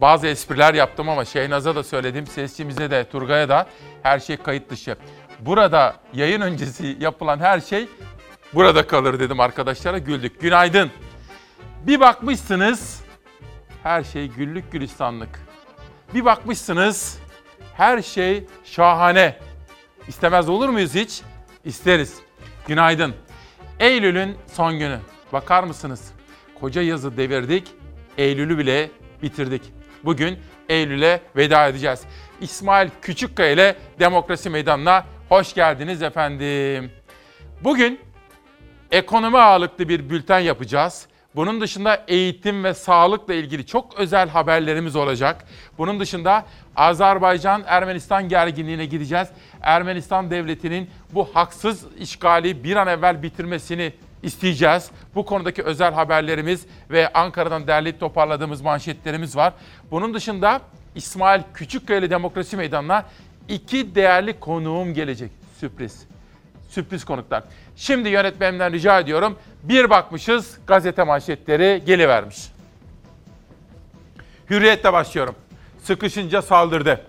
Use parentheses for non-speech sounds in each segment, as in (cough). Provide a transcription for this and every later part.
Bazı espriler yaptım ama Şehnaz'a da söyledim, sesçimize de, Turgay'a da her şey kayıt dışı. Burada yayın öncesi yapılan her şey burada kalır dedim arkadaşlara güldük. Günaydın. Bir bakmışsınız her şey güllük gülistanlık. Bir bakmışsınız her şey şahane. İstemez olur muyuz hiç? İsteriz. Günaydın. Eylül'ün son günü. Bakar mısınız? Koca yazı devirdik, Eylül'ü bile bitirdik. Bugün Eylül'e veda edeceğiz. İsmail Küçükkaya ile Demokrasi Meydanı'na hoş geldiniz efendim. Bugün ekonomi ağırlıklı bir bülten yapacağız. Bunun dışında eğitim ve sağlıkla ilgili çok özel haberlerimiz olacak. Bunun dışında Azerbaycan-Ermenistan gerginliğine gideceğiz. Ermenistan devletinin bu haksız işgali bir an evvel bitirmesini isteyeceğiz. Bu konudaki özel haberlerimiz ve Ankara'dan derleyip toparladığımız manşetlerimiz var. Bunun dışında İsmail Küçükkaya ile Demokrasi Meydanı'na iki değerli konuğum gelecek. Sürpriz. Sürpriz konuklar. Şimdi yönetmenimden rica ediyorum. Bir bakmışız gazete manşetleri gelivermiş. Hürriyetle başlıyorum. Sıkışınca saldırdı.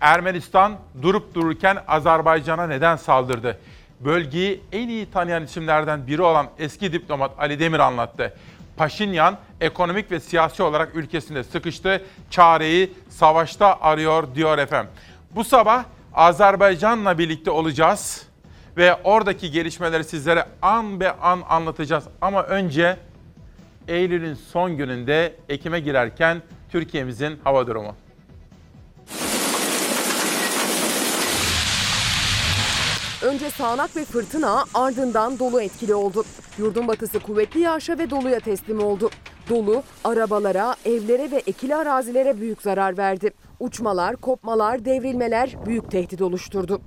Ermenistan durup dururken Azerbaycan'a neden saldırdı? Bölgeyi en iyi tanıyan isimlerden biri olan eski diplomat Ali Demir anlattı. Paşinyan ekonomik ve siyasi olarak ülkesinde sıkıştı. Çareyi savaşta arıyor diyor efendim. Bu sabah Azerbaycan'la birlikte olacağız ve oradaki gelişmeleri sizlere an be an anlatacağız. Ama önce Eylül'ün son gününde Ekim'e girerken Türkiye'mizin hava durumu. Önce sağanak ve fırtına ardından dolu etkili oldu. Yurdun batısı kuvvetli yağışa ve doluya teslim oldu. Dolu arabalara, evlere ve ekili arazilere büyük zarar verdi. Uçmalar, kopmalar, devrilmeler büyük tehdit oluşturdu.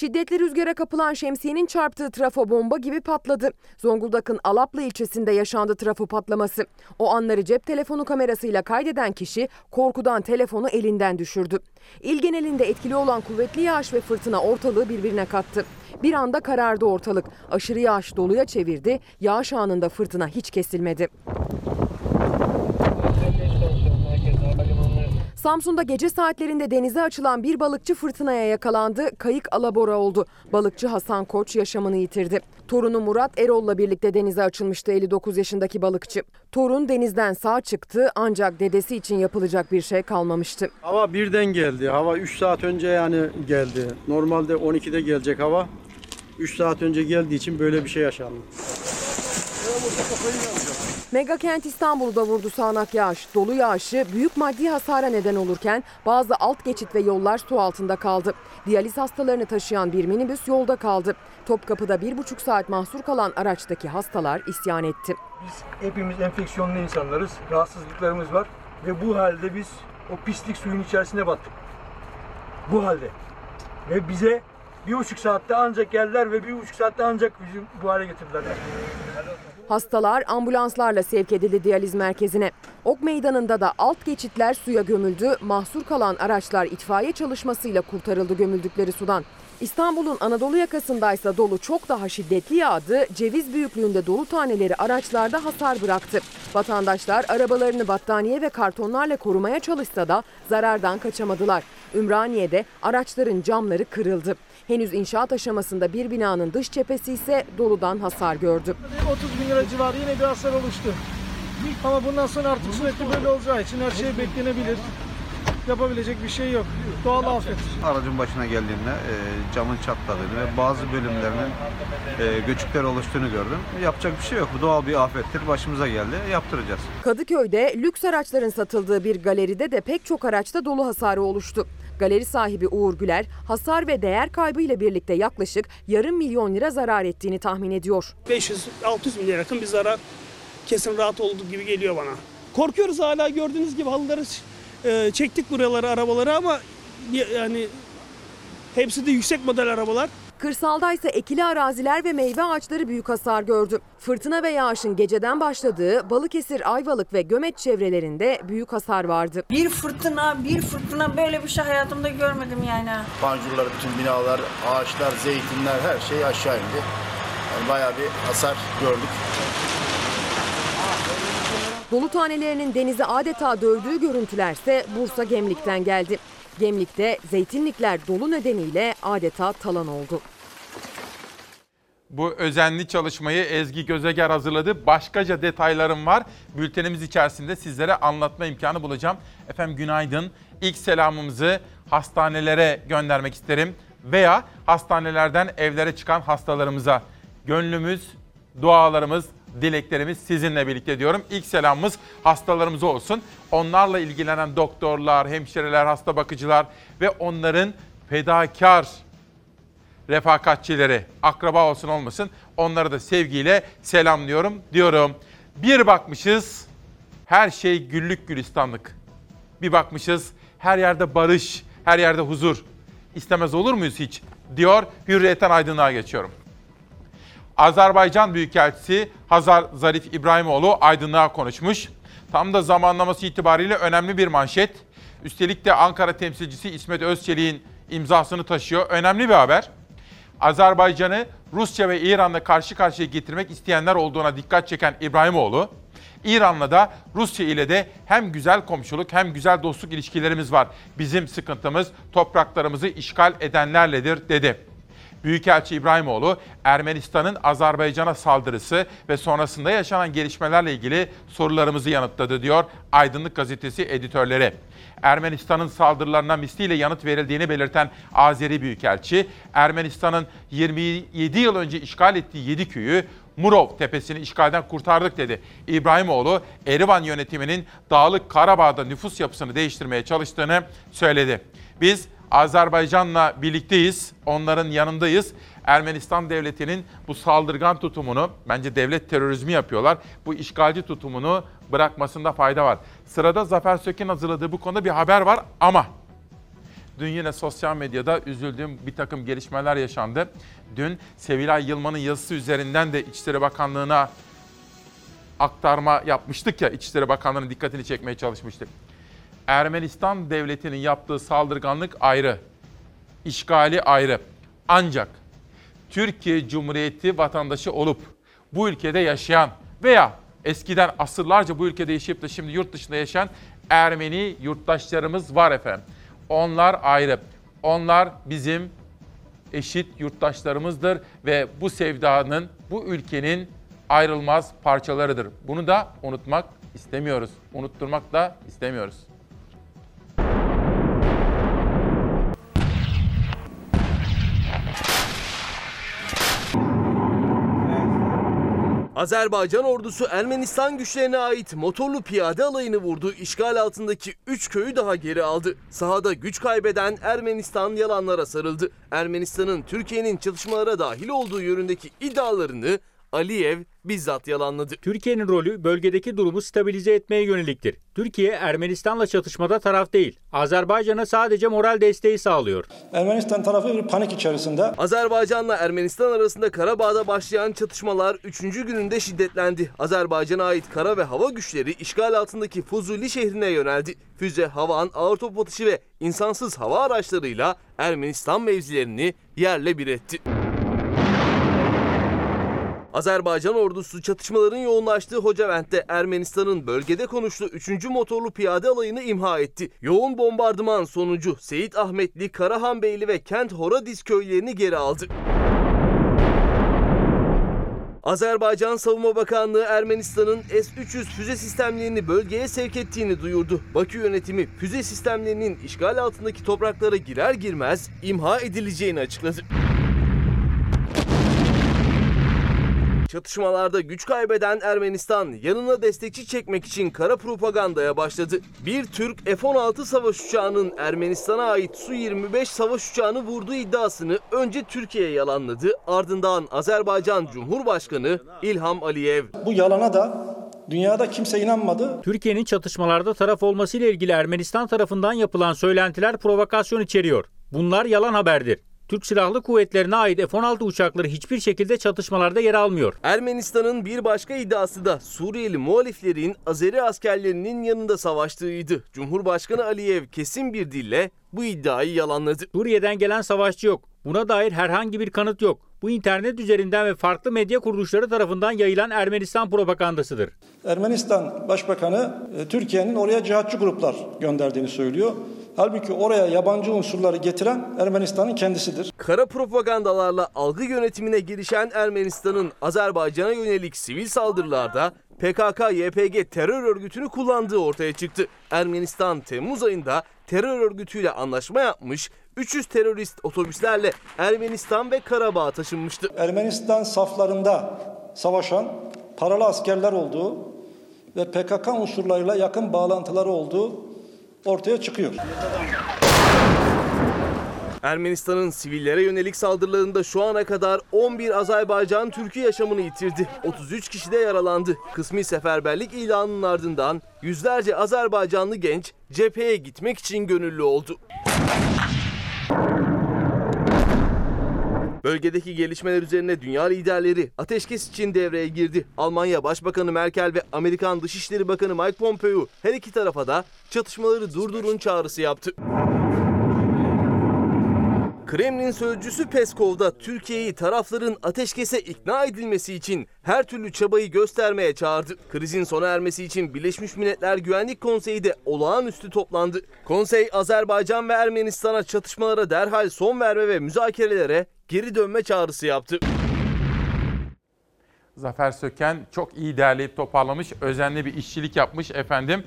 Şiddetli rüzgara kapılan şemsiyenin çarptığı trafo bomba gibi patladı. Zonguldak'ın Alaplı ilçesinde yaşandı trafo patlaması. O anları cep telefonu kamerasıyla kaydeden kişi korkudan telefonu elinden düşürdü. İl genelinde etkili olan kuvvetli yağış ve fırtına ortalığı birbirine kattı. Bir anda karardı ortalık. Aşırı yağış doluya çevirdi. Yağış anında fırtına hiç kesilmedi. Samsun'da gece saatlerinde denize açılan bir balıkçı fırtınaya yakalandı. Kayık alabora oldu. Balıkçı Hasan Koç yaşamını yitirdi. Torunu Murat Erol'la birlikte denize açılmıştı 59 yaşındaki balıkçı. Torun denizden sağ çıktı ancak dedesi için yapılacak bir şey kalmamıştı. Hava birden geldi. Hava 3 saat önce yani geldi. Normalde 12'de gelecek hava. 3 saat önce geldiği için böyle bir şey yaşandı. Mega kent İstanbul'da vurdu sağanak yağış. Dolu yağışı büyük maddi hasara neden olurken bazı alt geçit ve yollar su altında kaldı. Diyaliz hastalarını taşıyan bir minibüs yolda kaldı. Topkapı'da bir buçuk saat mahsur kalan araçtaki hastalar isyan etti. Biz hepimiz enfeksiyonlu insanlarız. Rahatsızlıklarımız var. Ve bu halde biz o pislik suyun içerisine battık. Bu halde. Ve bize bir buçuk saatte ancak geldiler ve bir buçuk saatte ancak bizi bu hale getirdiler. Hastalar ambulanslarla sevk edildi diyaliz merkezine. Ok meydanında da alt geçitler suya gömüldü. Mahsur kalan araçlar itfaiye çalışmasıyla kurtarıldı gömüldükleri sudan. İstanbul'un Anadolu yakasındaysa dolu çok daha şiddetli yağdı. Ceviz büyüklüğünde dolu taneleri araçlarda hasar bıraktı. Vatandaşlar arabalarını battaniye ve kartonlarla korumaya çalışsa da zarardan kaçamadılar. Ümraniye'de araçların camları kırıldı. Henüz inşaat aşamasında bir binanın dış cephesi ise doludan hasar gördü. 30 bin lira civarı yine bir hasar oluştu. Ama bundan sonra artık sürekli böyle olacağı için her şey beklenebilir. Yapabilecek bir şey yok. Doğal afet. Aracın başına geldiğimde e, camın çatladığını ve bazı bölümlerinin e, göçükler oluştuğunu gördüm. Yapacak bir şey yok. Bu doğal bir afettir. Başımıza geldi. Yaptıracağız. Kadıköy'de lüks araçların satıldığı bir galeride de pek çok araçta dolu hasarı oluştu. Galeri sahibi Uğur Güler, hasar ve değer kaybıyla birlikte yaklaşık yarım milyon lira zarar ettiğini tahmin ediyor. 500-600 milyar yakın bir zarar kesin rahat olduğu gibi geliyor bana. Korkuyoruz hala gördüğünüz gibi halıları e, çektik buraları arabaları ama yani hepsi de yüksek model arabalar. Kırsalda ise ekili araziler ve meyve ağaçları büyük hasar gördü. Fırtına ve yağışın geceden başladığı Balıkesir, Ayvalık ve Gömeç çevrelerinde büyük hasar vardı. Bir fırtına, bir fırtına böyle bir şey hayatımda görmedim yani. Pancurlar, bütün binalar, ağaçlar, zeytinler her şey aşağı indi. Yani bayağı bir hasar gördük. Dolu tanelerinin denizi adeta dövdüğü görüntülerse Bursa Gemlik'ten geldi. Gemlik'te zeytinlikler dolu nedeniyle adeta talan oldu. Bu özenli çalışmayı Ezgi Gözeger hazırladı. Başkaca detaylarım var. Bültenimiz içerisinde sizlere anlatma imkanı bulacağım. Efendim günaydın. İlk selamımızı hastanelere göndermek isterim. Veya hastanelerden evlere çıkan hastalarımıza. Gönlümüz, dualarımız, dileklerimiz sizinle birlikte diyorum. İlk selamımız hastalarımıza olsun. Onlarla ilgilenen doktorlar, hemşireler, hasta bakıcılar ve onların fedakar refakatçileri, akraba olsun olmasın onları da sevgiyle selamlıyorum diyorum. Bir bakmışız her şey güllük gülistanlık. Bir bakmışız her yerde barış, her yerde huzur. İstemez olur muyuz hiç? Diyor Hürriyet'ten aydınlığa geçiyorum. Azerbaycan Büyükelçisi Hazar Zarif İbrahimoğlu aydınlığa konuşmuş. Tam da zamanlaması itibariyle önemli bir manşet. Üstelik de Ankara temsilcisi İsmet Özçelik'in imzasını taşıyor. Önemli bir haber. Azerbaycan'ı Rusya ve İran'la karşı karşıya getirmek isteyenler olduğuna dikkat çeken İbrahimoğlu, İran'la da Rusya ile de hem güzel komşuluk hem güzel dostluk ilişkilerimiz var. Bizim sıkıntımız topraklarımızı işgal edenlerledir dedi. Büyükelçi İbrahimoğlu, Ermenistan'ın Azerbaycan'a saldırısı ve sonrasında yaşanan gelişmelerle ilgili sorularımızı yanıtladı diyor Aydınlık Gazetesi editörleri. Ermenistan'ın saldırılarına misliyle yanıt verildiğini belirten Azeri Büyükelçi, Ermenistan'ın 27 yıl önce işgal ettiği 7 köyü Murov tepesini işgalden kurtardık dedi. İbrahimoğlu, Erivan yönetiminin Dağlık Karabağ'da nüfus yapısını değiştirmeye çalıştığını söyledi. Biz Azerbaycan'la birlikteyiz, onların yanındayız. Ermenistan devletinin bu saldırgan tutumunu, bence devlet terörizmi yapıyorlar. Bu işgalci tutumunu bırakmasında fayda var. Sırada Zafer Söken hazırladığı bu konuda bir haber var ama Dün yine sosyal medyada üzüldüğüm bir takım gelişmeler yaşandı. Dün Sevilay Yılmaz'ın yazısı üzerinden de İçişleri Bakanlığı'na aktarma yapmıştık ya, İçişleri Bakanlığı'nın dikkatini çekmeye çalışmıştık. Ermenistan devletinin yaptığı saldırganlık ayrı, işgali ayrı. Ancak Türkiye Cumhuriyeti vatandaşı olup bu ülkede yaşayan veya eskiden asırlarca bu ülkede yaşayıp da şimdi yurt dışında yaşayan Ermeni yurttaşlarımız var efendim. Onlar ayrı. Onlar bizim eşit yurttaşlarımızdır ve bu sevdanın, bu ülkenin ayrılmaz parçalarıdır. Bunu da unutmak istemiyoruz. Unutturmak da istemiyoruz. Azerbaycan ordusu Ermenistan güçlerine ait motorlu piyade alayını vurdu. İşgal altındaki 3 köyü daha geri aldı. Sahada güç kaybeden Ermenistan yalanlara sarıldı. Ermenistan'ın Türkiye'nin çatışmalara dahil olduğu yönündeki iddialarını Aliyev bizzat yalanladı. Türkiye'nin rolü bölgedeki durumu stabilize etmeye yöneliktir. Türkiye Ermenistan'la çatışmada taraf değil. Azerbaycan'a sadece moral desteği sağlıyor. Ermenistan tarafı bir panik içerisinde. Azerbaycan'la Ermenistan arasında Karabağ'da başlayan çatışmalar 3. gününde şiddetlendi. Azerbaycan'a ait kara ve hava güçleri işgal altındaki Fuzuli şehrine yöneldi. Füze, havan, ağır top atışı ve insansız hava araçlarıyla Ermenistan mevzilerini yerle bir etti. Azerbaycan ordusu çatışmaların yoğunlaştığı Hocavent'te Ermenistan'ın bölgede konuştuğu 3. motorlu piyade alayını imha etti. Yoğun bombardıman sonucu Seyit Ahmetli, Karahanbeyli ve Kent Horadiz köylerini geri aldı. Azerbaycan Savunma Bakanlığı Ermenistan'ın S-300 füze sistemlerini bölgeye sevk ettiğini duyurdu. Bakü yönetimi füze sistemlerinin işgal altındaki topraklara girer girmez imha edileceğini açıkladı. Çatışmalarda güç kaybeden Ermenistan yanına destekçi çekmek için kara propagandaya başladı. Bir Türk F-16 savaş uçağının Ermenistan'a ait Su-25 savaş uçağını vurduğu iddiasını önce Türkiye yalanladı. Ardından Azerbaycan Cumhurbaşkanı İlham Aliyev. Bu yalana da dünyada kimse inanmadı. Türkiye'nin çatışmalarda taraf olmasıyla ilgili Ermenistan tarafından yapılan söylentiler provokasyon içeriyor. Bunlar yalan haberdir. Türk Silahlı Kuvvetlerine ait F-16 uçakları hiçbir şekilde çatışmalarda yer almıyor. Ermenistan'ın bir başka iddiası da Suriyeli muhaliflerin Azeri askerlerinin yanında savaştığıydı. Cumhurbaşkanı Aliyev kesin bir dille bu iddiayı yalanladı. Suriye'den gelen savaşçı yok. Buna dair herhangi bir kanıt yok. Bu internet üzerinden ve farklı medya kuruluşları tarafından yayılan Ermenistan propagandasıdır. Ermenistan Başbakanı e, Türkiye'nin oraya cihatçı gruplar gönderdiğini söylüyor. Halbuki oraya yabancı unsurları getiren Ermenistan'ın kendisidir. Kara propagandalarla algı yönetimine girişen Ermenistan'ın Azerbaycan'a yönelik sivil saldırılarda PKK-YPG terör örgütünü kullandığı ortaya çıktı. Ermenistan Temmuz ayında terör örgütüyle anlaşma yapmış, 300 terörist otobüslerle Ermenistan ve Karabağ'a taşınmıştı. Ermenistan saflarında savaşan paralı askerler olduğu ve PKK unsurlarıyla yakın bağlantıları olduğu ortaya çıkıyor. Ermenistan'ın sivillere yönelik saldırılarında şu ana kadar 11 Azerbaycan Türk'ü yaşamını yitirdi. 33 kişi de yaralandı. Kısmi seferberlik ilanının ardından yüzlerce Azerbaycanlı genç cepheye gitmek için gönüllü oldu. Bölgedeki gelişmeler üzerine dünya liderleri ateşkes için devreye girdi. Almanya Başbakanı Merkel ve Amerikan Dışişleri Bakanı Mike Pompeo her iki tarafa da çatışmaları durdurun çağrısı yaptı. Kremlin sözcüsü Peskov da Türkiye'yi tarafların ateşkese ikna edilmesi için her türlü çabayı göstermeye çağırdı. Krizin sona ermesi için Birleşmiş Milletler Güvenlik Konseyi de olağanüstü toplandı. Konsey Azerbaycan ve Ermenistan'a çatışmalara derhal son verme ve müzakerelere geri dönme çağrısı yaptı. Zafer Söken çok iyi derleyip toparlamış, özenli bir işçilik yapmış efendim.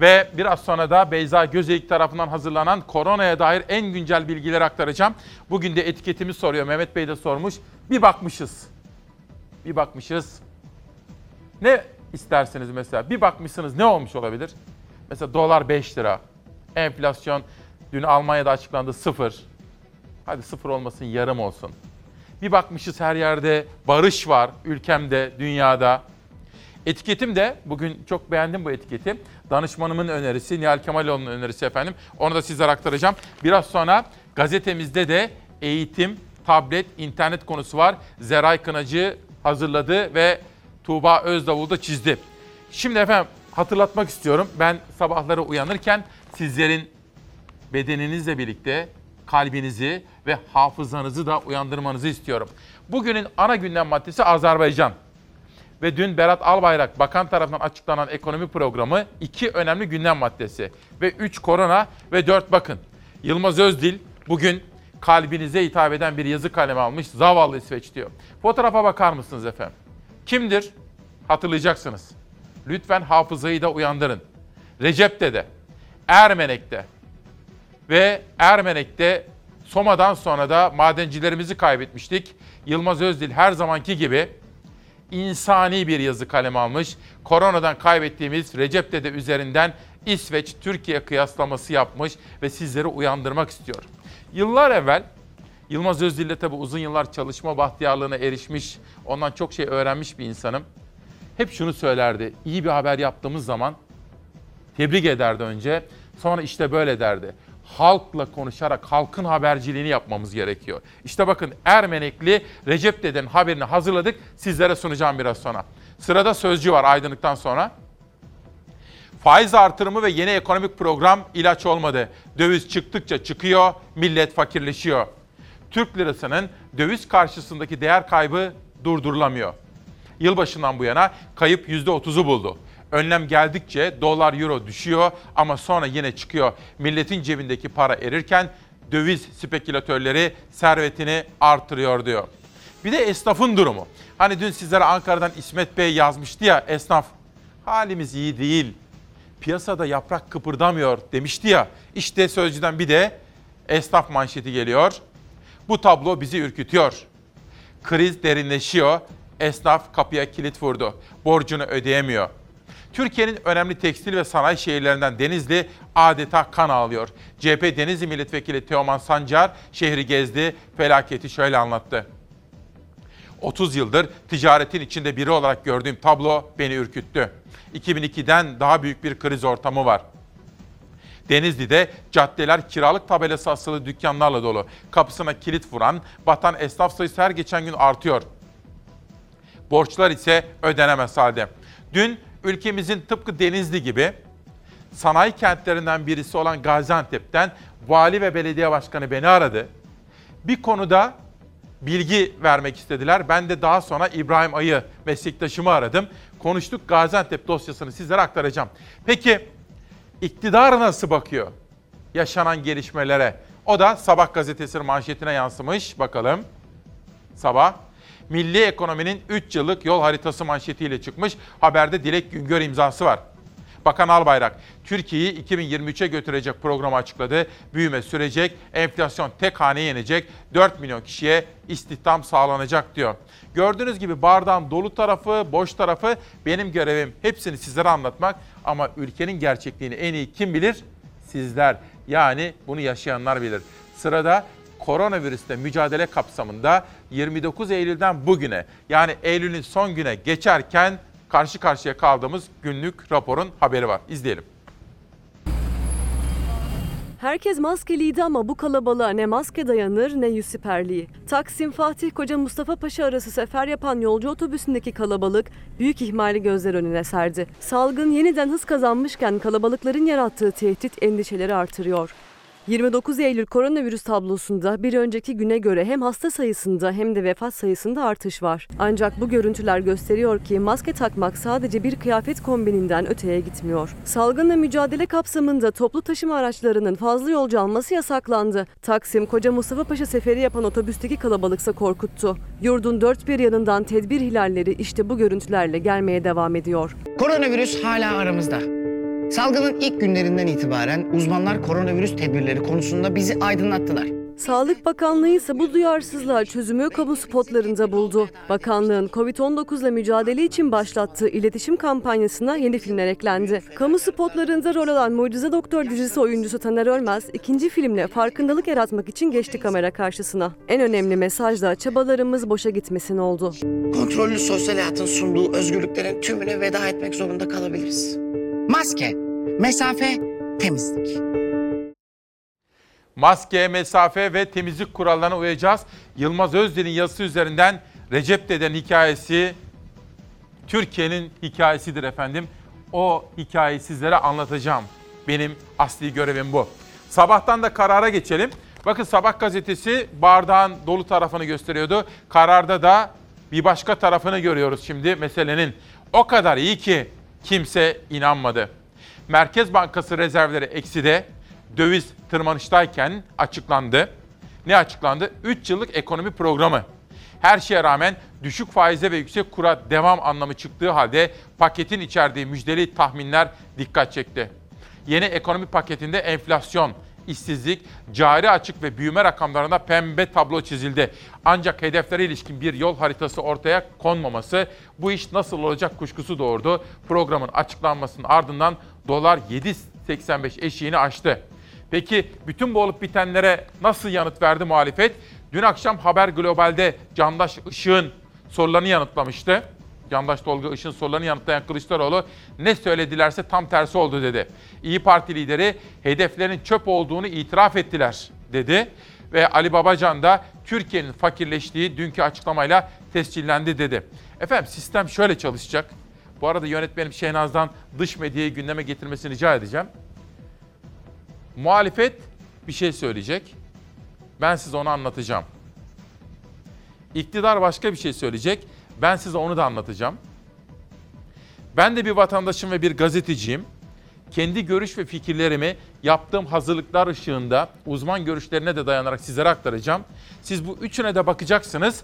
Ve biraz sonra da Beyza Gözeyik tarafından hazırlanan koronaya dair en güncel bilgileri aktaracağım. Bugün de etiketimi soruyor, Mehmet Bey de sormuş. Bir bakmışız, bir bakmışız. Ne istersiniz mesela? Bir bakmışsınız ne olmuş olabilir? Mesela dolar 5 lira. Enflasyon dün Almanya'da açıklandı sıfır. Hadi sıfır olmasın yarım olsun. Bir bakmışız her yerde barış var ülkemde, dünyada. Etiketim de bugün çok beğendim bu etiketi. Danışmanımın önerisi, Nihal Kemaloğlu'nun önerisi efendim. Onu da sizlere aktaracağım. Biraz sonra gazetemizde de eğitim, tablet, internet konusu var. Zeray Kınacı hazırladı ve Tuğba Özdavul da çizdi. Şimdi efendim hatırlatmak istiyorum. Ben sabahları uyanırken sizlerin bedeninizle birlikte kalbinizi ve hafızanızı da uyandırmanızı istiyorum. Bugünün ana gündem maddesi Azerbaycan. Ve dün Berat Albayrak bakan tarafından açıklanan ekonomi programı iki önemli gündem maddesi. Ve üç korona ve dört bakın. Yılmaz Özdil bugün kalbinize hitap eden bir yazı kalemi almış. Zavallı İsveç diyor. Fotoğrafa bakar mısınız efendim? Kimdir? Hatırlayacaksınız. Lütfen hafızayı da uyandırın. Recep Dede, Ermenek'te ve Ermenek'te Soma'dan sonra da madencilerimizi kaybetmiştik. Yılmaz Özdil her zamanki gibi insani bir yazı kaleme almış. Koronadan kaybettiğimiz Recep Dede üzerinden İsveç-Türkiye kıyaslaması yapmış ve sizleri uyandırmak istiyor. Yıllar evvel Yılmaz Özdil'le tabi uzun yıllar çalışma bahtiyarlığına erişmiş, ondan çok şey öğrenmiş bir insanım. Hep şunu söylerdi, iyi bir haber yaptığımız zaman tebrik ederdi önce, sonra işte böyle derdi halkla konuşarak halkın haberciliğini yapmamız gerekiyor. İşte bakın Ermenekli Recep Dede'nin haberini hazırladık. Sizlere sunacağım biraz sonra. Sırada sözcü var aydınlıktan sonra. Faiz artırımı ve yeni ekonomik program ilaç olmadı. Döviz çıktıkça çıkıyor, millet fakirleşiyor. Türk lirasının döviz karşısındaki değer kaybı durdurulamıyor. Yılbaşından bu yana kayıp %30'u buldu. Önlem geldikçe dolar euro düşüyor ama sonra yine çıkıyor. Milletin cebindeki para erirken döviz spekülatörleri servetini artırıyor diyor. Bir de esnafın durumu. Hani dün sizlere Ankara'dan İsmet Bey yazmıştı ya esnaf. Halimiz iyi değil. Piyasada yaprak kıpırdamıyor demişti ya. İşte sözcüden bir de esnaf manşeti geliyor. Bu tablo bizi ürkütüyor. Kriz derinleşiyor. Esnaf kapıya kilit vurdu. Borcunu ödeyemiyor. Türkiye'nin önemli tekstil ve sanayi şehirlerinden Denizli adeta kan ağlıyor. CHP Denizli Milletvekili Teoman Sancar şehri gezdi, felaketi şöyle anlattı. 30 yıldır ticaretin içinde biri olarak gördüğüm tablo beni ürküttü. 2002'den daha büyük bir kriz ortamı var. Denizli'de caddeler kiralık tabelası asılı dükkanlarla dolu. Kapısına kilit vuran, batan esnaf sayısı her geçen gün artıyor. Borçlar ise ödenemez halde. Dün ülkemizin tıpkı Denizli gibi sanayi kentlerinden birisi olan Gaziantep'ten vali ve belediye başkanı beni aradı. Bir konuda bilgi vermek istediler. Ben de daha sonra İbrahim Ayı meslektaşımı aradım. Konuştuk Gaziantep dosyasını sizlere aktaracağım. Peki iktidar nasıl bakıyor yaşanan gelişmelere? O da Sabah gazetesinin manşetine yansımış. Bakalım. Sabah. Milli ekonominin 3 yıllık yol haritası manşetiyle çıkmış. Haberde Dilek Güngör imzası var. Bakan Albayrak, Türkiye'yi 2023'e götürecek programı açıkladı. Büyüme sürecek, enflasyon tek haneye yenecek, 4 milyon kişiye istihdam sağlanacak diyor. Gördüğünüz gibi bardağın dolu tarafı, boş tarafı benim görevim. Hepsini sizlere anlatmak ama ülkenin gerçekliğini en iyi kim bilir? Sizler. Yani bunu yaşayanlar bilir. Sırada koronavirüsle mücadele kapsamında 29 Eylül'den bugüne yani Eylül'ün son güne geçerken karşı karşıya kaldığımız günlük raporun haberi var. İzleyelim. Herkes maskeliydi ama bu kalabalığa ne maske dayanır ne yüz siperliği. Taksim Fatih Koca Mustafa Paşa arası sefer yapan yolcu otobüsündeki kalabalık büyük ihmali gözler önüne serdi. Salgın yeniden hız kazanmışken kalabalıkların yarattığı tehdit endişeleri artırıyor. 29 Eylül koronavirüs tablosunda bir önceki güne göre hem hasta sayısında hem de vefat sayısında artış var. Ancak bu görüntüler gösteriyor ki maske takmak sadece bir kıyafet kombininden öteye gitmiyor. Salgınla mücadele kapsamında toplu taşıma araçlarının fazla yolcu alması yasaklandı. Taksim Koca Mustafa Paşa seferi yapan otobüsteki kalabalıksa korkuttu. Yurdun dört bir yanından tedbir hilalleri işte bu görüntülerle gelmeye devam ediyor. Koronavirüs hala aramızda. Salgının ilk günlerinden itibaren uzmanlar koronavirüs tedbirleri konusunda bizi aydınlattılar. Sağlık Bakanlığı ise bu duyarsızlığa çözümü kamu spotlarında buldu. Bakanlığın Covid-19 ile mücadele için başlattığı iletişim kampanyasına yeni filmler eklendi. Kamu spotlarında rol alan Mucize Doktor dizisi oyuncusu Taner Ölmez, ikinci filmle farkındalık yaratmak için geçti kamera karşısına. En önemli mesaj da çabalarımız boşa gitmesin oldu. Kontrollü sosyal hayatın sunduğu özgürlüklerin tümüne veda etmek zorunda kalabiliriz. Maske, mesafe, temizlik. Maske, mesafe ve temizlik kurallarına uyacağız. Yılmaz Özdil'in yazısı üzerinden Recep Dede'nin hikayesi Türkiye'nin hikayesidir efendim. O hikayeyi sizlere anlatacağım. Benim asli görevim bu. Sabahtan da karara geçelim. Bakın Sabah gazetesi bardağın dolu tarafını gösteriyordu. Kararda da bir başka tarafını görüyoruz şimdi meselenin. O kadar iyi ki kimse inanmadı. Merkez Bankası rezervleri ekside, döviz tırmanıştayken açıklandı. Ne açıklandı? 3 yıllık ekonomi programı. Her şeye rağmen düşük faize ve yüksek kura devam anlamı çıktığı halde paketin içerdiği müjdeli tahminler dikkat çekti. Yeni ekonomi paketinde enflasyon, işsizlik, cari açık ve büyüme rakamlarında pembe tablo çizildi. Ancak hedeflere ilişkin bir yol haritası ortaya konmaması bu iş nasıl olacak kuşkusu doğurdu. Programın açıklanmasının ardından dolar 7.85 eşiğini aştı. Peki bütün bu olup bitenlere nasıl yanıt verdi muhalefet? Dün akşam Haber Global'de Candaş Işık'ın sorularını yanıtlamıştı. Candaş Tolga Işık'ın sorularını yanıtlayan Kılıçdaroğlu ne söyledilerse tam tersi oldu dedi. İyi Parti lideri hedeflerin çöp olduğunu itiraf ettiler dedi. Ve Ali Babacan da Türkiye'nin fakirleştiği dünkü açıklamayla tescillendi dedi. Efendim sistem şöyle çalışacak. Bu arada yönetmenim Şehnaz'dan dış medyayı gündeme getirmesini rica edeceğim. Muhalefet bir şey söyleyecek. Ben size onu anlatacağım. İktidar başka bir şey söyleyecek. Ben size onu da anlatacağım. Ben de bir vatandaşım ve bir gazeteciyim. Kendi görüş ve fikirlerimi yaptığım hazırlıklar ışığında uzman görüşlerine de dayanarak sizlere aktaracağım. Siz bu üçüne de bakacaksınız.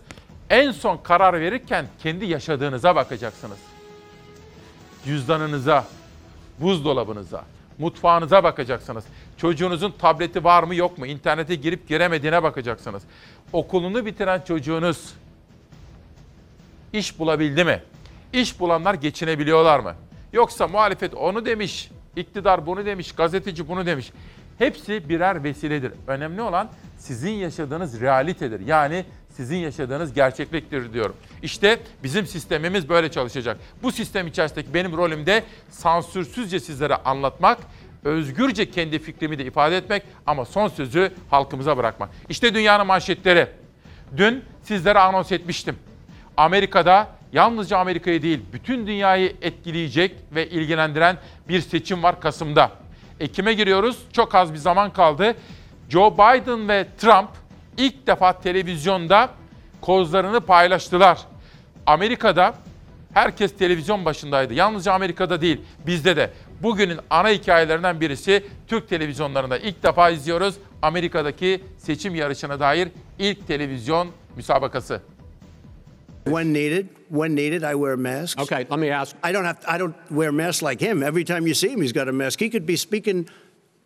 En son karar verirken kendi yaşadığınıza bakacaksınız. Cüzdanınıza, buzdolabınıza, mutfağınıza bakacaksınız. Çocuğunuzun tableti var mı yok mu? İnternete girip giremediğine bakacaksınız. Okulunu bitiren çocuğunuz iş bulabildi mi? İş bulanlar geçinebiliyorlar mı? Yoksa muhalefet onu demiş, iktidar bunu demiş, gazeteci bunu demiş. Hepsi birer vesiledir. Önemli olan sizin yaşadığınız realitedir. Yani sizin yaşadığınız gerçekliktir diyorum. İşte bizim sistemimiz böyle çalışacak. Bu sistem içerisindeki benim rolüm de sansürsüzce sizlere anlatmak, özgürce kendi fikrimi de ifade etmek ama son sözü halkımıza bırakmak. İşte dünyanın manşetleri. Dün sizlere anons etmiştim. Amerika'da yalnızca Amerika'yı değil bütün dünyayı etkileyecek ve ilgilendiren bir seçim var Kasım'da. Ekim'e giriyoruz. Çok az bir zaman kaldı. Joe Biden ve Trump ilk defa televizyonda kozlarını paylaştılar. Amerika'da herkes televizyon başındaydı. Yalnızca Amerika'da değil, bizde de. Bugünün ana hikayelerinden birisi Türk televizyonlarında ilk defa izliyoruz. Amerika'daki seçim yarışına dair ilk televizyon müsabakası. When needed, when needed, I wear masks. Okay, let me ask. I don't have. I don't wear masks like him. Every time you see him, he's got a mask. He could be speaking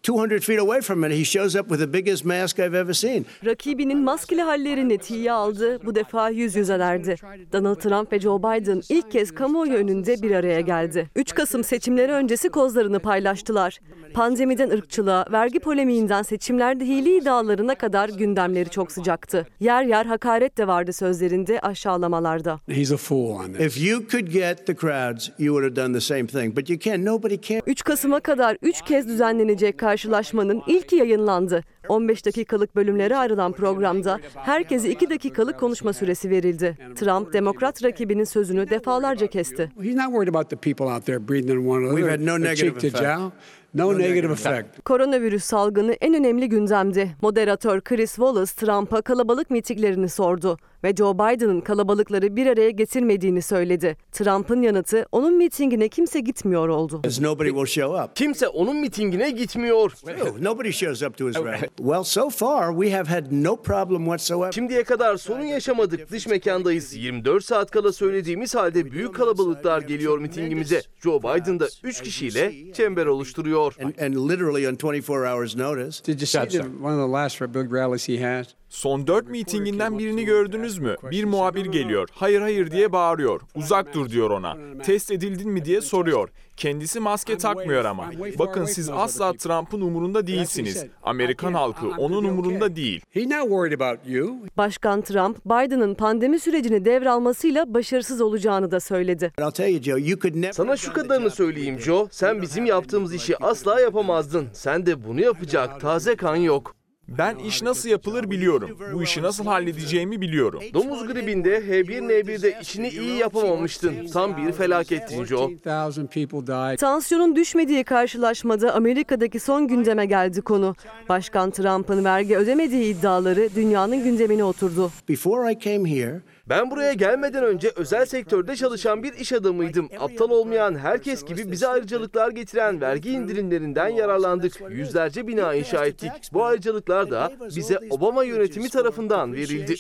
200 feet away from it. He shows up with the biggest mask I've ever seen. Rakibinin maskeli hallerini tiye aldı, bu defa yüz yüzelerdi. Donald Trump ve Joe Biden ilk kez kamuoyu önünde bir araya geldi. 3 Kasım seçimleri öncesi kozlarını paylaştılar. Pandemiden ırkçılığa, vergi polemiğinden seçimlerde hile iddialarına kadar gündemleri çok sıcaktı. Yer yer hakaret de vardı sözlerinde, aşağılamalarda. He's a fool on this. If you could get the crowds, you would have done the same thing. But you can't. Nobody can. 3 Kasım'a kadar 3 kez düzenlenecek karşılaşmanın ilki yayınlandı. 15 dakikalık bölümlere ayrılan programda herkese 2 dakikalık konuşma süresi verildi. Trump, demokrat rakibinin sözünü defalarca kesti. No negative effect. Koronavirüs salgını en önemli gündemdi. Moderatör Chris Wallace Trump'a kalabalık mitinglerini sordu ve Joe Biden'ın kalabalıkları bir araya getirmediğini söyledi. Trump'ın yanıtı onun mitingine kimse gitmiyor oldu. Because nobody will show up. Kimse onun mitingine gitmiyor. Nobody shows up to his rally. Well, so far we have had no problem whatsoever. Şimdiye kadar sorun yaşamadık. Dış mekandayız. 24 saat kala söylediğimiz halde büyük kalabalıklar geliyor mitingimize. Joe Biden da 3 kişiyle çember oluşturuyor. And, and literally on 24 hours notice. Did you see the, one of the last big rallies he has? Son dört mitinginden birini gördünüz mü? Bir muhabir geliyor. Hayır hayır diye bağırıyor. Uzak dur diyor ona. Test edildin mi diye soruyor. Kendisi maske takmıyor ama. Bakın siz asla Trump'ın umurunda değilsiniz. Amerikan halkı onun umurunda değil. He's not worried about you. Başkan Trump, Biden'ın pandemi sürecini devralmasıyla başarısız olacağını da söyledi. Sana şu kadarını söyleyeyim Joe. Sen bizim yaptığımız işi asla yapamazdın. Sen de bunu yapacak taze kan yok. Ben iş nasıl yapılır biliyorum. Bu işi nasıl halledeceğimi biliyorum. Domuz gribinde H1N1'de işini iyi yapamamıştın. Tam bir felakettin Joe. 14,000 people died. Tansiyonun düşmediği karşılaşmada Amerika'daki son gündeme geldi konu. Başkan Trump'ın vergi ödemediği iddiaları dünyanın gündemine oturdu. Before I came here, Ben buraya gelmeden önce özel sektörde çalışan bir iş adamıydım. Aptal olmayan herkes gibi bize ayrıcalıklar getiren vergi indirimlerinden yararlandık. Yüzlerce bina inşa ettik. Bu ayrıcalıklar da bize Obama yönetimi tarafından verildi.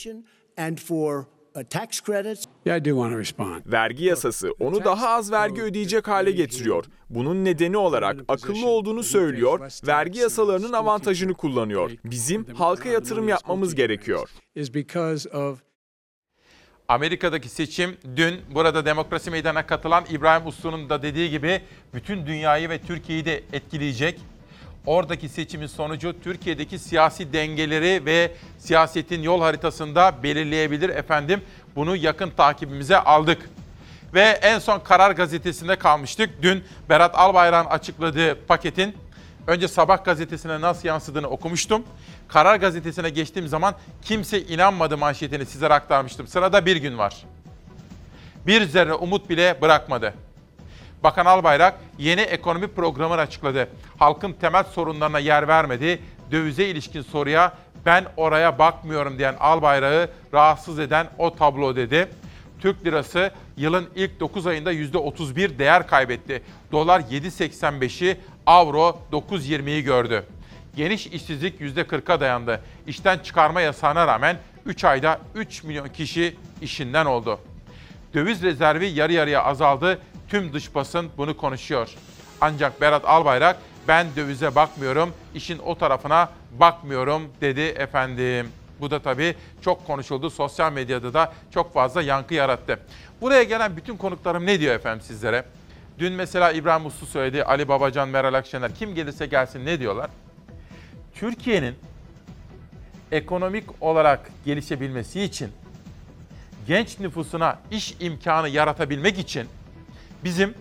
uh, tax credits. Yeah, I do want to respond. Vergi yasası onu daha az vergi ödeyecek hale getiriyor. Bunun nedeni olarak akıllı olduğunu söylüyor, vergi yasalarının avantajını kullanıyor. Bizim halka yatırım yapmamız gerekiyor. Amerika'daki seçim dün burada demokrasi meydana katılan İbrahim Uslu'nun da dediği gibi bütün dünyayı ve Türkiye'yi de etkileyecek. Oradaki seçimin sonucu Türkiye'deki siyasi dengeleri ve siyasetin yol haritasında belirleyebilir efendim. Bunu yakın takibimize aldık. Ve en son Karar Gazetesi'nde kalmıştık. Dün Berat Albayrak'ın açıkladığı paketin önce Sabah gazetesine nasıl yansıdığını okumuştum. Karar Gazetesi'ne geçtiğim zaman kimse inanmadı manşetini sizlere aktarmıştım. Sırada bir gün var. Bir zerre umut bile bırakmadı. Bakan Albayrak yeni ekonomi programını açıkladı. Halkın temel sorunlarına yer vermedi. Dövize ilişkin soruya ben oraya bakmıyorum diyen Albayrak'ı rahatsız eden o tablo dedi. Türk lirası yılın ilk 9 ayında %31 değer kaybetti. Dolar 7.85'i, avro 9.20'yi gördü. Geniş işsizlik %40'a dayandı. İşten çıkarma yasağına rağmen 3 ayda 3 milyon kişi işinden oldu. Döviz rezervi yarı yarıya azaldı. Tüm dış basın bunu konuşuyor. Ancak Berat Albayrak ben dövize bakmıyorum, işin o tarafına bakmıyorum dedi efendim. Bu da tabii çok konuşuldu. Sosyal medyada da çok fazla yankı yarattı. Buraya gelen bütün konuklarım ne diyor efendim sizlere? Dün mesela İbrahim Uslu söyledi, Ali Babacan, Meral Akşener kim gelirse gelsin ne diyorlar? Türkiye'nin ekonomik olarak gelişebilmesi için genç nüfusuna iş imkanı yaratabilmek için bizim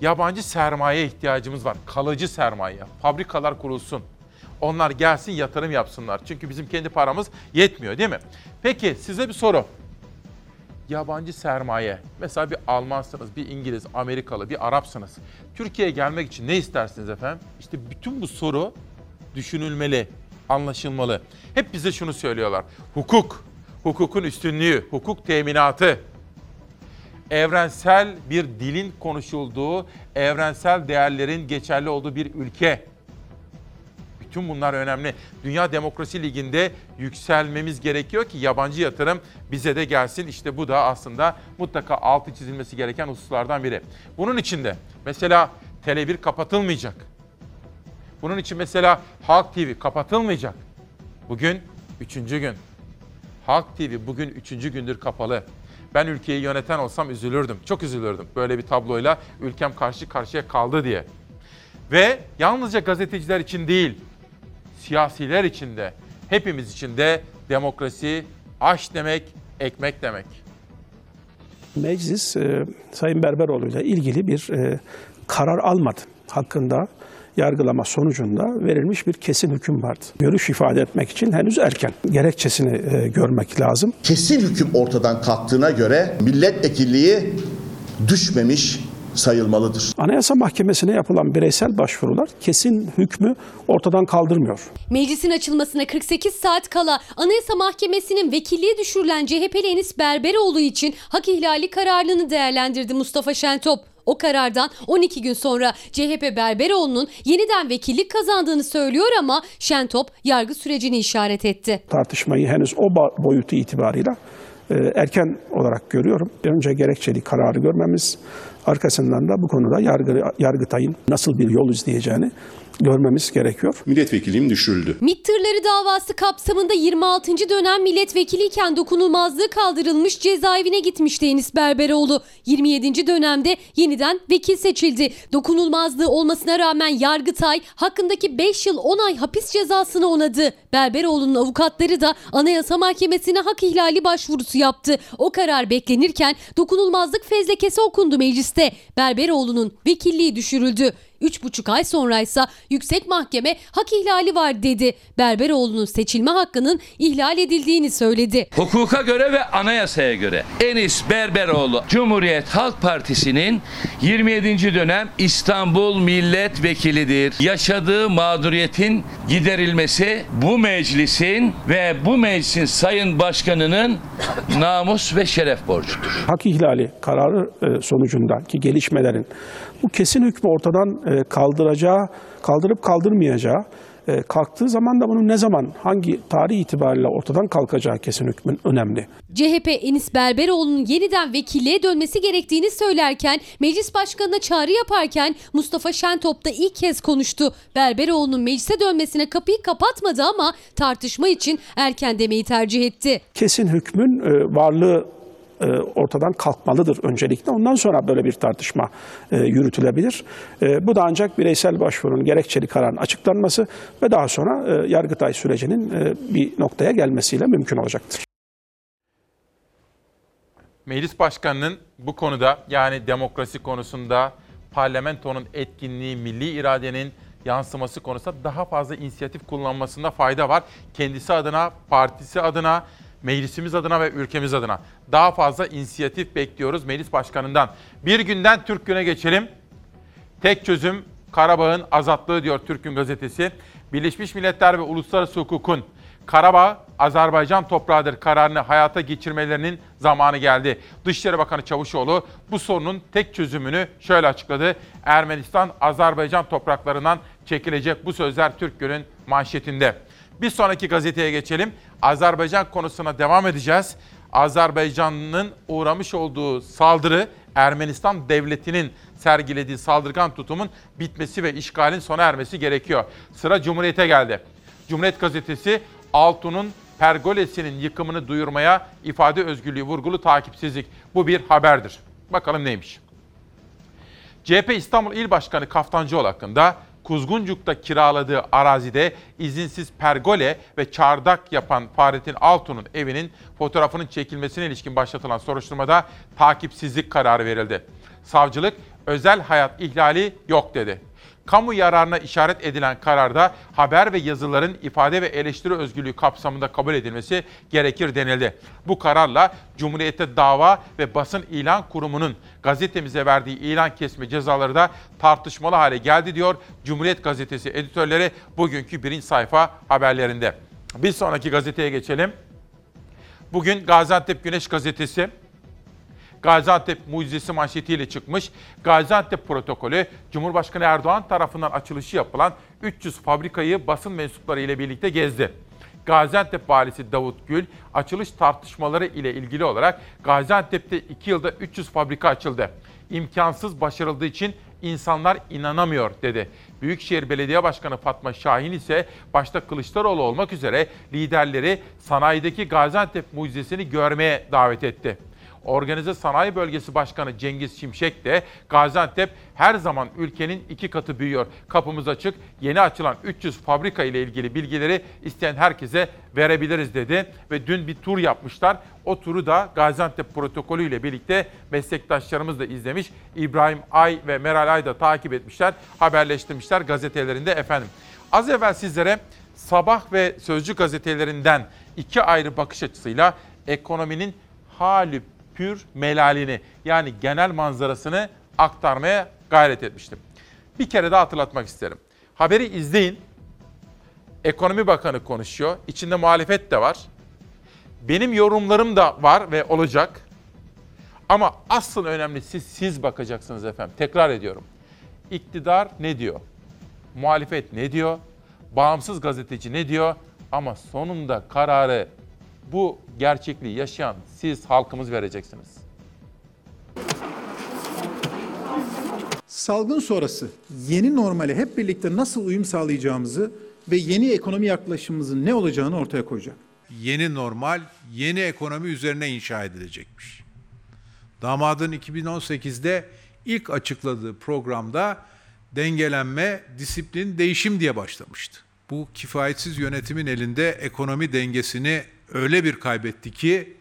yabancı sermaye ihtiyacımız var. Kalıcı sermaye. Fabrikalar kurulsun. Onlar gelsin yatırım yapsınlar. Çünkü bizim kendi paramız yetmiyor değil mi? Peki size bir soru. Yabancı sermaye. Mesela bir Almansınız, bir İngiliz, Amerikalı, bir Arapsınız. Türkiye'ye gelmek için ne istersiniz efendim? İşte bütün bu soru düşünülmeli, anlaşılmalı. Hep bize şunu söylüyorlar. Hukuk, hukukun üstünlüğü, hukuk teminatı, evrensel bir dilin konuşulduğu, evrensel değerlerin geçerli olduğu bir ülke. Bütün bunlar önemli. Dünya Demokrasi Ligi'nde yükselmemiz gerekiyor ki yabancı yatırım bize de gelsin. İşte bu da aslında mutlaka altı çizilmesi gereken hususlardan biri. Bunun için de mesela Tele1 kapatılmayacak. Bunun için mesela Halk TV kapatılmayacak. Bugün üçüncü gün. Halk TV bugün üçüncü gündür kapalı. Ben ülkeyi yöneten olsam üzülürdüm. Çok üzülürdüm böyle bir tabloyla ülkem karşı karşıya kaldı diye. Ve yalnızca gazeteciler için değil, siyasiler için de, hepimiz için de demokrasi aş demek, ekmek demek. Meclis e, Sayın Berberoğlu ile ilgili bir e, karar almadı. Hakkında yargılama sonucunda verilmiş bir kesin hüküm vardı. Görüş ifade etmek için henüz erken. Gerekçesini e, görmek lazım. Kesin hüküm ortadan kalktığına göre milletvekilliği düşmemiş sayılmalıdır. Anayasa Mahkemesi'ne yapılan bireysel başvurular kesin hükmü ortadan kaldırmıyor. Meclisin açılmasına 48 saat kala Anayasa Mahkemesi'nin vekilliği düşürülen CHP'li Enis Berberoğlu için hak ihlali kararını değerlendirdi Mustafa Şentop. O karardan 12 gün sonra CHP Berberoğlu'nun yeniden vekillik kazandığını söylüyor ama Şentop yargı sürecini işaret etti. Tartışmayı henüz o boyutu itibarıyla e, erken olarak görüyorum. Önce gerekçeli kararı görmemiz, arkasından da bu konuda yargı, Yargıtay'ın nasıl bir yol izleyeceğini görmemiz gerekiyor. Milletvekilliğim düşürüldü. MİT tırları davası kapsamında 26. dönem milletvekiliyken dokunulmazlığı kaldırılmış cezaevine gitmişti Enis Berberoğlu. 27. dönemde yeniden vekil seçildi. Dokunulmazlığı olmasına rağmen Yargıtay hakkındaki 5 yıl 10 ay hapis cezasını onadı. Berberoğlu'nun avukatları da Anayasa Mahkemesi'ne hak ihlali başvurusu yaptı. O karar beklenirken dokunulmazlık fezlekesi okundu mecliste. Berberoğlu'nun vekilliği düşürüldü. 3,5 ay sonraysa yüksek mahkeme hak ihlali var dedi. Berberoğlu'nun seçilme hakkının ihlal edildiğini söyledi. Hukuka göre ve anayasaya göre Enis Berberoğlu Cumhuriyet Halk Partisi'nin 27. dönem İstanbul Milletvekilidir. Yaşadığı mağduriyetin giderilmesi bu meclisin ve bu meclisin sayın başkanının namus ve şeref borcudur. Hak ihlali kararı e, sonucundaki gelişmelerin bu kesin hükmü ortadan e, kaldıracağı, kaldırıp kaldırmayacağı, e, kalktığı zaman da bunun ne zaman, hangi tarih itibariyle ortadan kalkacağı kesin hükmün önemli. CHP Enis Berberoğlu'nun yeniden vekilliğe dönmesi gerektiğini söylerken meclis başkanına çağrı yaparken Mustafa Şentop da ilk kez konuştu. Berberoğlu'nun meclise dönmesine kapıyı kapatmadı ama tartışma için erken demeyi tercih etti. Kesin hükmün e, varlığı ortadan kalkmalıdır öncelikle. Ondan sonra böyle bir tartışma e, yürütülebilir. E, bu da ancak bireysel başvurunun gerekçeli kararın açıklanması ve daha sonra e, Yargıtay sürecinin e, bir noktaya gelmesiyle mümkün olacaktır. Meclis Başkanı'nın bu konuda yani demokrasi konusunda parlamentonun etkinliği, milli iradenin yansıması konusunda daha fazla inisiyatif kullanmasında fayda var. Kendisi adına, partisi adına, meclisimiz adına ve ülkemiz adına daha fazla inisiyatif bekliyoruz meclis başkanından. Bir günden Türk Günü'ne geçelim. Tek çözüm Karabağ'ın azatlığı diyor Türk Gün gazetesi. Birleşmiş Milletler ve uluslararası hukukun Karabağ Azerbaycan toprağıdır kararını hayata geçirmelerinin zamanı geldi. Dışişleri Bakanı Çavuşoğlu bu sorunun tek çözümünü şöyle açıkladı. Ermenistan Azerbaycan topraklarından çekilecek bu sözler Türk Günü'nün manşetinde. Bir sonraki gazeteye geçelim. Azerbaycan konusuna devam edeceğiz. Azerbaycan'ın uğramış olduğu saldırı Ermenistan devletinin sergilediği saldırgan tutumun bitmesi ve işgalin sona ermesi gerekiyor. Sıra Cumhuriyet'e geldi. Cumhuriyet gazetesi Altun'un pergolesinin yıkımını duyurmaya ifade özgürlüğü vurgulu takipsizlik. Bu bir haberdir. Bakalım neymiş? CHP İstanbul İl Başkanı Kaftancıoğlu hakkında Kuzguncuk'ta kiraladığı arazide izinsiz pergole ve çardak yapan Fahrettin Altun'un evinin fotoğrafının çekilmesine ilişkin başlatılan soruşturmada takipsizlik kararı verildi. Savcılık özel hayat ihlali yok dedi. Kamu yararına işaret edilen kararda haber ve yazıların ifade ve eleştiri özgürlüğü kapsamında kabul edilmesi gerekir denildi. Bu kararla Cumhuriyete Dava ve Basın İlan Kurumu'nun gazetemize verdiği ilan kesme cezaları da tartışmalı hale geldi diyor Cumhuriyet Gazetesi editörleri bugünkü birinci sayfa haberlerinde. Bir sonraki gazeteye geçelim. Bugün Gaziantep Güneş Gazetesi Gaziantep mucizesi manşetiyle çıkmış. Gaziantep protokolü Cumhurbaşkanı Erdoğan tarafından açılışı yapılan 300 fabrikayı basın mensupları ile birlikte gezdi. Gaziantep valisi Davut Gül açılış tartışmaları ile ilgili olarak Gaziantep'te 2 yılda 300 fabrika açıldı. İmkansız başarıldığı için insanlar inanamıyor dedi. Büyükşehir Belediye Başkanı Fatma Şahin ise başta Kılıçdaroğlu olmak üzere liderleri sanayideki Gaziantep mucizesini görmeye davet etti. Organize Sanayi Bölgesi Başkanı Cengiz Şimşek de Gaziantep her zaman ülkenin iki katı büyüyor. Kapımız açık. Yeni açılan 300 fabrika ile ilgili bilgileri isteyen herkese verebiliriz dedi. Ve dün bir tur yapmışlar. O turu da Gaziantep protokolü ile birlikte meslektaşlarımız da izlemiş. İbrahim Ay ve Meral Ay da takip etmişler, haberleştirmişler gazetelerinde efendim. Az evvel sizlere Sabah ve Sözcü gazetelerinden iki ayrı bakış açısıyla ekonominin hali pür melalini yani genel manzarasını aktarmaya gayret etmiştim. Bir kere daha hatırlatmak isterim. Haberi izleyin. Ekonomi Bakanı konuşuyor. İçinde muhalefet de var. Benim yorumlarım da var ve olacak. Ama asıl önemlisi siz bakacaksınız efendim. Tekrar ediyorum. İktidar ne diyor? Muhalefet ne diyor? Bağımsız gazeteci ne diyor? Ama sonunda kararı bu gerçekliği yaşayan siz halkımız vereceksiniz. Salgın sonrası yeni normale hep birlikte nasıl uyum sağlayacağımızı ve yeni ekonomi yaklaşımımızın ne olacağını ortaya koyacak. Yeni normal, yeni ekonomi üzerine inşa edilecekmiş. Damadın 2018'de ilk açıkladığı programda dengelenme, disiplin, değişim diye başlamıştı. Bu kifayetsiz yönetimin elinde ekonomi dengesini öyle bir kaybetti ki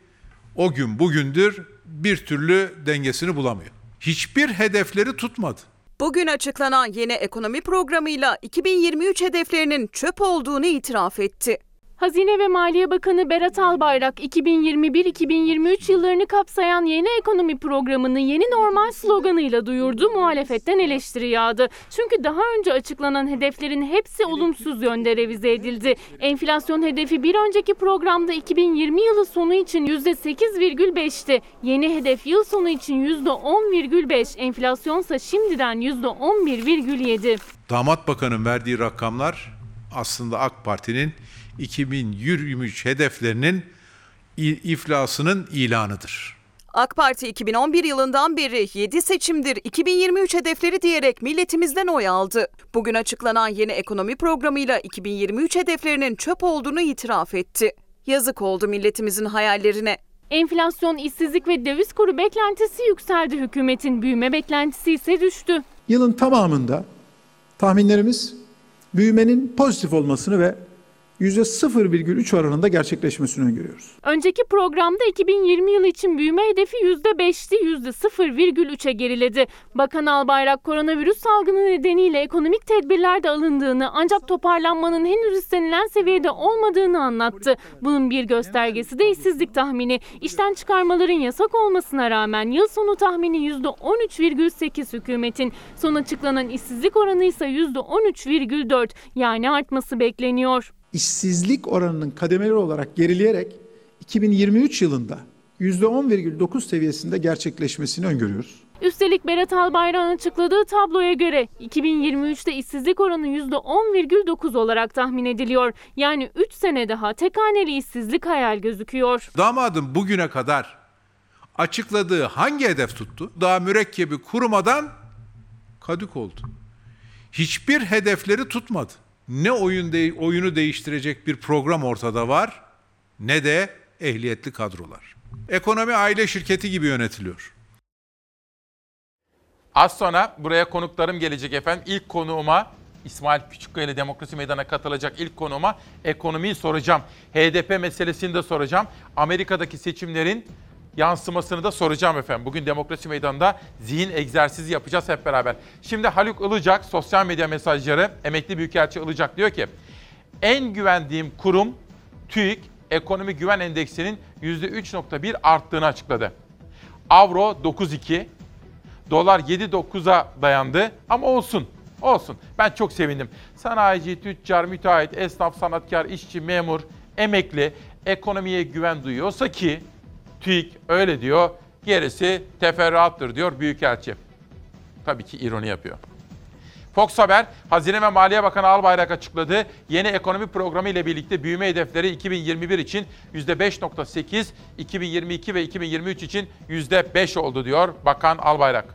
o gün bugündür bir türlü dengesini bulamıyor. Hiçbir hedefleri tutmadı. Bugün açıklanan yeni ekonomi programıyla 2023 hedeflerinin çöp olduğunu itiraf etti. Hazine ve Maliye Bakanı Berat Albayrak 2021-2023 yıllarını kapsayan yeni ekonomi programını yeni normal sloganıyla duyurdu, muhalefetten eleştiri yağdı. Çünkü daha önce açıklanan hedeflerin hepsi olumsuz yönde revize edildi. Enflasyon hedefi bir önceki programda 2020 yılı sonu için %8,5'ti. Yeni hedef yıl sonu için %10,5, enflasyonsa şimdiden %11,7. Damat Bakan'ın verdiği rakamlar aslında AK Parti'nin 2023 hedeflerinin iflasının ilanıdır. AK Parti 2011 yılından beri 7 seçimdir 2023 hedefleri diyerek milletimizden oy aldı. Bugün açıklanan yeni ekonomi programıyla 2023 hedeflerinin çöp olduğunu itiraf etti. Yazık oldu milletimizin hayallerine. Enflasyon, işsizlik ve döviz kuru beklentisi yükseldi. Hükümetin büyüme beklentisi ise düştü. Yılın tamamında tahminlerimiz büyümenin pozitif olmasını ve %0,3 oranında gerçekleşmesini öngörüyoruz. Önceki programda 2020 yılı için büyüme hedefi %5'ti, %0,3'e geriledi. Bakan Albayrak koronavirüs salgını nedeniyle ekonomik tedbirler de alındığını ancak toparlanmanın henüz istenilen seviyede olmadığını anlattı. Bunun bir göstergesi de işsizlik tahmini. İşten çıkarmaların yasak olmasına rağmen yıl sonu tahmini %13,8 hükümetin. Son açıklanan işsizlik oranı ise %13,4 yani artması bekleniyor işsizlik oranının kademeli olarak gerileyerek 2023 yılında %10,9 seviyesinde gerçekleşmesini öngörüyoruz. Üstelik Berat Albayrak'ın açıkladığı tabloya göre 2023'te işsizlik oranı %10,9 olarak tahmin ediliyor. Yani 3 sene daha tek haneli işsizlik hayal gözüküyor. Damadın bugüne kadar açıkladığı hangi hedef tuttu? Daha mürekkebi kurumadan kadük oldu. Hiçbir hedefleri tutmadı ne oyun de, oyunu değiştirecek bir program ortada var ne de ehliyetli kadrolar. Ekonomi aile şirketi gibi yönetiliyor. Az sonra buraya konuklarım gelecek efendim. İlk konuğuma İsmail Küçükkaya ile Demokrasi Meydanı'na katılacak ilk konuğuma ekonomiyi soracağım. HDP meselesini de soracağım. Amerika'daki seçimlerin yansımasını da soracağım efendim. Bugün Demokrasi Meydanı'nda zihin egzersizi yapacağız hep beraber. Şimdi Haluk Ilıcak sosyal medya mesajları emekli büyükelçi Ilıcak diyor ki en güvendiğim kurum TÜİK Ekonomi Güven Endeksinin %3.1 arttığını açıkladı. Avro 9.2, dolar 7.9'a dayandı ama olsun. Olsun. Ben çok sevindim. Sanayici, tüccar, müteahhit, esnaf, sanatkar, işçi, memur, emekli ekonomiye güven duyuyorsa ki TÜİK öyle diyor, gerisi teferruattır diyor Büyükelçi. Tabii ki ironi yapıyor. Fox Haber, Hazine ve Maliye Bakanı Albayrak açıkladı. Yeni ekonomi programı ile birlikte büyüme hedefleri 2021 için %5.8, 2022 ve 2023 için %5 oldu diyor Bakan Albayrak.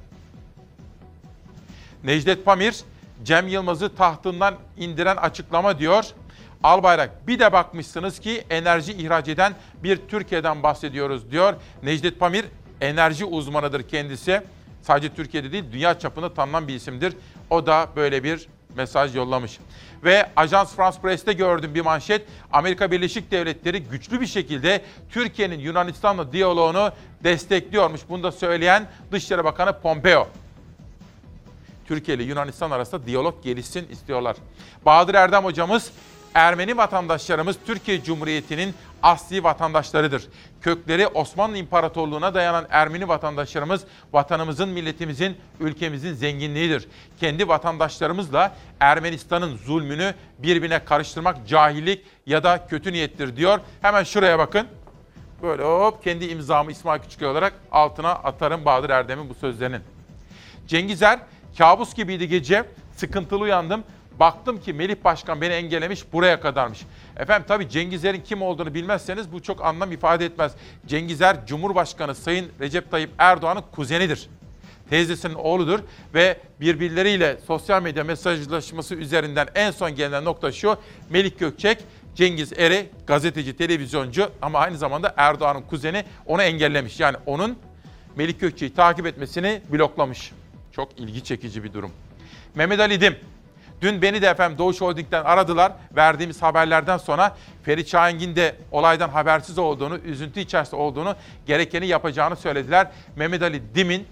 Necdet Pamir, Cem Yılmaz'ı tahtından indiren açıklama diyor. Albayrak bir de bakmışsınız ki enerji ihraç eden bir Türkiye'den bahsediyoruz diyor. Necdet Pamir enerji uzmanıdır kendisi. Sadece Türkiye'de değil dünya çapında tanınan bir isimdir. O da böyle bir mesaj yollamış. Ve Ajans France Press'te gördüm bir manşet. Amerika Birleşik Devletleri güçlü bir şekilde Türkiye'nin Yunanistan'la diyaloğunu destekliyormuş. Bunu da söyleyen Dışişleri Bakanı Pompeo. Türkiye ile Yunanistan arasında diyalog gelişsin istiyorlar. Bahadır Erdem hocamız Ermeni vatandaşlarımız Türkiye Cumhuriyeti'nin asli vatandaşlarıdır. Kökleri Osmanlı İmparatorluğu'na dayanan Ermeni vatandaşlarımız vatanımızın, milletimizin, ülkemizin zenginliğidir. Kendi vatandaşlarımızla Ermenistan'ın zulmünü birbirine karıştırmak cahillik ya da kötü niyettir diyor. Hemen şuraya bakın. Böyle hop kendi imzamı İsmail Küçüköy olarak altına atarım Bahadır Erdem'in bu sözlerinin. Cengizer kabus gibiydi gece. Sıkıntılı uyandım. Baktım ki Melih Başkan beni engellemiş buraya kadarmış. Efendim tabii Cengizer'in kim olduğunu bilmezseniz bu çok anlam ifade etmez. Cengizer Cumhurbaşkanı Sayın Recep Tayyip Erdoğan'ın kuzenidir. Teyzesinin oğludur ve birbirleriyle sosyal medya mesajlaşması üzerinden en son gelinen nokta şu. Melik Gökçek, Cengiz Eri gazeteci, televizyoncu ama aynı zamanda Erdoğan'ın kuzeni onu engellemiş. Yani onun Melik Gökçek'i takip etmesini bloklamış. Çok ilgi çekici bir durum. Mehmet Ali Dim, Dün beni de efendim Doğuş Holding'den aradılar. Verdiğimiz haberlerden sonra Ferit Şahingin de olaydan habersiz olduğunu, üzüntü içerisinde olduğunu, gerekeni yapacağını söylediler. Mehmet Ali Dim'in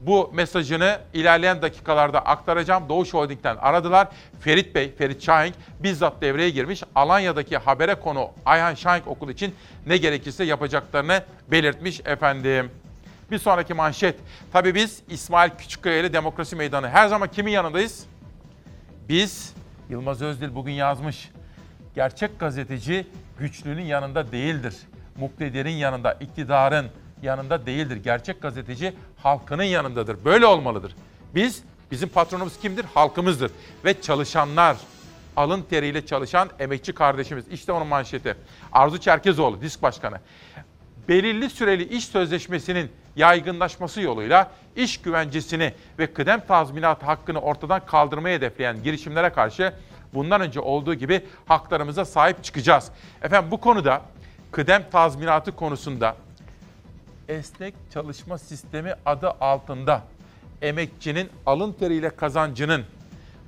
bu mesajını ilerleyen dakikalarda aktaracağım. Doğuş Holding'den aradılar. Ferit Bey, Ferit Şahin bizzat devreye girmiş. Alanya'daki habere konu Ayhan Şahin Okulu için ne gerekirse yapacaklarını belirtmiş efendim. Bir sonraki manşet. Tabii biz İsmail Küçükkaya ile Demokrasi Meydanı her zaman kimin yanındayız? Biz, Yılmaz Özdil bugün yazmış, gerçek gazeteci güçlünün yanında değildir. Muktedirin yanında, iktidarın yanında değildir. Gerçek gazeteci halkının yanındadır. Böyle olmalıdır. Biz, bizim patronumuz kimdir? Halkımızdır. Ve çalışanlar, alın teriyle çalışan emekçi kardeşimiz. İşte onun manşeti. Arzu Çerkezoğlu, disk başkanı. Belirli süreli iş sözleşmesinin yaygınlaşması yoluyla iş güvencesini ve kıdem tazminatı hakkını ortadan kaldırmayı hedefleyen girişimlere karşı bundan önce olduğu gibi haklarımıza sahip çıkacağız. Efendim bu konuda kıdem tazminatı konusunda esnek çalışma sistemi adı altında emekçinin alın teriyle kazancının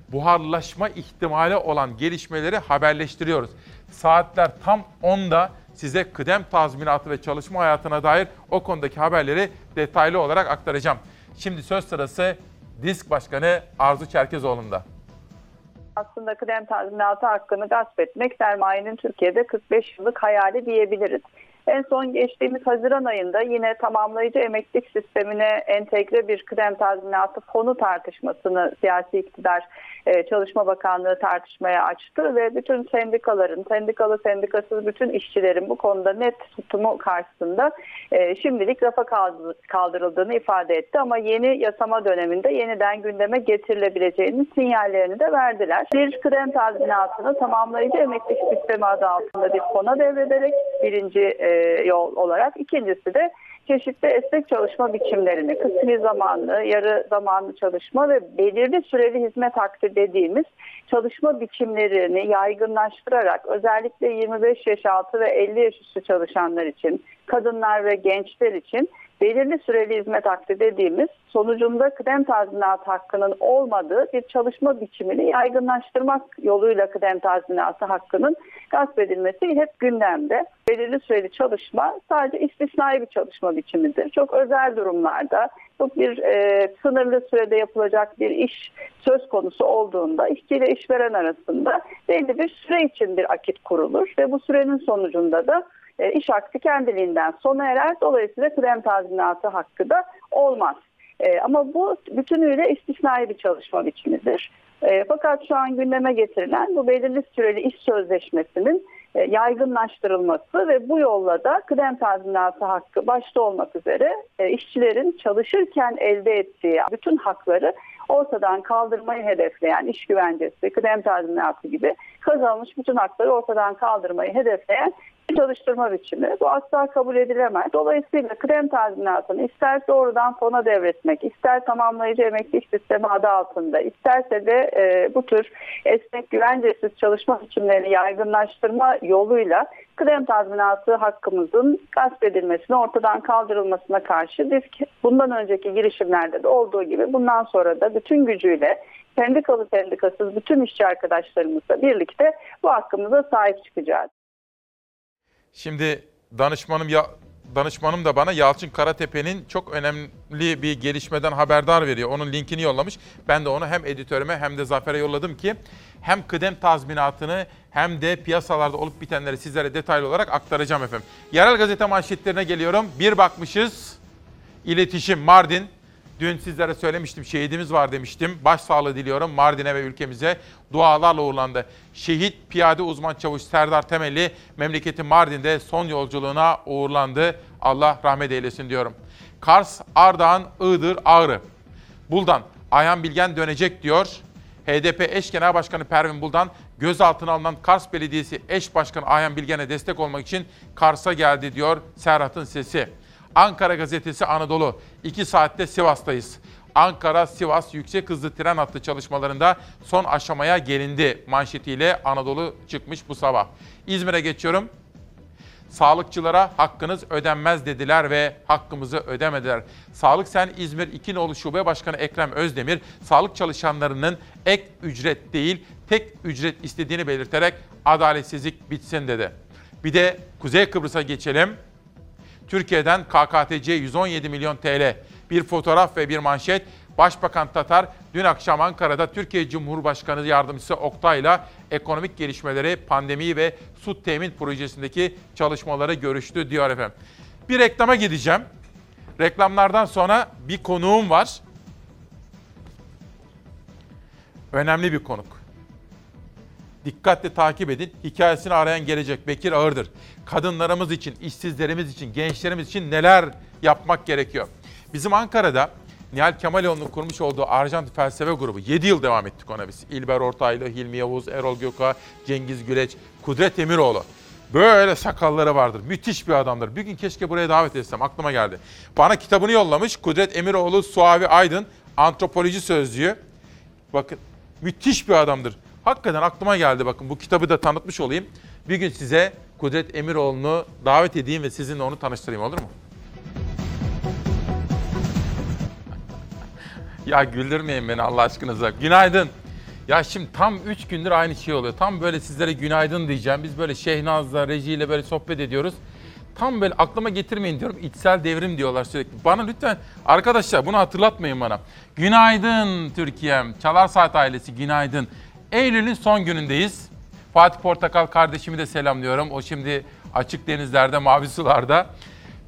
buharlaşma ihtimali olan gelişmeleri haberleştiriyoruz. Saatler tam 10'da size kıdem tazminatı ve çalışma hayatına dair o konudaki haberleri detaylı olarak aktaracağım. Şimdi söz sırası Disk Başkanı Arzu Çerkezoğlu'nda. Aslında kıdem tazminatı hakkını gasp etmek sermayenin Türkiye'de 45 yıllık hayali diyebiliriz. En son geçtiğimiz Haziran ayında yine tamamlayıcı emeklilik sistemine entegre bir kıdem tazminatı fonu tartışmasını siyasi iktidar e, Çalışma Bakanlığı tartışmaya açtı ve bütün sendikaların, sendikalı sendikasız bütün işçilerin bu konuda net tutumu karşısında e, şimdilik rafa kaldırıldığını ifade etti. Ama yeni yasama döneminde yeniden gündeme getirilebileceğinin sinyallerini de verdiler. Bir kıdem tazminatını tamamlayıcı emeklilik sistemi adı altında bir fona devrederek birinci e, yol olarak, ikincisi de çeşitli esnek çalışma biçimlerini, kısmi zamanlı, yarı zamanlı çalışma ve belirli süreli hizmet hakkı dediğimiz çalışma biçimlerini yaygınlaştırarak özellikle 25 yaş altı ve 50 yaş üstü çalışanlar için, kadınlar ve gençler için belirli süreli hizmet hakkı dediğimiz sonucunda kıdem tazminatı hakkının olmadığı bir çalışma biçimini yaygınlaştırmak yoluyla kıdem tazminatı hakkının gasp edilmesi hep gündemde. Belirli süreli çalışma sadece istisnai bir çalışma biçimidir. Çok özel durumlarda çok bir e, sınırlı sürede yapılacak bir iş söz konusu olduğunda işçi ile işveren arasında belli bir süre için bir akit kurulur ve bu sürenin sonucunda da e, iş hakkı kendiliğinden sona erer. Dolayısıyla kıdem tazminatı hakkı da olmaz. E, ama bu bütünüyle istisnai bir çalışma biçimidir. E, fakat şu an gündeme getirilen bu belirli süreli iş sözleşmesinin e, yaygınlaştırılması ve bu yolla da kıdem tazminatı hakkı başta olmak üzere işçilerin çalışırken elde ettiği bütün hakları ortadan kaldırmayı hedefleyen iş güvencesi, kıdem tazminatı gibi kazanılmış bütün hakları ortadan kaldırmayı hedefleyen çalıştırma biçimi. Bu asla kabul edilemez. Dolayısıyla kıdem tazminatını ister doğrudan fona devretmek, ister tamamlayıcı emeklilik sistemi adı altında, isterse de e, bu tür esnek güvencesiz çalışma biçimlerini yaygınlaştırma yoluyla kıdem tazminatı hakkımızın gasp edilmesine, ortadan kaldırılmasına karşı biz bundan önceki girişimlerde de olduğu gibi bundan sonra da bütün gücüyle sendikalı sendikasız bütün işçi arkadaşlarımızla birlikte bu hakkımıza sahip çıkacağız. Şimdi danışmanım ya danışmanım da bana Yalçın Karatepe'nin çok önemli bir gelişmeden haberdar veriyor. Onun linkini yollamış. Ben de onu hem editörüme hem de Zafer'e yolladım ki hem kıdem tazminatını hem de piyasalarda olup bitenleri sizlere detaylı olarak aktaracağım efendim. Yerel gazete manşetlerine geliyorum. Bir bakmışız. İletişim Mardin. Dün sizlere söylemiştim şehidimiz var demiştim. Başsağlığı diliyorum Mardin'e ve ülkemize dualarla uğurlandı. Şehit piyade uzman çavuş Serdar Temelli memleketi Mardin'de son yolculuğuna uğurlandı. Allah rahmet eylesin diyorum. Kars, Ardahan, Iğdır, Ağrı. Buldan Ayhan Bilgen dönecek diyor. HDP eş genel başkanı Pervin Buldan gözaltına alınan Kars Belediyesi eş başkanı Ayhan Bilgen'e destek olmak için Kars'a geldi diyor Serhat'ın sesi. Ankara gazetesi Anadolu. 2 saatte Sivas'tayız. Ankara-Sivas yüksek hızlı tren hattı çalışmalarında son aşamaya gelindi manşetiyle Anadolu çıkmış bu sabah. İzmir'e geçiyorum. Sağlıkçılara hakkınız ödenmez dediler ve hakkımızı ödemediler. Sağlık Sen İzmir 2 Nolu Şube Başkanı Ekrem Özdemir, sağlık çalışanlarının ek ücret değil, tek ücret istediğini belirterek adaletsizlik bitsin dedi. Bir de Kuzey Kıbrıs'a geçelim. Türkiye'den KKTC 117 milyon TL. Bir fotoğraf ve bir manşet. Başbakan Tatar dün akşam Ankara'da Türkiye Cumhurbaşkanı Yardımcısı Oktay'la ekonomik gelişmeleri, pandemi ve su temin projesindeki çalışmaları görüştü diyor efendim. Bir reklama gideceğim. Reklamlardan sonra bir konuğum var. Önemli bir konuk. Dikkatle takip edin. Hikayesini arayan gelecek Bekir Ağırdır. Kadınlarımız için, işsizlerimiz için, gençlerimiz için neler yapmak gerekiyor? Bizim Ankara'da Nihal Kemaloğlu'nun kurmuş olduğu Arjant Felsefe Grubu 7 yıl devam ettik ona biz. İlber Ortaylı, Hilmi Yavuz, Erol Göka, Cengiz Güleç, Kudret Emiroğlu. Böyle sakalları vardır. Müthiş bir adamdır. Bir gün keşke buraya davet etsem. Aklıma geldi. Bana kitabını yollamış. Kudret Emiroğlu, Suavi Aydın, Antropoloji Sözlüğü. Bakın müthiş bir adamdır. Hakikaten aklıma geldi bakın bu kitabı da tanıtmış olayım. Bir gün size Kudret Emiroğlu'nu davet edeyim ve sizinle onu tanıştırayım olur mu? (laughs) ya güldürmeyin beni Allah aşkınıza. Günaydın. Ya şimdi tam 3 gündür aynı şey oluyor. Tam böyle sizlere günaydın diyeceğim. Biz böyle Şehnaz'la, rejiyle böyle sohbet ediyoruz. Tam böyle aklıma getirmeyin diyorum. İçsel devrim diyorlar sürekli. Bana lütfen arkadaşlar bunu hatırlatmayın bana. Günaydın Türkiye'm. Çalar Saat ailesi günaydın. Eylül'ün son günündeyiz. Fatih Portakal kardeşimi de selamlıyorum. O şimdi açık denizlerde, mavi sularda.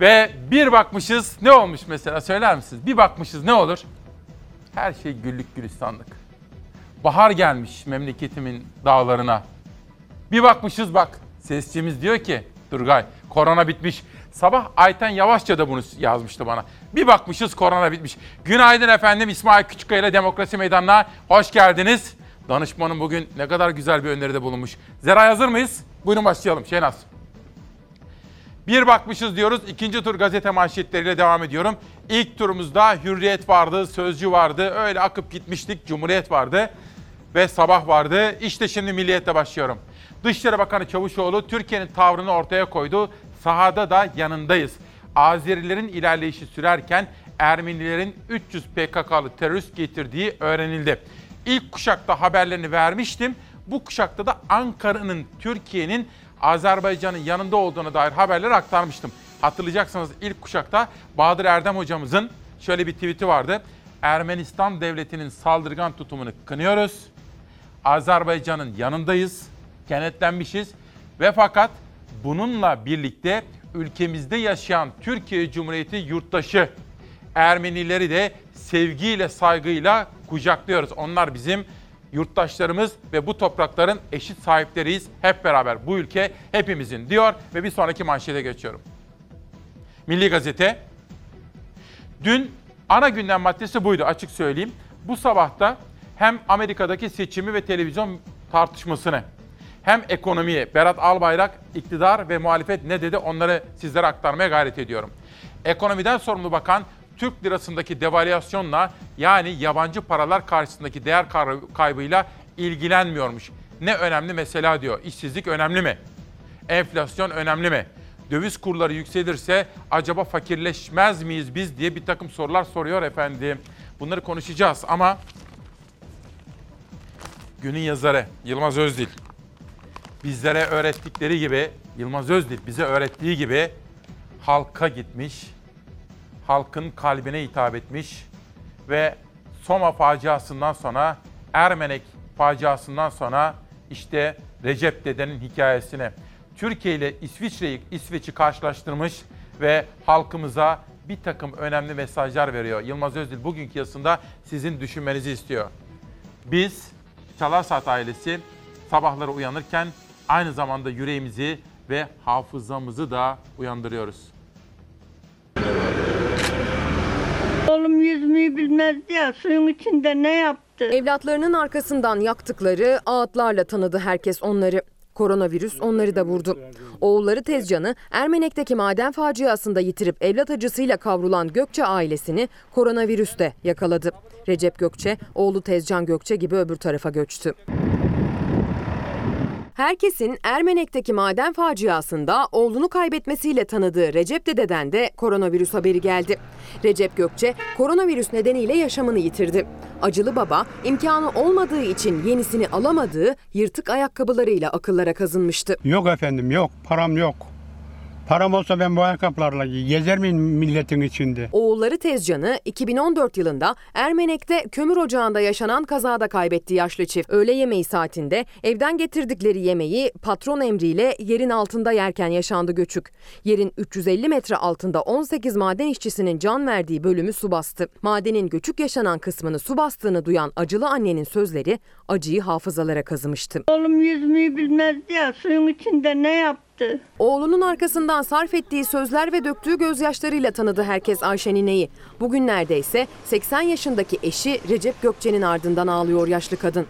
Ve bir bakmışız ne olmuş mesela söyler misiniz? Bir bakmışız ne olur? Her şey güllük gülistanlık. Bahar gelmiş memleketimin dağlarına. Bir bakmışız bak sesçimiz diyor ki Turgay korona bitmiş. Sabah Ayten Yavaşça da bunu yazmıştı bana. Bir bakmışız korona bitmiş. Günaydın efendim İsmail Küçükkaya ile Demokrasi Meydanı'na hoş geldiniz. Danışmanım bugün ne kadar güzel bir öneride bulunmuş. Zeray hazır mıyız? Buyurun başlayalım Şenaz. Bir bakmışız diyoruz. İkinci tur gazete manşetleriyle devam ediyorum. İlk turumuzda Hürriyet vardı, Sözcü vardı. Öyle akıp gitmiştik. Cumhuriyet vardı ve Sabah vardı. İşte şimdi Milliyet'le başlıyorum. Dışişleri Bakanı Çavuşoğlu Türkiye'nin tavrını ortaya koydu. Sahada da yanındayız. Azerilerin ilerleyişi sürerken Ermenilerin 300 PKK'lı terörist getirdiği öğrenildi. İlk kuşakta haberlerini vermiştim. Bu kuşakta da Ankara'nın, Türkiye'nin Azerbaycan'ın yanında olduğuna dair haberleri aktarmıştım. Hatırlayacaksınız ilk kuşakta Bahadır Erdem hocamızın şöyle bir tweet'i vardı. Ermenistan devletinin saldırgan tutumunu kınıyoruz. Azerbaycan'ın yanındayız, kenetlenmişiz ve fakat bununla birlikte ülkemizde yaşayan Türkiye Cumhuriyeti yurttaşı Ermenileri de sevgiyle, saygıyla kucaklıyoruz. Onlar bizim yurttaşlarımız ve bu toprakların eşit sahipleriyiz. Hep beraber bu ülke hepimizin diyor ve bir sonraki manşete geçiyorum. Milli Gazete. Dün ana gündem maddesi buydu açık söyleyeyim. Bu sabahta hem Amerika'daki seçimi ve televizyon tartışmasını hem ekonomiyi Berat Albayrak iktidar ve muhalefet ne dedi onları sizlere aktarmaya gayret ediyorum. Ekonomiden sorumlu bakan Türk lirasındaki devalüasyonla yani yabancı paralar karşısındaki değer kaybıyla ilgilenmiyormuş. Ne önemli mesela diyor. İşsizlik önemli mi? Enflasyon önemli mi? Döviz kurları yükselirse acaba fakirleşmez miyiz biz diye bir takım sorular soruyor efendim. Bunları konuşacağız ama günün yazarı Yılmaz Özdil bizlere öğrettikleri gibi Yılmaz Özdil bize öğrettiği gibi halka gitmiş, halkın kalbine hitap etmiş ve Soma faciasından sonra Ermenek faciasından sonra işte Recep dedenin hikayesini Türkiye ile İsviçre'yi İsveç'i karşılaştırmış ve halkımıza bir takım önemli mesajlar veriyor. Yılmaz Özdil bugünkü yazısında sizin düşünmenizi istiyor. Biz Çalarsat ailesi sabahları uyanırken aynı zamanda yüreğimizi ve hafızamızı da uyandırıyoruz. Oğlum yüzmeyi bilmezdi ya suyun içinde ne yaptı? Evlatlarının arkasından yaktıkları ağıtlarla tanıdı herkes onları. Koronavirüs onları da vurdu. Oğulları Tezcan'ı Ermenek'teki maden faciasında yitirip evlat acısıyla kavrulan Gökçe ailesini koronavirüs de yakaladı. Recep Gökçe, oğlu Tezcan Gökçe gibi öbür tarafa göçtü. Herkesin Ermenek'teki maden faciasında oğlunu kaybetmesiyle tanıdığı Recep Dede'den de koronavirüs haberi geldi. Recep Gökçe koronavirüs nedeniyle yaşamını yitirdi. Acılı baba imkanı olmadığı için yenisini alamadığı yırtık ayakkabılarıyla akıllara kazınmıştı. Yok efendim yok param yok. Param olsa ben bu ayakkabılarla gezer miyim milletin içinde? Oğulları Tezcan'ı 2014 yılında Ermenek'te kömür ocağında yaşanan kazada kaybetti yaşlı çift. Öğle yemeği saatinde evden getirdikleri yemeği patron emriyle yerin altında yerken yaşandı göçük. Yerin 350 metre altında 18 maden işçisinin can verdiği bölümü su bastı. Madenin göçük yaşanan kısmını su bastığını duyan acılı annenin sözleri acıyı hafızalara kazımıştı. Oğlum yüzmeyi bilmezdi ya suyun içinde ne yaptı? Oğlunun arkasından sarf ettiği sözler ve döktüğü gözyaşlarıyla tanıdı herkes Ayşe Nine'yi. Bugünlerde ise 80 yaşındaki eşi Recep Gökçe'nin ardından ağlıyor yaşlı kadın.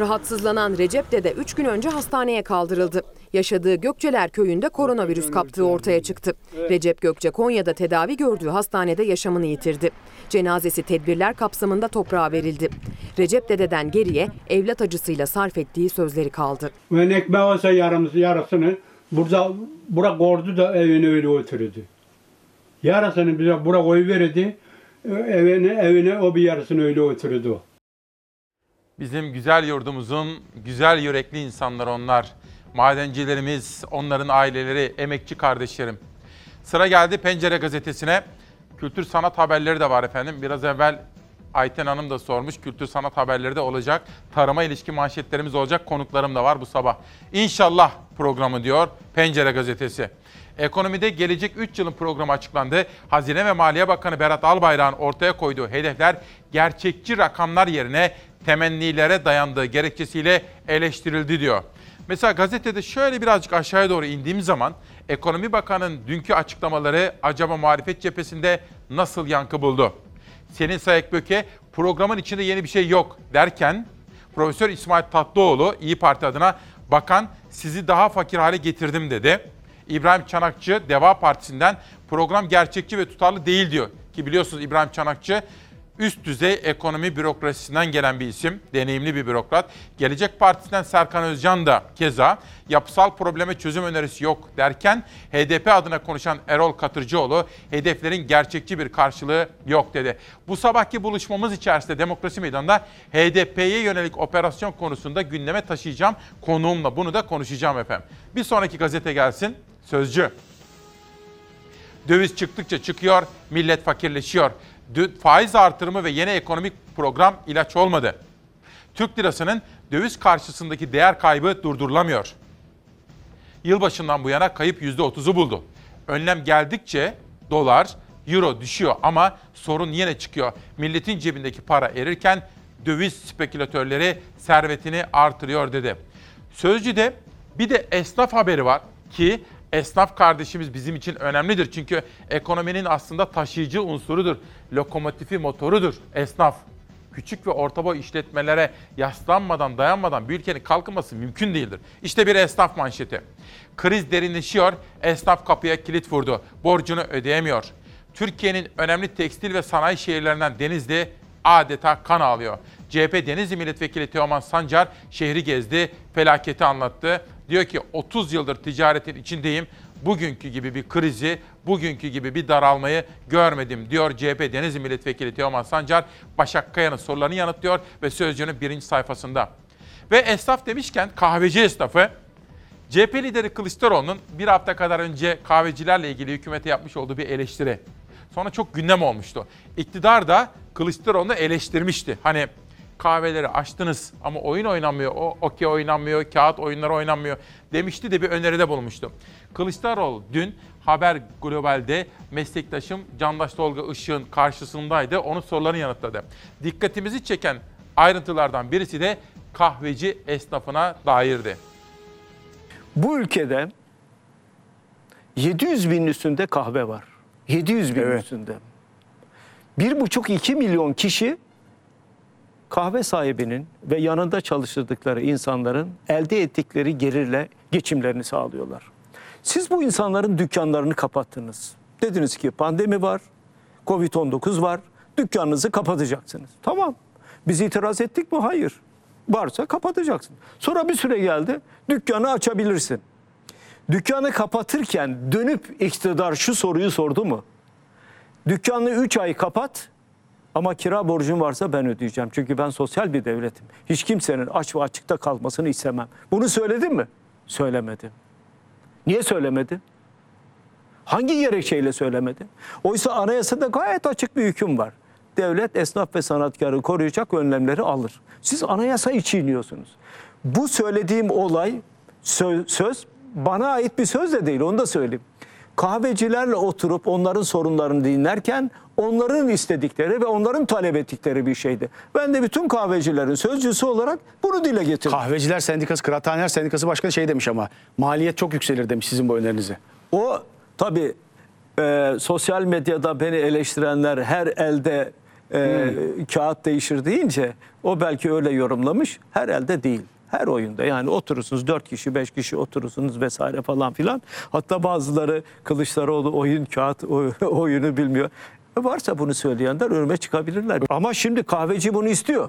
Rahatsızlanan Recep Dede 3 gün önce hastaneye kaldırıldı. Yaşadığı Gökçeler köyünde koronavirüs kaptığı ortaya çıktı. Recep Gökçe Konya'da tedavi gördüğü hastanede yaşamını yitirdi. Cenazesi tedbirler kapsamında toprağa verildi. Recep Dede'den geriye evlat acısıyla sarf ettiği sözleri kaldı. Ve ekmeği olsa yarımızı yarısını burada bura kordu da evine öyle oturdu. Yarısını bize bura koy verirdi. Evine, evine o bir yarısını öyle oturdu. Bizim güzel yurdumuzun güzel yürekli insanlar onlar. Madencilerimiz, onların aileleri, emekçi kardeşlerim. Sıra geldi Pencere gazetesine. Kültür sanat haberleri de var efendim. Biraz evvel Ayten Hanım da sormuş. Kültür sanat haberleri de olacak. Tarıma ilişkin manşetlerimiz olacak. Konuklarım da var bu sabah. İnşallah programı diyor Pencere gazetesi. Ekonomide gelecek 3 yılın programı açıklandı. Hazine ve Maliye Bakanı Berat Albayrak'ın ortaya koyduğu hedefler gerçekçi rakamlar yerine temennilere dayandığı gerekçesiyle eleştirildi diyor. Mesela gazetede şöyle birazcık aşağıya doğru indiğim zaman Ekonomi Bakanı'nın dünkü açıklamaları acaba muhalefet cephesinde nasıl yankı buldu? Selin Sayıkböke programın içinde yeni bir şey yok derken Profesör İsmail Tatlıoğlu İyi Parti adına bakan sizi daha fakir hale getirdim dedi. İbrahim Çanakçı Deva Partisi'nden program gerçekçi ve tutarlı değil diyor. Ki biliyorsunuz İbrahim Çanakçı üst düzey ekonomi bürokrasisinden gelen bir isim, deneyimli bir bürokrat. Gelecek Partisi'nden Serkan Özcan da keza yapısal probleme çözüm önerisi yok derken HDP adına konuşan Erol Katırcıoğlu hedeflerin gerçekçi bir karşılığı yok dedi. Bu sabahki buluşmamız içerisinde demokrasi meydanında HDP'ye yönelik operasyon konusunda gündeme taşıyacağım konuğumla bunu da konuşacağım efendim. Bir sonraki gazete gelsin. Sözcü. Döviz çıktıkça çıkıyor, millet fakirleşiyor faiz artırımı ve yeni ekonomik program ilaç olmadı. Türk lirasının döviz karşısındaki değer kaybı durdurulamıyor. Yılbaşından bu yana kayıp %30'u buldu. Önlem geldikçe dolar, euro düşüyor ama sorun yine çıkıyor. Milletin cebindeki para erirken döviz spekülatörleri servetini artırıyor dedi. Sözcü'de bir de esnaf haberi var ki esnaf kardeşimiz bizim için önemlidir. Çünkü ekonominin aslında taşıyıcı unsurudur. Lokomotifi, motorudur esnaf. Küçük ve orta boy işletmelere yaslanmadan, dayanmadan bir ülkenin kalkınması mümkün değildir. İşte bir esnaf manşeti. Kriz derinleşiyor, esnaf kapıya kilit vurdu. Borcunu ödeyemiyor. Türkiye'nin önemli tekstil ve sanayi şehirlerinden Denizli adeta kan ağlıyor. CHP Denizli Milletvekili Teoman Sancar şehri gezdi, felaketi anlattı. Diyor ki 30 yıldır ticaretin içindeyim. Bugünkü gibi bir krizi, bugünkü gibi bir daralmayı görmedim diyor CHP Denizli Milletvekili Teoman Sancar. Başak Kaya'nın sorularını yanıtlıyor ve Sözcü'nün birinci sayfasında. Ve esnaf demişken kahveci esnafı CHP lideri Kılıçdaroğlu'nun bir hafta kadar önce kahvecilerle ilgili hükümete yapmış olduğu bir eleştiri. Sonra çok gündem olmuştu. İktidar da Kılıçdaroğlu'nu eleştirmişti. Hani kahveleri açtınız ama oyun oynanmıyor, o okey oynanmıyor, kağıt oyunları oynanmıyor demişti de bir öneride bulmuştu. Kılıçdaroğlu dün Haber Global'de meslektaşım Candaş Tolga Işık'ın karşısındaydı. Onun sorularını yanıtladı. Dikkatimizi çeken ayrıntılardan birisi de kahveci esnafına dairdi. Bu ülkede 700 bin üstünde kahve var. 700 bin üstünde. 1,5-2 milyon kişi kahve sahibinin ve yanında çalıştırdıkları insanların elde ettikleri gelirle geçimlerini sağlıyorlar. Siz bu insanların dükkanlarını kapattınız. Dediniz ki pandemi var, Covid-19 var, dükkanınızı kapatacaksınız. Tamam. Biz itiraz ettik mi? Hayır. Varsa kapatacaksın. Sonra bir süre geldi, dükkanı açabilirsin. Dükkanı kapatırken dönüp iktidar şu soruyu sordu mu? Dükkanını 3 ay kapat ama kira borcun varsa ben ödeyeceğim. Çünkü ben sosyal bir devletim. Hiç kimsenin aç ve açıkta kalmasını istemem. Bunu söyledim mi? Söylemedi. Niye söylemedi? Hangi gerekçeyle söylemedi? Oysa anayasada gayet açık bir hüküm var. Devlet esnaf ve sanatkarı koruyacak önlemleri alır. Siz anayasayı çiğniyorsunuz. Bu söylediğim olay söz, söz bana ait bir söz de değil onu da söyleyeyim. Kahvecilerle oturup onların sorunlarını dinlerken onların istedikleri ve onların talep ettikleri bir şeydi. Ben de bütün kahvecilerin sözcüsü olarak bunu dile getirdim. Kahveciler Sendikası, Kıraathaneler Sendikası başkanı şey demiş ama maliyet çok yükselir demiş sizin bu önerinize. O tabii e, sosyal medyada beni eleştirenler her elde e, kağıt değişir deyince o belki öyle yorumlamış. Her elde değil. Her oyunda yani oturursunuz dört kişi beş kişi oturursunuz vesaire falan filan. Hatta bazıları Kılıçdaroğlu oyun kağıt oy- (laughs) oyunu bilmiyor. E, Varsa bunu söyleyenler önüme çıkabilirler. Ama şimdi kahveci bunu istiyor.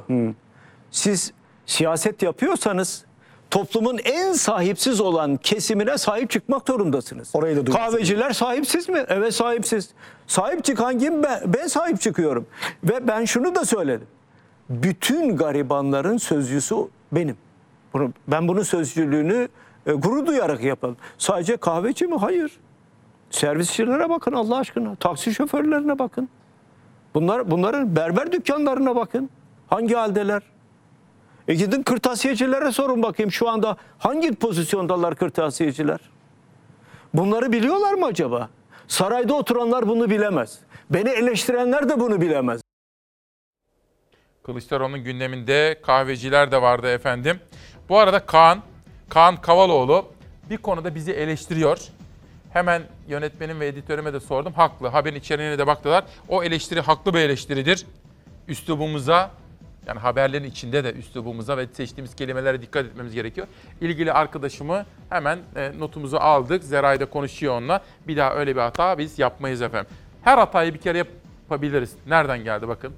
Siz siyaset yapıyorsanız toplumun en sahipsiz olan kesimine sahip çıkmak zorundasınız. Orayı da duydum. Kahveciler sahipsiz mi? Evet sahipsiz. Sahip çıkan kim? Ben, ben sahip çıkıyorum. Ve ben şunu da söyledim. Bütün garibanların sözcüsü benim. Bunu, ben bunun sözcülüğünü e, gurur duyarak yapalım. Sadece kahveci mi? Hayır. Servisçilere bakın Allah aşkına. Taksi şoförlerine bakın. Bunlar bunların berber dükkanlarına bakın. Hangi haldeler? E gidin kırtasiyecilere sorun bakayım şu anda hangi pozisyondalar kırtasiyeciler? Bunları biliyorlar mı acaba? Sarayda oturanlar bunu bilemez. Beni eleştirenler de bunu bilemez. Kılıçdaroğlu'nun gündeminde kahveciler de vardı efendim. Bu arada Kaan, Kaan Kavaloğlu bir konuda bizi eleştiriyor. Hemen yönetmenim ve editörüme de sordum. Haklı. Haberin içeriğine de baktılar. O eleştiri haklı bir eleştiridir. Üslubumuza yani haberlerin içinde de üslubumuza ve seçtiğimiz kelimelere dikkat etmemiz gerekiyor. İlgili arkadaşımı hemen e, notumuzu aldık. Zeray'da konuşuyor onunla. Bir daha öyle bir hata biz yapmayız efendim. Her hatayı bir kere yapabiliriz. Nereden geldi bakın.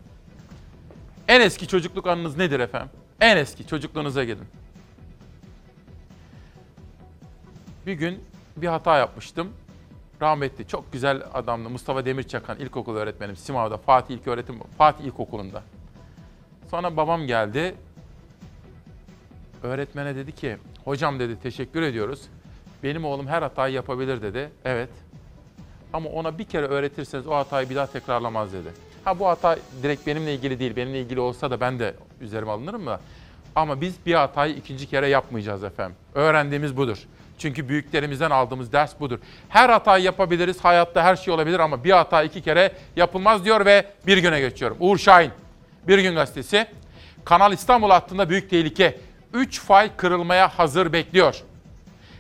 En eski çocukluk anınız nedir efendim? En eski çocukluğunuza gidin. Bir gün bir hata yapmıştım. Rahmetli çok güzel adamdı Mustafa Demirçakan ilkokul öğretmenim Simav'da Fatih İlköğretim Fatih İlkokulu'nda. Sonra babam geldi. Öğretmene dedi ki hocam dedi teşekkür ediyoruz. Benim oğlum her hatayı yapabilir dedi. Evet. Ama ona bir kere öğretirseniz o hatayı bir daha tekrarlamaz dedi. Ha bu hata direkt benimle ilgili değil. Benimle ilgili olsa da ben de üzerime alınırım da. Ama biz bir hatayı ikinci kere yapmayacağız efendim. Öğrendiğimiz budur. Çünkü büyüklerimizden aldığımız ders budur. Her hatayı yapabiliriz. Hayatta her şey olabilir ama bir hata iki kere yapılmaz diyor ve bir güne geçiyorum. Uğur Şahin, Bir Gün Gazetesi. Kanal İstanbul hattında büyük tehlike. 3 fay kırılmaya hazır bekliyor.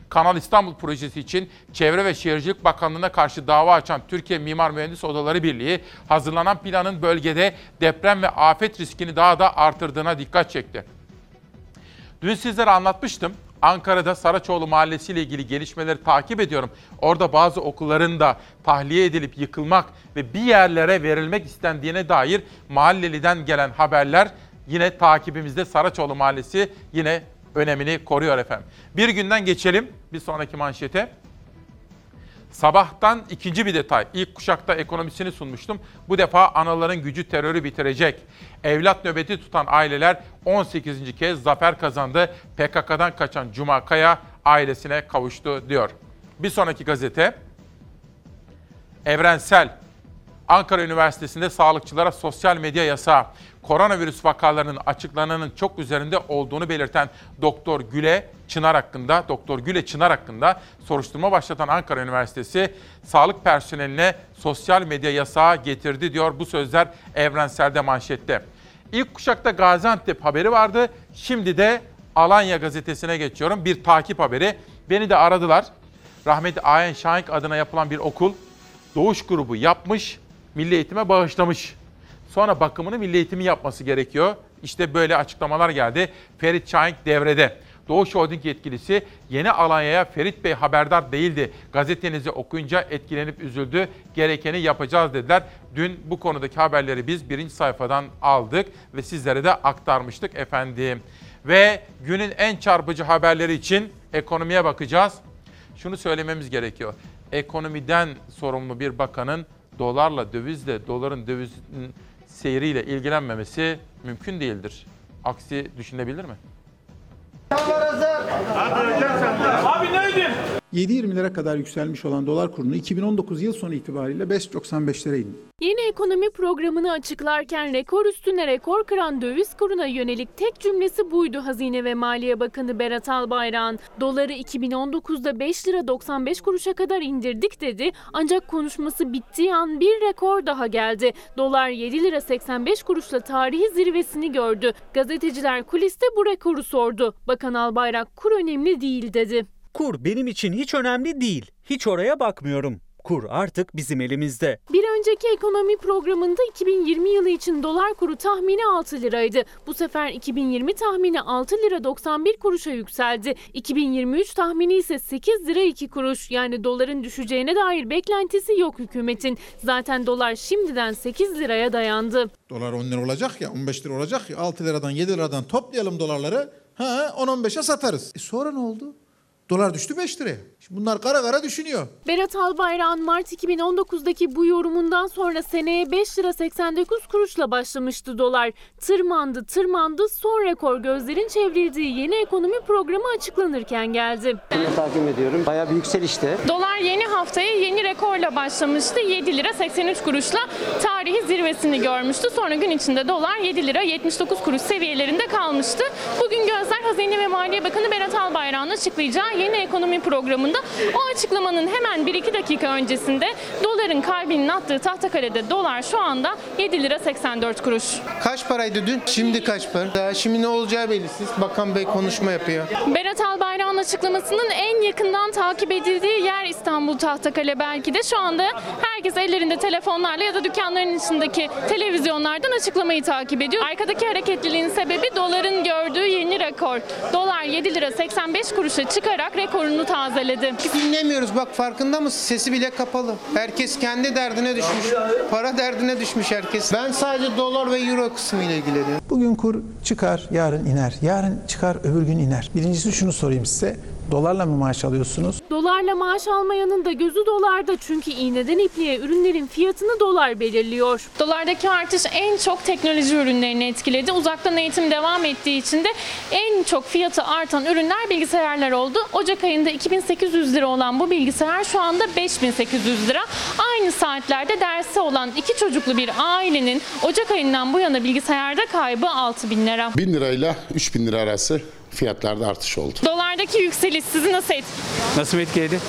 Kanal İstanbul projesi için Çevre ve Şehircilik Bakanlığı'na karşı dava açan Türkiye Mimar Mühendis Odaları Birliği hazırlanan planın bölgede deprem ve afet riskini daha da artırdığına dikkat çekti. Dün sizlere anlatmıştım. Ankara'da Saraçoğlu Mahallesi ile ilgili gelişmeleri takip ediyorum. Orada bazı okulların da tahliye edilip yıkılmak ve bir yerlere verilmek istendiğine dair mahalleliden gelen haberler yine takibimizde Saraçoğlu Mahallesi yine önemini koruyor efendim. Bir günden geçelim bir sonraki manşete. Sabahtan ikinci bir detay. İlk kuşakta ekonomisini sunmuştum. Bu defa anaların gücü terörü bitirecek. Evlat nöbeti tutan aileler 18. kez zafer kazandı. PKK'dan kaçan Cuma Kaya ailesine kavuştu diyor. Bir sonraki gazete Evrensel Ankara Üniversitesi'nde sağlıkçılara sosyal medya yasağı, koronavirüs vakalarının açıklananın çok üzerinde olduğunu belirten Doktor Güle Çınar hakkında, Doktor Güle Çınar hakkında soruşturma başlatan Ankara Üniversitesi sağlık personeline sosyal medya yasağı getirdi diyor bu sözler Evrensel'de manşette. İlk kuşakta Gaziantep haberi vardı. Şimdi de Alanya gazetesine geçiyorum. Bir takip haberi. Beni de aradılar. Rahmetli Ayen Şahink adına yapılan bir okul doğuş grubu yapmış, milli eğitime bağışlamış. Sonra bakımını milli eğitimin yapması gerekiyor. İşte böyle açıklamalar geldi. Ferit Şahink devrede. Doğuş Holding yetkilisi yeni Alanya'ya Ferit Bey haberdar değildi. Gazetenizi okuyunca etkilenip üzüldü. Gerekeni yapacağız dediler. Dün bu konudaki haberleri biz birinci sayfadan aldık ve sizlere de aktarmıştık efendim. Ve günün en çarpıcı haberleri için ekonomiye bakacağız. Şunu söylememiz gerekiyor. Ekonomiden sorumlu bir bakanın dolarla, dövizle, doların dövizin seyriyle ilgilenmemesi mümkün değildir. Aksi düşünebilir mi? Abi neydi? 7.20'lere kadar yükselmiş olan dolar kurunu 2019 yıl sonu itibariyle 5.95'lere indi. Yeni ekonomi programını açıklarken rekor üstüne rekor kıran döviz kuruna yönelik tek cümlesi buydu Hazine ve Maliye Bakanı Berat Albayrak'ın. Doları 2019'da 5 lira 95 kuruşa kadar indirdik dedi ancak konuşması bittiği an bir rekor daha geldi. Dolar 7 lira 85 kuruşla tarihi zirvesini gördü. Gazeteciler kuliste bu rekoru sordu. Bakan Albayrak kur önemli değil dedi. Kur benim için hiç önemli değil. Hiç oraya bakmıyorum. Kur artık bizim elimizde. Bir önceki ekonomi programında 2020 yılı için dolar kuru tahmini 6 liraydı. Bu sefer 2020 tahmini 6 lira 91 kuruşa yükseldi. 2023 tahmini ise 8 lira 2 kuruş. Yani doların düşeceğine dair beklentisi yok hükümetin. Zaten dolar şimdiden 8 liraya dayandı. Dolar 10 lira olacak ya 15 lira olacak ya 6 liradan 7 liradan toplayalım dolarları. Ha 10-15'e satarız. E sonra ne oldu? Dolar düştü 5 liraya. Şimdi bunlar kara kara düşünüyor. Berat Albayrak'ın Mart 2019'daki bu yorumundan sonra seneye 5 lira 89 kuruşla başlamıştı dolar. Tırmandı tırmandı son rekor gözlerin çevrildiği yeni ekonomi programı açıklanırken geldi. takip ediyorum. Bayağı bir yükselişti. Dolar yeni haftaya yeni rekorla başlamıştı. 7 lira 83 kuruşla tarihi zirvesini görmüştü. Sonra gün içinde dolar 7 lira 79 kuruş seviyelerinde kalmıştı. Bugün gözler Hazine ve Maliye Bakanı Berat Albayrak'ın açıklayacağı yeni ekonomi programında o açıklamanın hemen 1-2 dakika öncesinde doların kalbinin attığı Tahtakale'de dolar şu anda 7 lira 84 kuruş. Kaç paraydı dün? Şimdi kaç para? Daha şimdi ne olacağı belirsiz. Bakan Bey konuşma yapıyor. Berat Albayrak'ın açıklamasının en yakından takip edildiği yer İstanbul Tahtakale belki de şu anda herkes ellerinde telefonlarla ya da dükkanların içindeki televizyonlardan açıklamayı takip ediyor. Arkadaki hareketliliğin sebebi doların gördüğü yeni rekor. Dolar 7 lira 85 kuruşa çıkarak rekorunu tazeledi. Dinlemiyoruz bak farkında mısın? Sesi bile kapalı. Herkes kendi derdine düşmüş. Para derdine düşmüş herkes. Ben sadece dolar ve euro kısmıyla ilgileniyorum. Bugün kur çıkar, yarın iner. Yarın çıkar, öbür gün iner. Birincisi şunu sorayım size. Dolarla mı maaş alıyorsunuz? Dolarla maaş almayanın da gözü dolarda çünkü iğneden ipliğe ürünlerin fiyatını dolar belirliyor. Dolardaki artış en çok teknoloji ürünlerini etkiledi. Uzaktan eğitim devam ettiği için de en çok fiyatı artan ürünler bilgisayarlar oldu. Ocak ayında 2800 lira olan bu bilgisayar şu anda 5800 lira. Aynı saatlerde dersi olan iki çocuklu bir ailenin Ocak ayından bu yana bilgisayarda kaybı 6000 lira. 1000 lirayla 3000 lira arası fiyatlarda artış oldu. Dolardaki yükseliş sizi nasıl etkiledi? Nasıl etkiledi?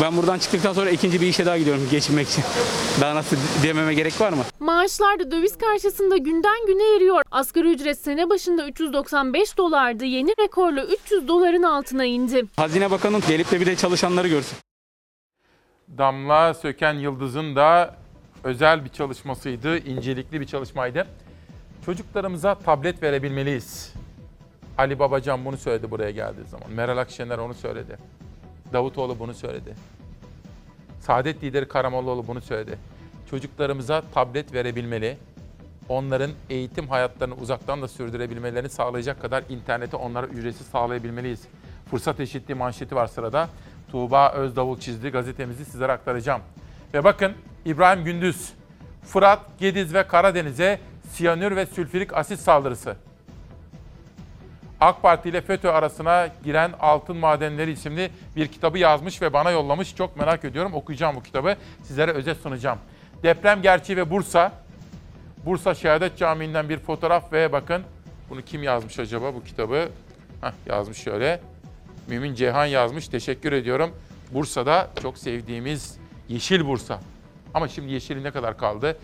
Ben buradan çıktıktan sonra ikinci bir işe daha gidiyorum geçinmek için. Daha nasıl dememe gerek var mı? Maaşlar da döviz karşısında günden güne eriyor. Asgari ücret sene başında 395 dolardı. Yeni rekorla 300 doların altına indi. Hazine Bakanı gelip de bir de çalışanları görsün. Damla Söken Yıldız'ın da özel bir çalışmasıydı, incelikli bir çalışmaydı. Çocuklarımıza tablet verebilmeliyiz. Ali Babacan bunu söyledi buraya geldiği zaman. Meral Akşener onu söyledi. Davutoğlu bunu söyledi. Saadet lideri Karamollaoğlu bunu söyledi. Çocuklarımıza tablet verebilmeli. Onların eğitim hayatlarını uzaktan da sürdürebilmelerini sağlayacak kadar interneti onlara ücretsiz sağlayabilmeliyiz. Fırsat eşitliği manşeti var sırada. Tuğba Özdavul çizdi gazetemizi sizlere aktaracağım. Ve bakın İbrahim Gündüz, Fırat, Gediz ve Karadeniz'e siyanür ve sülfürik asit saldırısı. AK Parti ile FETÖ arasına giren Altın Madenleri isimli bir kitabı yazmış ve bana yollamış. Çok merak ediyorum. Okuyacağım bu kitabı. Sizlere özet sunacağım. Deprem gerçeği ve Bursa. Bursa Şehadet Camii'nden bir fotoğraf ve bakın bunu kim yazmış acaba bu kitabı? Heh, yazmış şöyle. Mümin Ceyhan yazmış. Teşekkür ediyorum. Bursa'da çok sevdiğimiz Yeşil Bursa. Ama şimdi yeşili ne kadar kaldı?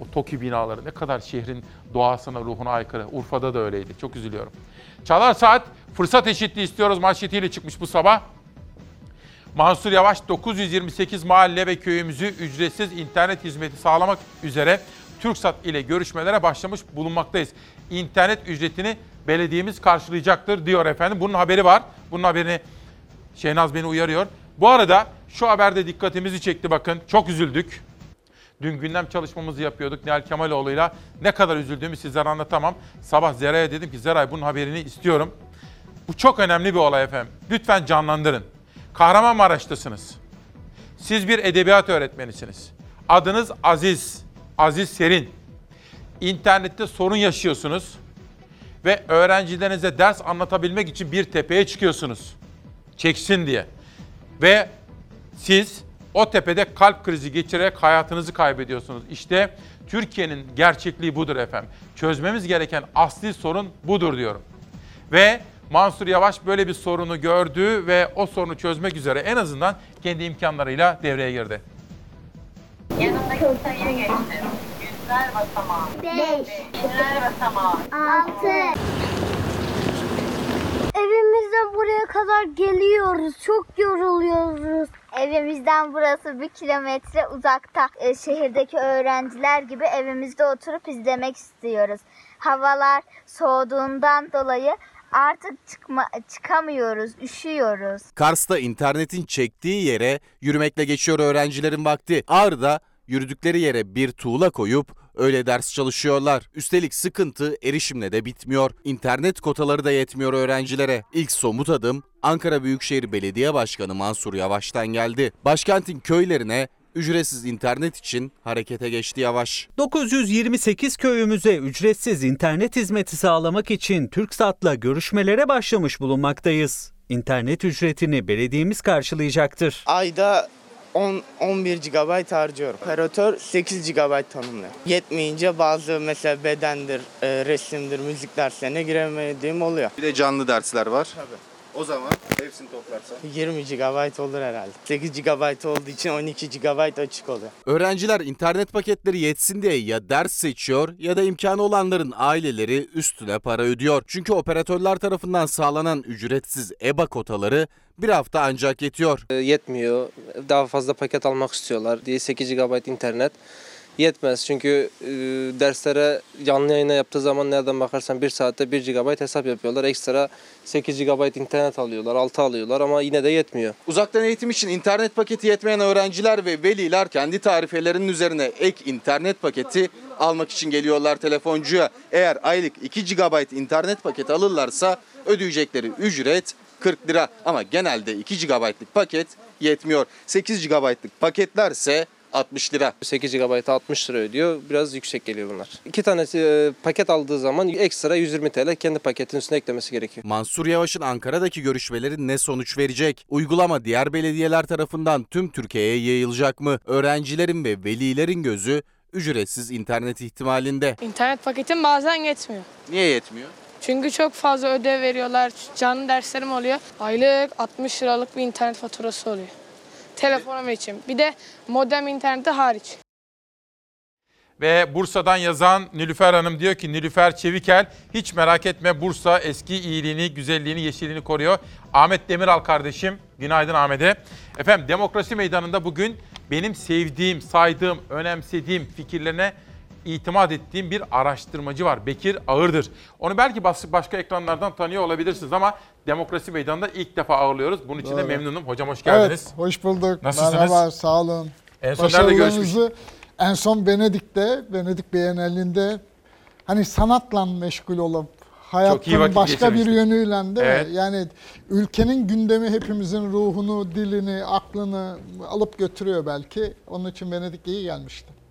O TOKİ binaları ne kadar şehrin doğasına, ruhuna aykırı. Urfa'da da öyleydi. Çok üzülüyorum. Çalar Saat fırsat eşitliği istiyoruz manşetiyle çıkmış bu sabah. Mansur Yavaş 928 mahalle ve köyümüzü ücretsiz internet hizmeti sağlamak üzere TürkSat ile görüşmelere başlamış bulunmaktayız. İnternet ücretini belediyemiz karşılayacaktır diyor efendim. Bunun haberi var. Bunun haberini Şehnaz beni uyarıyor. Bu arada şu haberde dikkatimizi çekti bakın. Çok üzüldük. Dün gündem çalışmamızı yapıyorduk Nihal Kemaloğlu'yla. Ne kadar üzüldüğümü sizlere anlatamam. Sabah Zera'ya dedim ki Zeray bunun haberini istiyorum. Bu çok önemli bir olay efendim. Lütfen canlandırın. Kahramanmaraş'tasınız. Siz bir edebiyat öğretmenisiniz. Adınız Aziz, Aziz Serin. İnternette sorun yaşıyorsunuz ve öğrencilerinize ders anlatabilmek için bir tepeye çıkıyorsunuz. Çeksin diye. Ve siz o tepede kalp krizi geçirerek hayatınızı kaybediyorsunuz. İşte Türkiye'nin gerçekliği budur efendim. Çözmemiz gereken asli sorun budur diyorum. Ve Mansur Yavaş böyle bir sorunu gördü ve o sorunu çözmek üzere en azından kendi imkanlarıyla devreye girdi. Yanındaki sayıya geçtim. Yüzler basamağı. Beş. Binler basamağı. Altı. Evimizden buraya kadar geliyoruz. Çok yoruluyoruz. Evimizden burası bir kilometre uzakta. E, şehirdeki öğrenciler gibi evimizde oturup izlemek istiyoruz. Havalar soğuduğundan dolayı artık çıkma, çıkamıyoruz, üşüyoruz. Kars'ta internetin çektiği yere yürümekle geçiyor öğrencilerin vakti. Ağrı'da yürüdükleri yere bir tuğla koyup öyle ders çalışıyorlar. Üstelik sıkıntı erişimle de bitmiyor. İnternet kotaları da yetmiyor öğrencilere. İlk somut adım Ankara Büyükşehir Belediye Başkanı Mansur Yavaş'tan geldi. Başkentin köylerine ücretsiz internet için harekete geçti Yavaş. 928 köyümüze ücretsiz internet hizmeti sağlamak için TürkSat'la görüşmelere başlamış bulunmaktayız. İnternet ücretini belediyemiz karşılayacaktır. Ayda 10 11 GB harcıyorum. Operatör 8 GB tanımlıyor. Yetmeyince bazı mesela bedendir, e, resimdir, müzik derslerine giremediğim oluyor. Bir de canlı dersler var. Tabii. O zaman hepsini toplarsan. 20 GB olur herhalde. 8 GB olduğu için 12 GB açık oluyor. Öğrenciler internet paketleri yetsin diye ya ders seçiyor ya da imkanı olanların aileleri üstüne para ödüyor. Çünkü operatörler tarafından sağlanan ücretsiz EBA kotaları bir hafta ancak yetiyor. Yetmiyor. Daha fazla paket almak istiyorlar diye 8 GB internet yetmez. Çünkü e, derslere canlı yayına yaptığı zaman nereden bakarsan 1 saatte 1 GB hesap yapıyorlar. Ekstra 8 GB internet alıyorlar, 6 alıyorlar ama yine de yetmiyor. Uzaktan eğitim için internet paketi yetmeyen öğrenciler ve veliler kendi tarifelerinin üzerine ek internet paketi almak için geliyorlar telefoncuya. Eğer aylık 2 GB internet paketi alırlarsa ödeyecekleri ücret 40 lira ama genelde 2 GB'lık paket yetmiyor. 8 GB'lık paketlerse 60 lira. 8 GB 60 lira ödüyor. Biraz yüksek geliyor bunlar. İki tane e, paket aldığı zaman ekstra 120 TL kendi paketin üstüne eklemesi gerekiyor. Mansur Yavaş'ın Ankara'daki görüşmeleri ne sonuç verecek? Uygulama diğer belediyeler tarafından tüm Türkiye'ye yayılacak mı? Öğrencilerin ve velilerin gözü ücretsiz internet ihtimalinde. İnternet paketim bazen yetmiyor. Niye yetmiyor? Çünkü çok fazla ödev veriyorlar. Canlı derslerim oluyor. Aylık 60 liralık bir internet faturası oluyor. Telefonum için. Bir de modem interneti hariç. Ve Bursa'dan yazan Nilüfer Hanım diyor ki Nilüfer Çevikel hiç merak etme Bursa eski iyiliğini, güzelliğini, yeşilliğini koruyor. Ahmet Demiral kardeşim, günaydın Ahmet'e. Efendim demokrasi meydanında bugün benim sevdiğim, saydığım, önemsediğim fikirlerine itimat ettiğim bir araştırmacı var. Bekir Ağırdır. Onu belki başka ekranlardan tanıyor olabilirsiniz ama Demokrasi Meydanı'nda ilk defa ağırlıyoruz. Bunun için de Doğru. memnunum. Hocam hoş geldiniz. Evet, hoş bulduk. Nasılsınız? Merhaba, sağ olun. En son nerede Başarılarınızı en son Venedik'te, Venedik Bienalinde hani sanatla meşgul olup hayatın başka bir yönüyle de Evet. yani ülkenin gündemi hepimizin ruhunu, dilini, aklını alıp götürüyor belki. Onun için Venedik iyi gelmişti.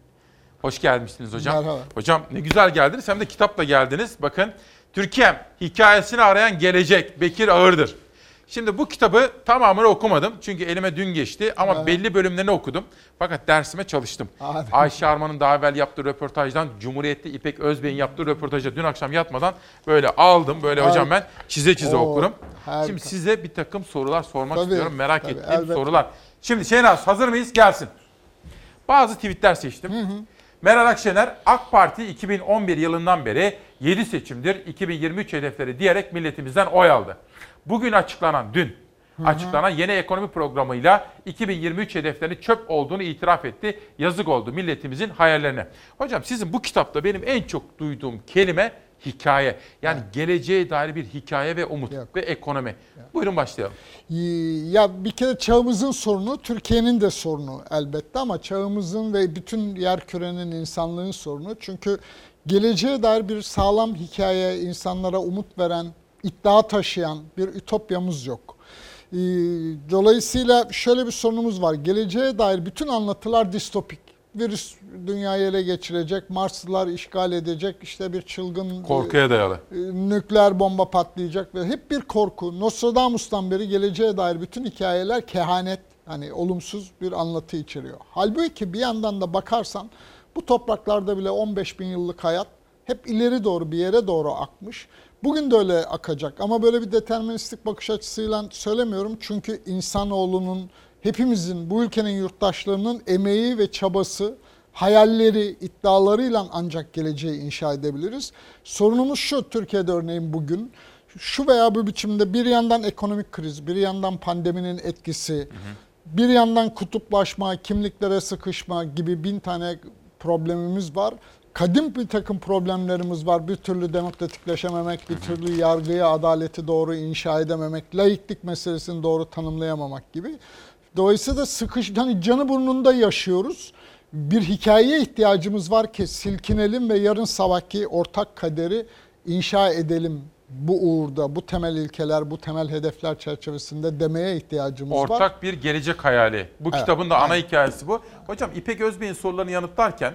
Hoş gelmişsiniz hocam. Merhaba. Hocam ne güzel geldiniz hem de kitapla geldiniz. Bakın Türkiye'm hikayesini arayan gelecek Bekir Ağırdır. Şimdi bu kitabı tamamını okumadım çünkü elime dün geçti ama Evet. belli bölümlerini okudum. Fakat dersime çalıştım. Hadi. Ayşe Arman'ın daha evvel yaptığı röportajdan Cumhuriyet'te İpek Özbey'in yaptığı röportaja dün akşam yatmadan böyle aldım. Böyle Harika. hocam ben çize çize Oo, okurum. harika. Şimdi size bir takım sorular sormak Tabii, istiyorum. Merak tabii, ettiğim elbette. sorular. Şimdi Şehnaz hazır mıyız? Gelsin. Bazı tweetler seçtim. Meral Akşener AK Parti 2011 yılından beri 7 seçimdir 2023 hedefleri diyerek milletimizden oy aldı. Bugün açıklanan dün açıklanan yeni ekonomi programıyla 2023 hedeflerinin çöp olduğunu itiraf etti. Yazık oldu milletimizin hayallerine. Hocam sizin bu kitapta benim en çok duyduğum kelime hikaye. Yani geleceğe dair bir hikaye ve umut ve ekonomi. Buyurun başlayalım. Ee, Ya bir kere çağımızın sorunu Türkiye'nin de sorunu elbette ama çağımızın ve bütün yer kürenin insanlığın sorunu. Çünkü geleceğe dair bir sağlam hikaye, insanlara umut veren, iddia taşıyan bir ütopyamız yok. Ee, Dolayısıyla şöyle bir sorunumuz var. Geleceğe dair bütün anlatılar distopik. Virüs dünyayı ele geçirecek, Marslılar işgal edecek, işte bir çılgın Korkuya dayalı. e, nükleer bomba patlayacak ve hep bir korku. Nostradamus'tan beri geleceğe dair bütün hikayeler kehanet, hani olumsuz bir anlatı içeriyor. Halbuki bir yandan da bakarsan bu topraklarda bile 15 bin yıllık hayat hep ileri doğru bir yere doğru akmış. Bugün de öyle akacak ama böyle bir deterministik bakış açısıyla söylemiyorum. Çünkü insanoğlunun, hepimizin, bu ülkenin yurttaşlarının emeği ve çabası, hayalleri, iddialarıyla ancak geleceği inşa edebiliriz. Sorunumuz şu Türkiye'de örneğin bugün şu veya bu biçimde bir yandan ekonomik kriz, bir yandan pandeminin etkisi, bir yandan kutuplaşma, kimliklere sıkışma gibi bin tane problemimiz var. Kadim bir takım problemlerimiz var. Bir türlü demokratikleşememek, bir türlü yargıyı, adaleti doğru inşa edememek, laiklik meselesini doğru tanımlayamamak gibi. Dolayısıyla sıkış, hani canı burnunda yaşıyoruz. Bir hikayeye ihtiyacımız var ki silkinelim ve yarın sabahki ortak kaderi inşa edelim. Bu uğurda, bu temel ilkeler, bu temel hedefler çerçevesinde demeye ihtiyacımız var. Ortak bir gelecek hayali. Bu Evet, kitabın da ana aynen. hikayesi bu. Hocam İpek Özbey'in sorularını yanıtlarken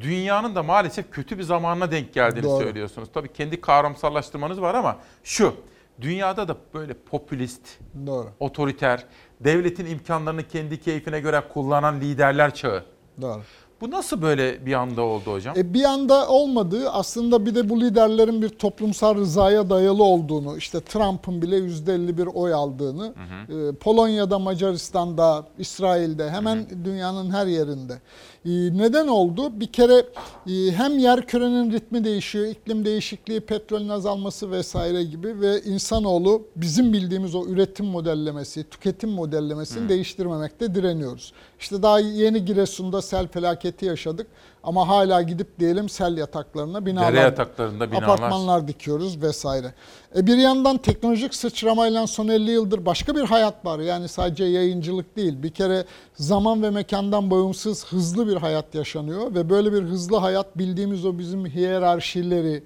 dünyanın da maalesef kötü bir zamanına denk geldiğini Doğru. söylüyorsunuz. Tabii kendi kavramsallaştırmanız var ama şu, dünyada da böyle popülist, Doğru. otoriter, devletin imkanlarını kendi keyfine göre kullanan liderler çağı. Doğru. Bu nasıl böyle bir anda oldu hocam? E bir anda olmadığı aslında bir de bu liderlerin bir toplumsal rızaya dayalı olduğunu, işte Trump'ın bile %50 bir oy aldığını, e, Polonya'da, Macaristan'da, İsrail'de hemen dünyanın her yerinde. E, neden oldu? Bir kere e, hem yer kürenin ritmi değişiyor, iklim değişikliği, petrolün azalması vesaire gibi ve insanoğlu bizim bildiğimiz o üretim modellemesi, tüketim modellemesini değiştirmemekte direniyoruz. İşte daha yeni Giresun'da sel felaketi yaşadık ama hala gidip diyelim sel yataklarına binalar, Dere yataklarında binalar. apartmanlar dikiyoruz vesaire. E bir yandan teknolojik sıçramayla son 50 yıldır başka bir hayat var. Yani sadece yayıncılık değil. Bir kere zaman ve mekandan bağımsız hızlı bir hayat yaşanıyor ve böyle bir hızlı hayat bildiğimiz o bizim hiyerarşileri,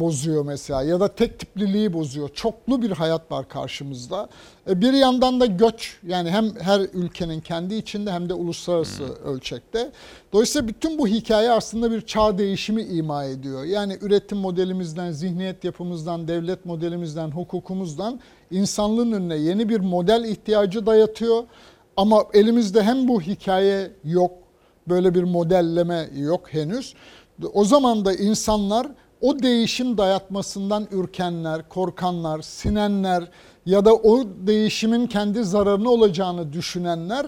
bozuyor mesela ya da tek tipliliği bozuyor. Çoklu bir hayat var karşımızda. E, Bir yandan da göç yani hem her ülkenin kendi içinde hem de uluslararası ölçekte. Dolayısıyla bütün bu hikaye aslında bir çağ değişimi ima ediyor. Yani üretim modelimizden, zihniyet yapımızdan, devlet modelimizden, hukukumuzdan insanlığın önüne yeni bir model ihtiyacı dayatıyor. Ama elimizde hem bu hikaye yok, böyle bir modelleme yok henüz. O zaman da insanlar o değişim dayatmasından ürkenler, korkanlar, sinenler ya da o değişimin kendi zararına olacağını düşünenler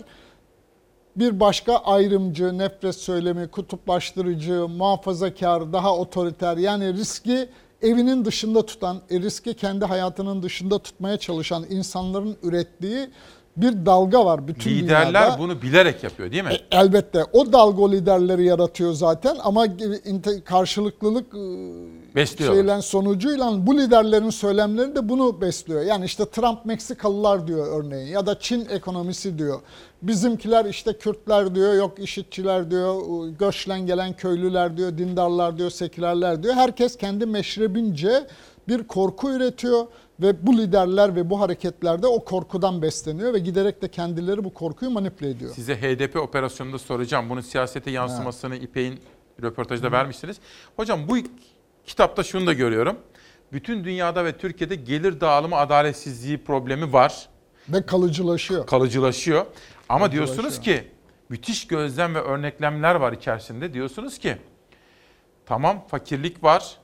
bir başka ayrımcı, nefret söylemi, kutuplaştırıcı, muhafazakar, daha otoriter yani riski evinin dışında tutan, e, riski kendi hayatının dışında tutmaya çalışan insanların ürettiği bir dalga var bütün Liderler dünyada. bunu bilerek yapıyor değil mi? E, elbette o dalga o liderleri yaratıyor zaten ama karşılıklılık e, Besliyorlar. şeylen sonucuyla bu liderlerin söylemleri de bunu besliyor. Yani işte Trump Meksikalılar diyor örneğin ya da Çin ekonomisi diyor. Bizimkiler işte Kürtler diyor, yok işitçiler diyor, göçlen gelen köylüler diyor, dindarlar diyor, sekülerler diyor. Herkes kendi meşrebince bir korku üretiyor ve bu liderler ve bu hareketlerde o korkudan besleniyor ve giderek de kendileri bu korkuyu manipüle ediyor. Size HDP operasyonunda soracağım. Bunun siyasete yansımasını İpek'in röportajda vermişsiniz. Hocam bu kitapta şunu da görüyorum. Bütün dünyada ve Türkiye'de gelir dağılımı adaletsizliği problemi var. Ve kalıcılaşıyor. Kalıcılaşıyor. Ama Kalıcılaşıyor. diyorsunuz ki müthiş gözlem ve örneklemler var içerisinde. Diyorsunuz ki tamam fakirlik var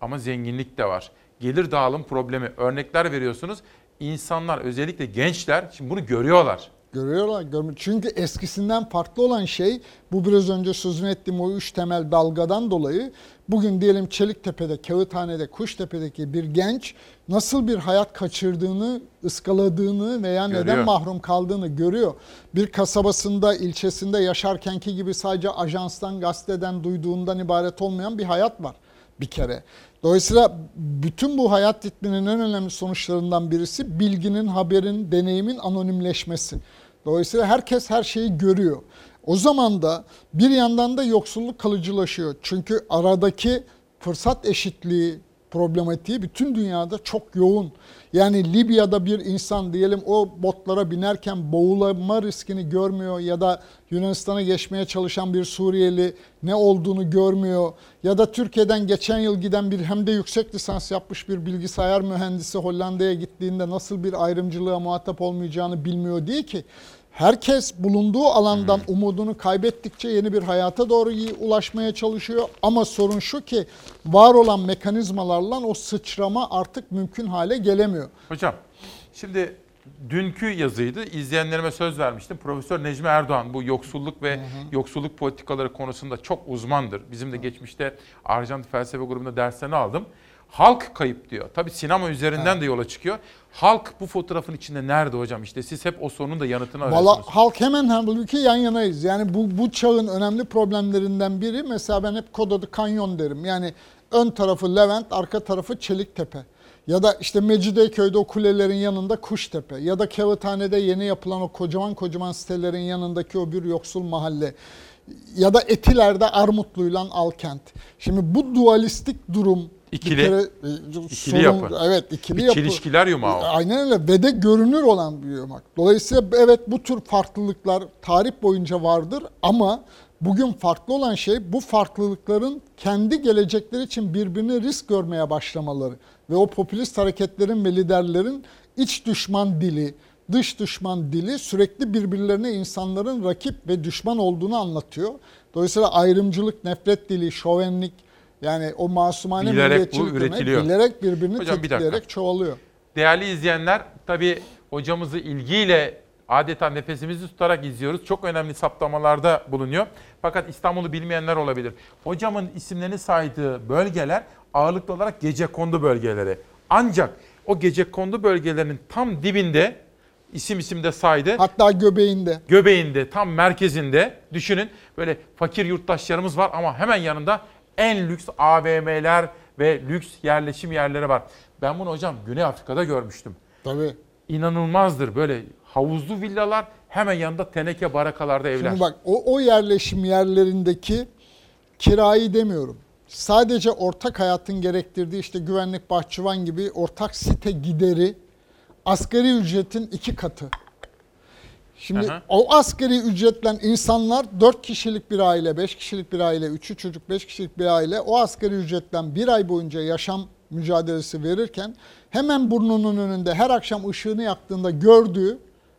ama zenginlik de var. Gelir dağılım problemi örnekler veriyorsunuz. İnsanlar özellikle gençler şimdi bunu görüyorlar. Görüyorlar. görmüyor. Çünkü eskisinden farklı olan şey bu biraz önce sözünü ettiğim o üç temel dalgadan dolayı bugün diyelim Çeliktepe'de, Kağıthane'de, Kuştepe'deki bir genç nasıl bir hayat kaçırdığını, ıskaladığını veya Görüyor. neden mahrum kaldığını görüyor. Bir kasabasında, ilçesinde yaşarkenki gibi sadece ajanstan, gazeteden duyduğundan ibaret olmayan bir hayat var bir kere. Dolayısıyla bütün bu hayat ritminin en önemli sonuçlarından birisi bilginin, haberin, deneyimin anonimleşmesi. Dolayısıyla herkes her şeyi görüyor. O zaman da bir yandan da yoksulluk kalıcılaşıyor. Çünkü aradaki fırsat eşitliği problematiği bütün dünyada çok yoğun. Yani Libya'da bir insan diyelim o botlara binerken boğulma riskini görmüyor ya da Yunanistan'a geçmeye çalışan bir Suriyeli ne olduğunu görmüyor ya da Türkiye'den geçen yıl giden bir hem de yüksek lisans yapmış bir bilgisayar mühendisi Hollanda'ya gittiğinde nasıl bir ayrımcılığa muhatap olmayacağını bilmiyor değil ki. Herkes bulunduğu alandan umudunu kaybettikçe yeni bir hayata doğru ulaşmaya çalışıyor. Ama sorun şu ki var olan mekanizmalarla o sıçrama artık mümkün hale gelemiyor. Hocam şimdi dünkü yazıydı. İzleyenlerime söz vermiştim. Profesör Necmi Erdoğan bu yoksulluk ve yoksulluk politikaları konusunda çok uzmandır. Bizim de geçmişte Arjantin Felsefe Grubu'nda derslerini aldım. Halk kayıp diyor. Tabii sinema üzerinden de yola çıkıyor. Halk bu fotoğrafın içinde nerede hocam? İşte siz hep o sorunun da yanıtını Valla arıyorsunuz. halk hemen halbuki yan yanayız. Yani bu, bu çağın önemli problemlerinden biri mesela ben hep kod adı kanyon derim. Yani ön tarafı Levent, arka tarafı Çeliktepe. Ya da işte Mecidiyeköy'de o kulelerin yanında Kuştepe. Ya da Kağıthane'de yeni yapılan o kocaman kocaman sitelerin yanındaki o bir yoksul mahalle. Ya da Etiler'de Armutlu'yla Alkent. Şimdi bu dualistik durum İkili. bir kere, e, İkili sorun- yapı. Evet ikili Bir yapı. çelişkiler yumağı. Aynen öyle ve de görünür olan bir yumak. Dolayısıyla evet bu tür farklılıklar tarih boyunca vardır ama bugün farklı olan şey bu farklılıkların kendi gelecekleri için birbirini risk görmeye başlamaları ve o popülist hareketlerin ve liderlerin iç düşman dili, dış düşman dili sürekli birbirlerine insanların rakip ve düşman olduğunu anlatıyor. Dolayısıyla ayrımcılık, nefret dili, şovenlik yani o masumane Bilerek bu milliyetçilik demek üretiliyor. bilerek birbirini Hocam bir tetikleyerek çoğalıyor. Değerli izleyenler, tabii hocamızı ilgiyle adeta nefesimizi tutarak izliyoruz. Çok önemli saptamalarda bulunuyor. Fakat İstanbul'u bilmeyenler olabilir. Hocamın isimlerini saydığı bölgeler ağırlıklı olarak gece kondu bölgeleri. Ancak o gece kondu bölgelerinin tam dibinde isim isim de saydı. Hatta göbeğinde. Göbeğinde, tam merkezinde düşünün böyle fakir yurttaşlarımız var ama hemen yanında en lüks AVM'ler ve lüks yerleşim yerleri var. Ben bunu hocam Güney Afrika'da görmüştüm. Tabii. İnanılmazdır böyle havuzlu villalar hemen yanında teneke barakalarda evler. Şimdi bak o, o yerleşim yerlerindeki kirayı demiyorum. Sadece ortak hayatın gerektirdiği işte güvenlik bahçıvan gibi ortak site gideri asgari ücretin iki katı. Şimdi Aha. o asgari ücretle insanlar 4 kişilik bir aile, 5 kişilik bir aile, 3'ü çocuk 5 kişilik bir aile o asgari ücretle bir ay boyunca yaşam mücadelesi verirken hemen burnunun önünde her akşam ışığını yaktığında gördüğü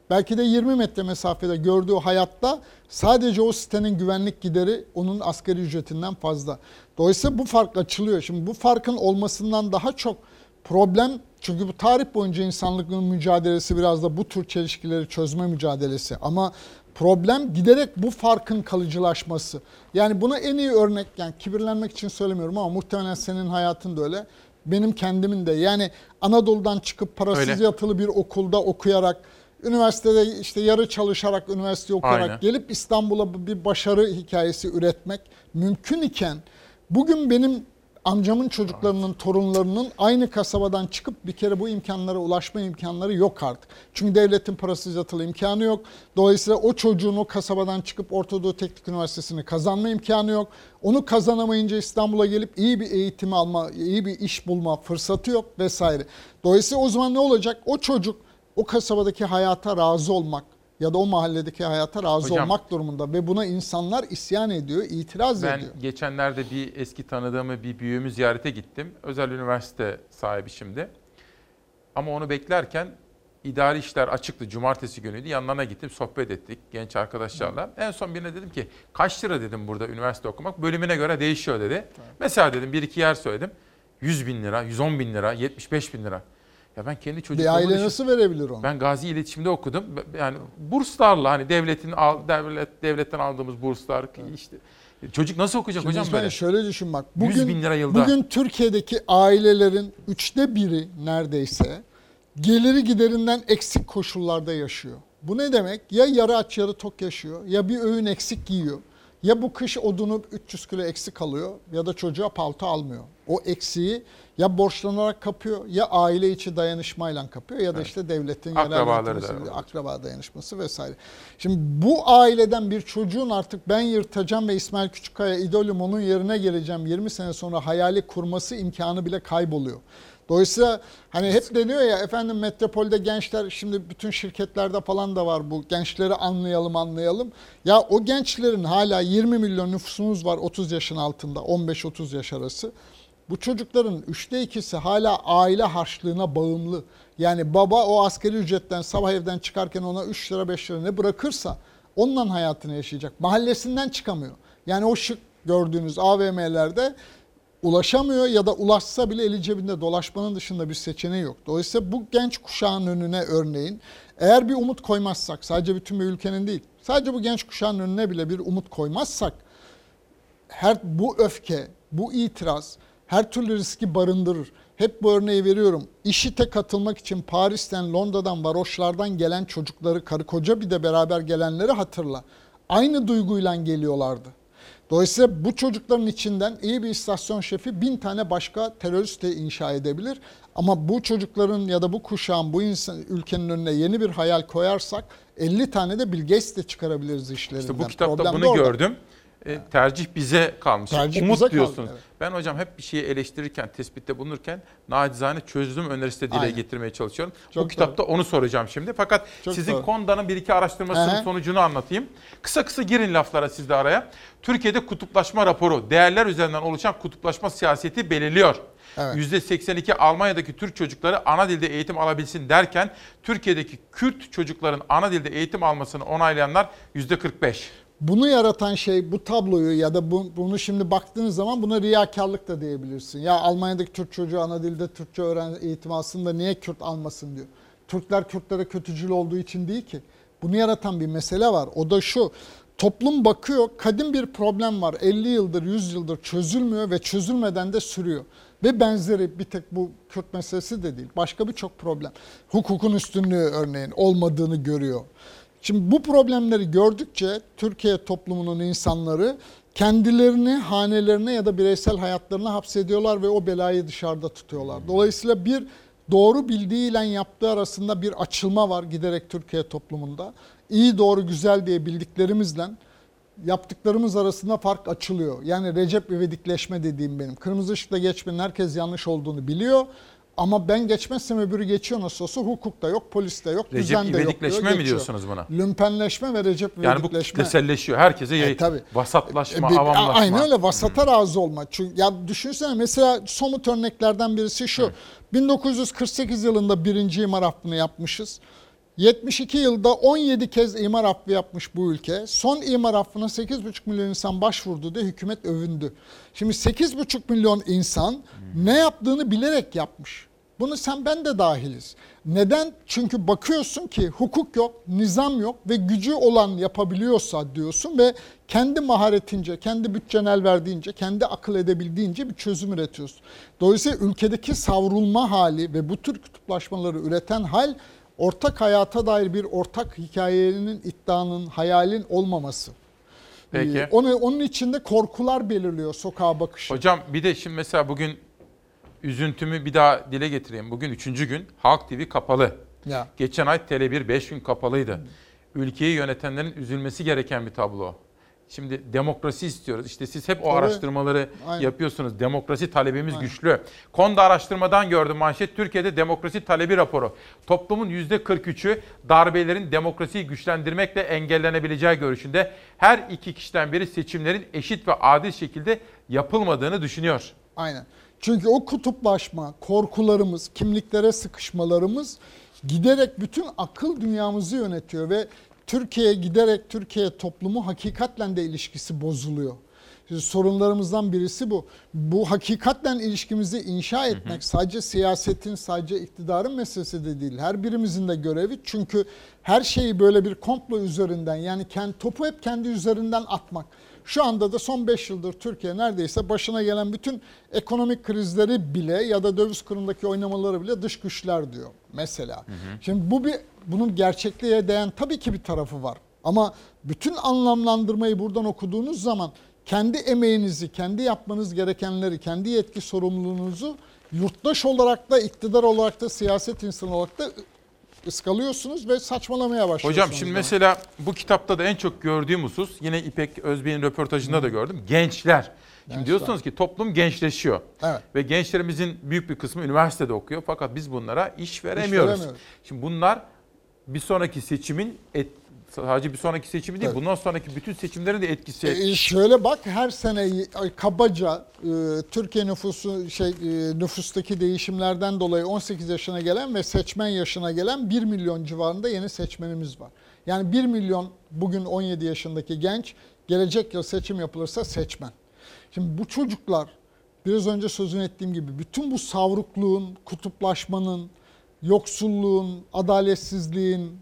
belki de 20 metre mesafede gördüğü hayatta sadece o sitenin güvenlik gideri onun asgari ücretinden fazla. Dolayısıyla bu fark açılıyor. Şimdi bu farkın olmasından daha çok problem çünkü bu tarih boyunca insanlığın mücadelesi biraz da bu tür çelişkileri çözme mücadelesi ama problem giderek bu farkın kalıcılaşması. Yani buna en iyi örnek yani kibirlenmek için söylemiyorum ama muhtemelen senin hayatın da öyle. Benim kendimin de yani Anadolu'dan çıkıp parasız Öyle. yatılı bir okulda okuyarak üniversitede işte yarı çalışarak üniversite okuyarak Aynen. gelip İstanbul'a bir başarı hikayesi üretmek mümkün iken bugün benim amcamın çocuklarının, torunlarının aynı kasabadan çıkıp bir kere bu imkanlara ulaşma imkanları yok artık. Çünkü devletin parasız yatılı imkanı yok. Dolayısıyla o çocuğun o kasabadan çıkıp Orta Doğu Teknik Üniversitesi'ni kazanma imkanı yok. Onu kazanamayınca İstanbul'a gelip iyi bir eğitim alma, iyi bir iş bulma fırsatı yok vesaire. Dolayısıyla o zaman ne olacak? O çocuk o kasabadaki hayata razı olmak ya da o mahalledeki hayata razı Hocam- olmak durumunda ve buna insanlar isyan ediyor, itiraz Ben ediyor. geçenlerde bir eski tanıdığımı bir büyüğümü ziyarete gittim. Özel üniversite sahibi şimdi. Ama onu beklerken idari işler açıktı. Cumartesi günüydü. Yanlarına gittim, sohbet ettik genç arkadaşlarla. En son birine dedim ki kaç lira dedim burada üniversite okumak? Bölümüne göre değişiyor dedi. Mesela dedim bir iki yer söyledim. 100 bin lira, 110 bin lira, 75 bin lira. Ya ben kendi Bir çocuklarımı aile düşün- nasıl verebilir onu? ben Gazi İletişim'de okudum. Yani burslarla hani devletin al, devlet devletten aldığımız burslar işte çocuk nasıl okuyacak Şimdi hocam böyle? şöyle düşün bak. 100 Bugün, bin lira yılda. Bugün Türkiye'deki ailelerin üçte biri neredeyse geliri giderinden eksik koşullarda yaşıyor. Bu ne demek? Ya yarı aç yarı tok yaşıyor ya bir öğün eksik yiyor. Ya bu kış odunu 300 kilo eksik alıyor ya da çocuğa palto almıyor. O eksiği ya borçlanarak kapıyor ya aile içi dayanışmayla kapıyor ya da işte devletin Akrabaları da akraba dayanışması vesaire. Şimdi bu aileden bir çocuğun artık ben yırtacağım ve İsmail Küçükkaya idolüm onun yerine geleceğim 20 sene sonra hayali kurması imkanı bile kayboluyor. Dolayısıyla hani hep deniyor ya efendim metropolde gençler şimdi bütün şirketlerde falan da var bu gençleri anlayalım anlayalım. Ya o gençlerin hala 20 milyon nüfusumuz var 30 yaşın altında 15-30 yaş arası. Bu çocukların üçte ikisi hala aile harçlığına bağımlı. Yani baba o askeri ücretten sabah evden çıkarken ona 3 lira 5 lira ne bırakırsa onunla hayatını yaşayacak. Mahallesinden çıkamıyor. Yani o şık gördüğünüz AVM'lerde ulaşamıyor ya da ulaşsa bile eli cebinde dolaşmanın dışında bir seçeneği yok. Dolayısıyla bu genç kuşağın önüne örneğin eğer bir umut koymazsak sadece bütün bir ülkenin değil sadece bu genç kuşağın önüne bile bir umut koymazsak her bu öfke, bu itiraz her türlü riski barındırır. Hep bu örneği veriyorum. İşite katılmak için Paris'ten, Londra'dan, varoşlardan gelen çocukları, karı koca bir de beraber gelenleri hatırla. Aynı duyguyla geliyorlardı. Dolayısıyla bu çocukların içinden iyi bir istasyon şefi bin tane başka terörist de inşa edebilir. Ama bu çocukların ya da bu kuşağın, bu insan, ülkenin önüne yeni bir hayal koyarsak 50 tane de Bill Gates de çıkarabiliriz işlerinden. İşte bu kitapta Problem bunu gördüm. E, tercih bize kalmış. Tercih Umut bize kaldı, diyorsunuz. evet. Ben hocam hep bir şeyi eleştirirken, tespitte bulunurken nacizane çözüm önerisi de dile Aynen. getirmeye çalışıyorum. Çok bu kitapta onu soracağım şimdi. Fakat Çok sizin doğru. Konda'nın bir iki araştırmasının hı. sonucunu anlatayım. Kısa kısa girin laflara siz de araya. Türkiye'de kutuplaşma raporu, değerler üzerinden oluşan kutuplaşma siyaseti belirliyor. Evet. %82 Almanya'daki Türk çocukları ana dilde eğitim alabilsin derken Türkiye'deki Kürt çocukların ana dilde eğitim almasını onaylayanlar %45. Bunu yaratan şey bu tabloyu ya da bu, bunu şimdi baktığınız zaman buna riyakarlık da diyebilirsin. Ya Almanya'daki Türk çocuğu ana dilde Türkçe öğren eğitim aslında niye Kürt almasın diyor. Türkler Kürtlere kötücül olduğu için değil ki. Bunu yaratan bir mesele var. O da şu. Toplum bakıyor kadim bir problem var 50 yıldır 100 yıldır çözülmüyor ve çözülmeden de sürüyor. Ve benzeri bir tek bu Kürt meselesi de değil başka birçok problem. Hukukun üstünlüğü örneğin olmadığını görüyor. Şimdi bu problemleri gördükçe Türkiye toplumunun insanları kendilerini hanelerine ya da bireysel hayatlarına hapsediyorlar ve o belayı dışarıda tutuyorlar. Dolayısıyla bir doğru bildiğiyle yaptığı arasında bir açılma var giderek Türkiye toplumunda. İyi doğru güzel diye bildiklerimizle yaptıklarımız arasında fark açılıyor. Yani Recep İvedikleşme dediğim benim. Kırmızı ışıkta geçmenin herkes yanlış olduğunu biliyor. Ama ben geçmezsem öbürü geçiyor nasıl olsa hukuk da yok, polis de yok, Recep düzen de yok İvedikleşme mi geçiyor. diyorsunuz buna? Lümpenleşme ve Recep Yani bu İvedikleşme. kitleselleşiyor. Herkese yayın. tabii. Vasatlaşma, E, bir- avamlaşma. Aynen öyle vasata razı olma. Çünkü ya düşünsene mesela somut örneklerden birisi şu. 1948 yılında birinci imar affını yapmışız. 72 yılda 17 kez imar affı yapmış bu ülke. Son imar affına 8,5 milyon insan başvurdu diye hükümet övündü. Şimdi 8,5 milyon insan ne yaptığını bilerek yapmış. Bunu sen ben de dahiliz. Neden? Çünkü bakıyorsun ki hukuk yok, nizam yok ve gücü olan yapabiliyorsa diyorsun ve kendi maharetince, kendi bütçen el verdiğince, kendi akıl edebildiğince bir çözüm üretiyorsun. Dolayısıyla ülkedeki savrulma hali ve bu tür kutuplaşmaları üreten hal ortak hayata dair bir ortak hikayenin, iddianın, hayalin olmaması. Peki. Ee, Onu, onun içinde korkular belirliyor sokağa bakışı. Hocam bir de şimdi mesela bugün üzüntümü bir daha dile getireyim. Bugün üçüncü gün Halk TV kapalı. Ya. Geçen ay Tele1 5 gün kapalıydı. Ülkeyi yönetenlerin üzülmesi gereken bir tablo. Şimdi demokrasi istiyoruz. İşte siz hep o Tabii. araştırmaları Aynen. yapıyorsunuz. Demokrasi talebimiz Aynen. güçlü. Konda araştırmadan gördüm manşet Türkiye'de demokrasi talebi raporu. Toplumun %43'ü darbelerin demokrasiyi güçlendirmekle engellenebileceği görüşünde. Her iki kişiden biri seçimlerin eşit ve adil şekilde yapılmadığını düşünüyor. Aynen. Çünkü o kutuplaşma, korkularımız, kimliklere sıkışmalarımız giderek bütün akıl dünyamızı yönetiyor ve Türkiye'ye giderek Türkiye toplumu hakikatle de ilişkisi bozuluyor. Sorunlarımızdan birisi bu. Bu hakikatle ilişkimizi inşa etmek sadece siyasetin, sadece iktidarın meselesi de değil. Her birimizin de görevi. Çünkü her şeyi böyle bir komplo üzerinden yani kendi, topu hep kendi üzerinden atmak. Şu anda da son 5 yıldır Türkiye neredeyse başına gelen bütün ekonomik krizleri bile ya da döviz kurundaki oynamaları bile dış güçler diyor mesela. Şimdi bu bir bunun gerçekliğe değen tabii ki bir tarafı var. Ama bütün anlamlandırmayı buradan okuduğunuz zaman kendi emeğinizi, kendi yapmanız gerekenleri, kendi yetki sorumluluğunuzu yurttaş olarak da, iktidar olarak da, siyaset insanı olarak da ıskalıyorsunuz ve saçmalamaya başlıyorsunuz. Hocam şimdi mesela bu kitapta da en çok gördüğüm husus yine İpek Özbey'in röportajında da gördüm. Gençler. Şimdi Gençler. diyorsunuz ki toplum gençleşiyor. Evet. Ve gençlerimizin büyük bir kısmı üniversitede okuyor. Fakat biz bunlara iş veremiyoruz. veremiyoruz. Şimdi bunlar bir sonraki seçimin et, sadece bir sonraki seçimi değil, Tabii. bundan sonraki bütün seçimlerin de etkisi. E, şöyle bak her sene ay, kabaca e, Türkiye nüfusu şey e, nüfustaki değişimlerden dolayı 18 yaşına gelen ve seçmen yaşına gelen 1 milyon civarında yeni seçmenimiz var. Yani 1 milyon bugün 17 yaşındaki genç gelecek yıl seçim yapılırsa seçmen. Şimdi bu çocuklar biraz önce sözünü ettiğim gibi bütün bu savrukluğun, kutuplaşmanın, yoksulluğun, adaletsizliğin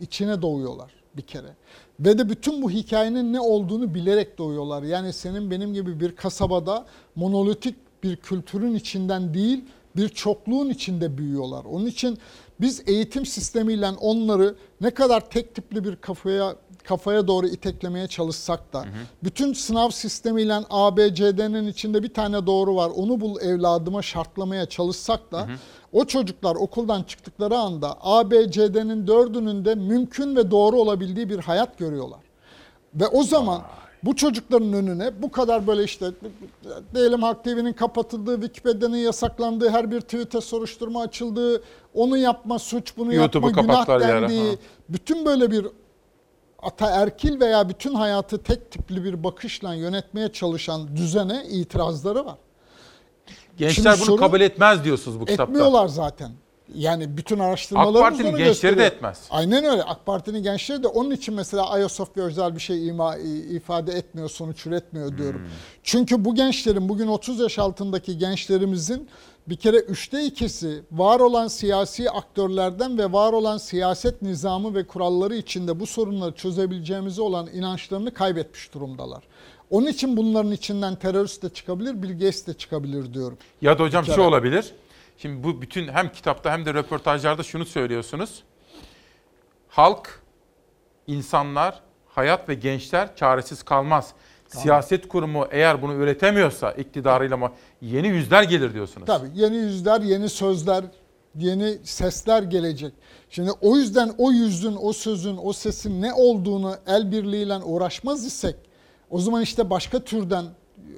içine doğuyorlar bir kere. Ve de bütün bu hikayenin ne olduğunu bilerek doğuyorlar. Yani senin benim gibi bir kasabada monolitik bir kültürün içinden değil, bir çokluğun içinde büyüyorlar. Onun için biz eğitim sistemiyle onları ne kadar tek tipli bir kafaya kafaya doğru iteklemeye çalışsak da bütün sınav sistemiyle ABCD'nin içinde bir tane doğru var. Onu bul evladıma şartlamaya çalışsak da o çocuklar okuldan çıktıkları anda ABCD'nin dördünün de mümkün ve doğru olabildiği bir hayat görüyorlar. Ve o zaman bu çocukların önüne bu kadar böyle işte diyelim Halk TV'nin kapatıldığı, Wikipedia'nın yasaklandığı, her bir tweet'e soruşturma açıldığı, onu yapma suç, bunu yapma günah dendiği, ha. bütün böyle bir ataerkil veya bütün hayatı tek tipli bir bakışla yönetmeye çalışan düzene itirazları var. Gençler Şimdi bunu sorun- kabul etmez diyorsunuz bu kitapta. Etmiyorlar zaten. Yani bütün araştırmalarımız AK Parti'nin gençleri de gösteriyor. etmez. Aynen öyle. AK Parti'nin gençleri de onun için mesela Ayasofya özel bir şey ima, ifade etmiyor, sonuç üretmiyor diyorum. Hmm. Çünkü bu gençlerin, bugün 30 yaş altındaki gençlerimizin bir kere üçte ikisi var olan siyasi aktörlerden ve var olan siyaset nizamı ve kuralları içinde bu sorunları çözebileceğimize olan inançlarını kaybetmiş durumdalar. Onun için bunların içinden terörist de çıkabilir, Bill Gates de çıkabilir diyorum. Ya da hocam şu olabilir. Şimdi bu bütün hem kitapta hem de röportajlarda şunu söylüyorsunuz. Halk, insanlar, hayat ve gençler çaresiz kalmaz. Siyaset kurumu eğer bunu üretemiyorsa iktidarıyla ama yeni yüzler gelir diyorsunuz. Tabii yeni yüzler, yeni sözler, yeni sesler gelecek. Şimdi o yüzden o yüzün, o sözün, o sesin ne olduğunu el birliğiyle uğraşmaz isek o zaman işte başka türden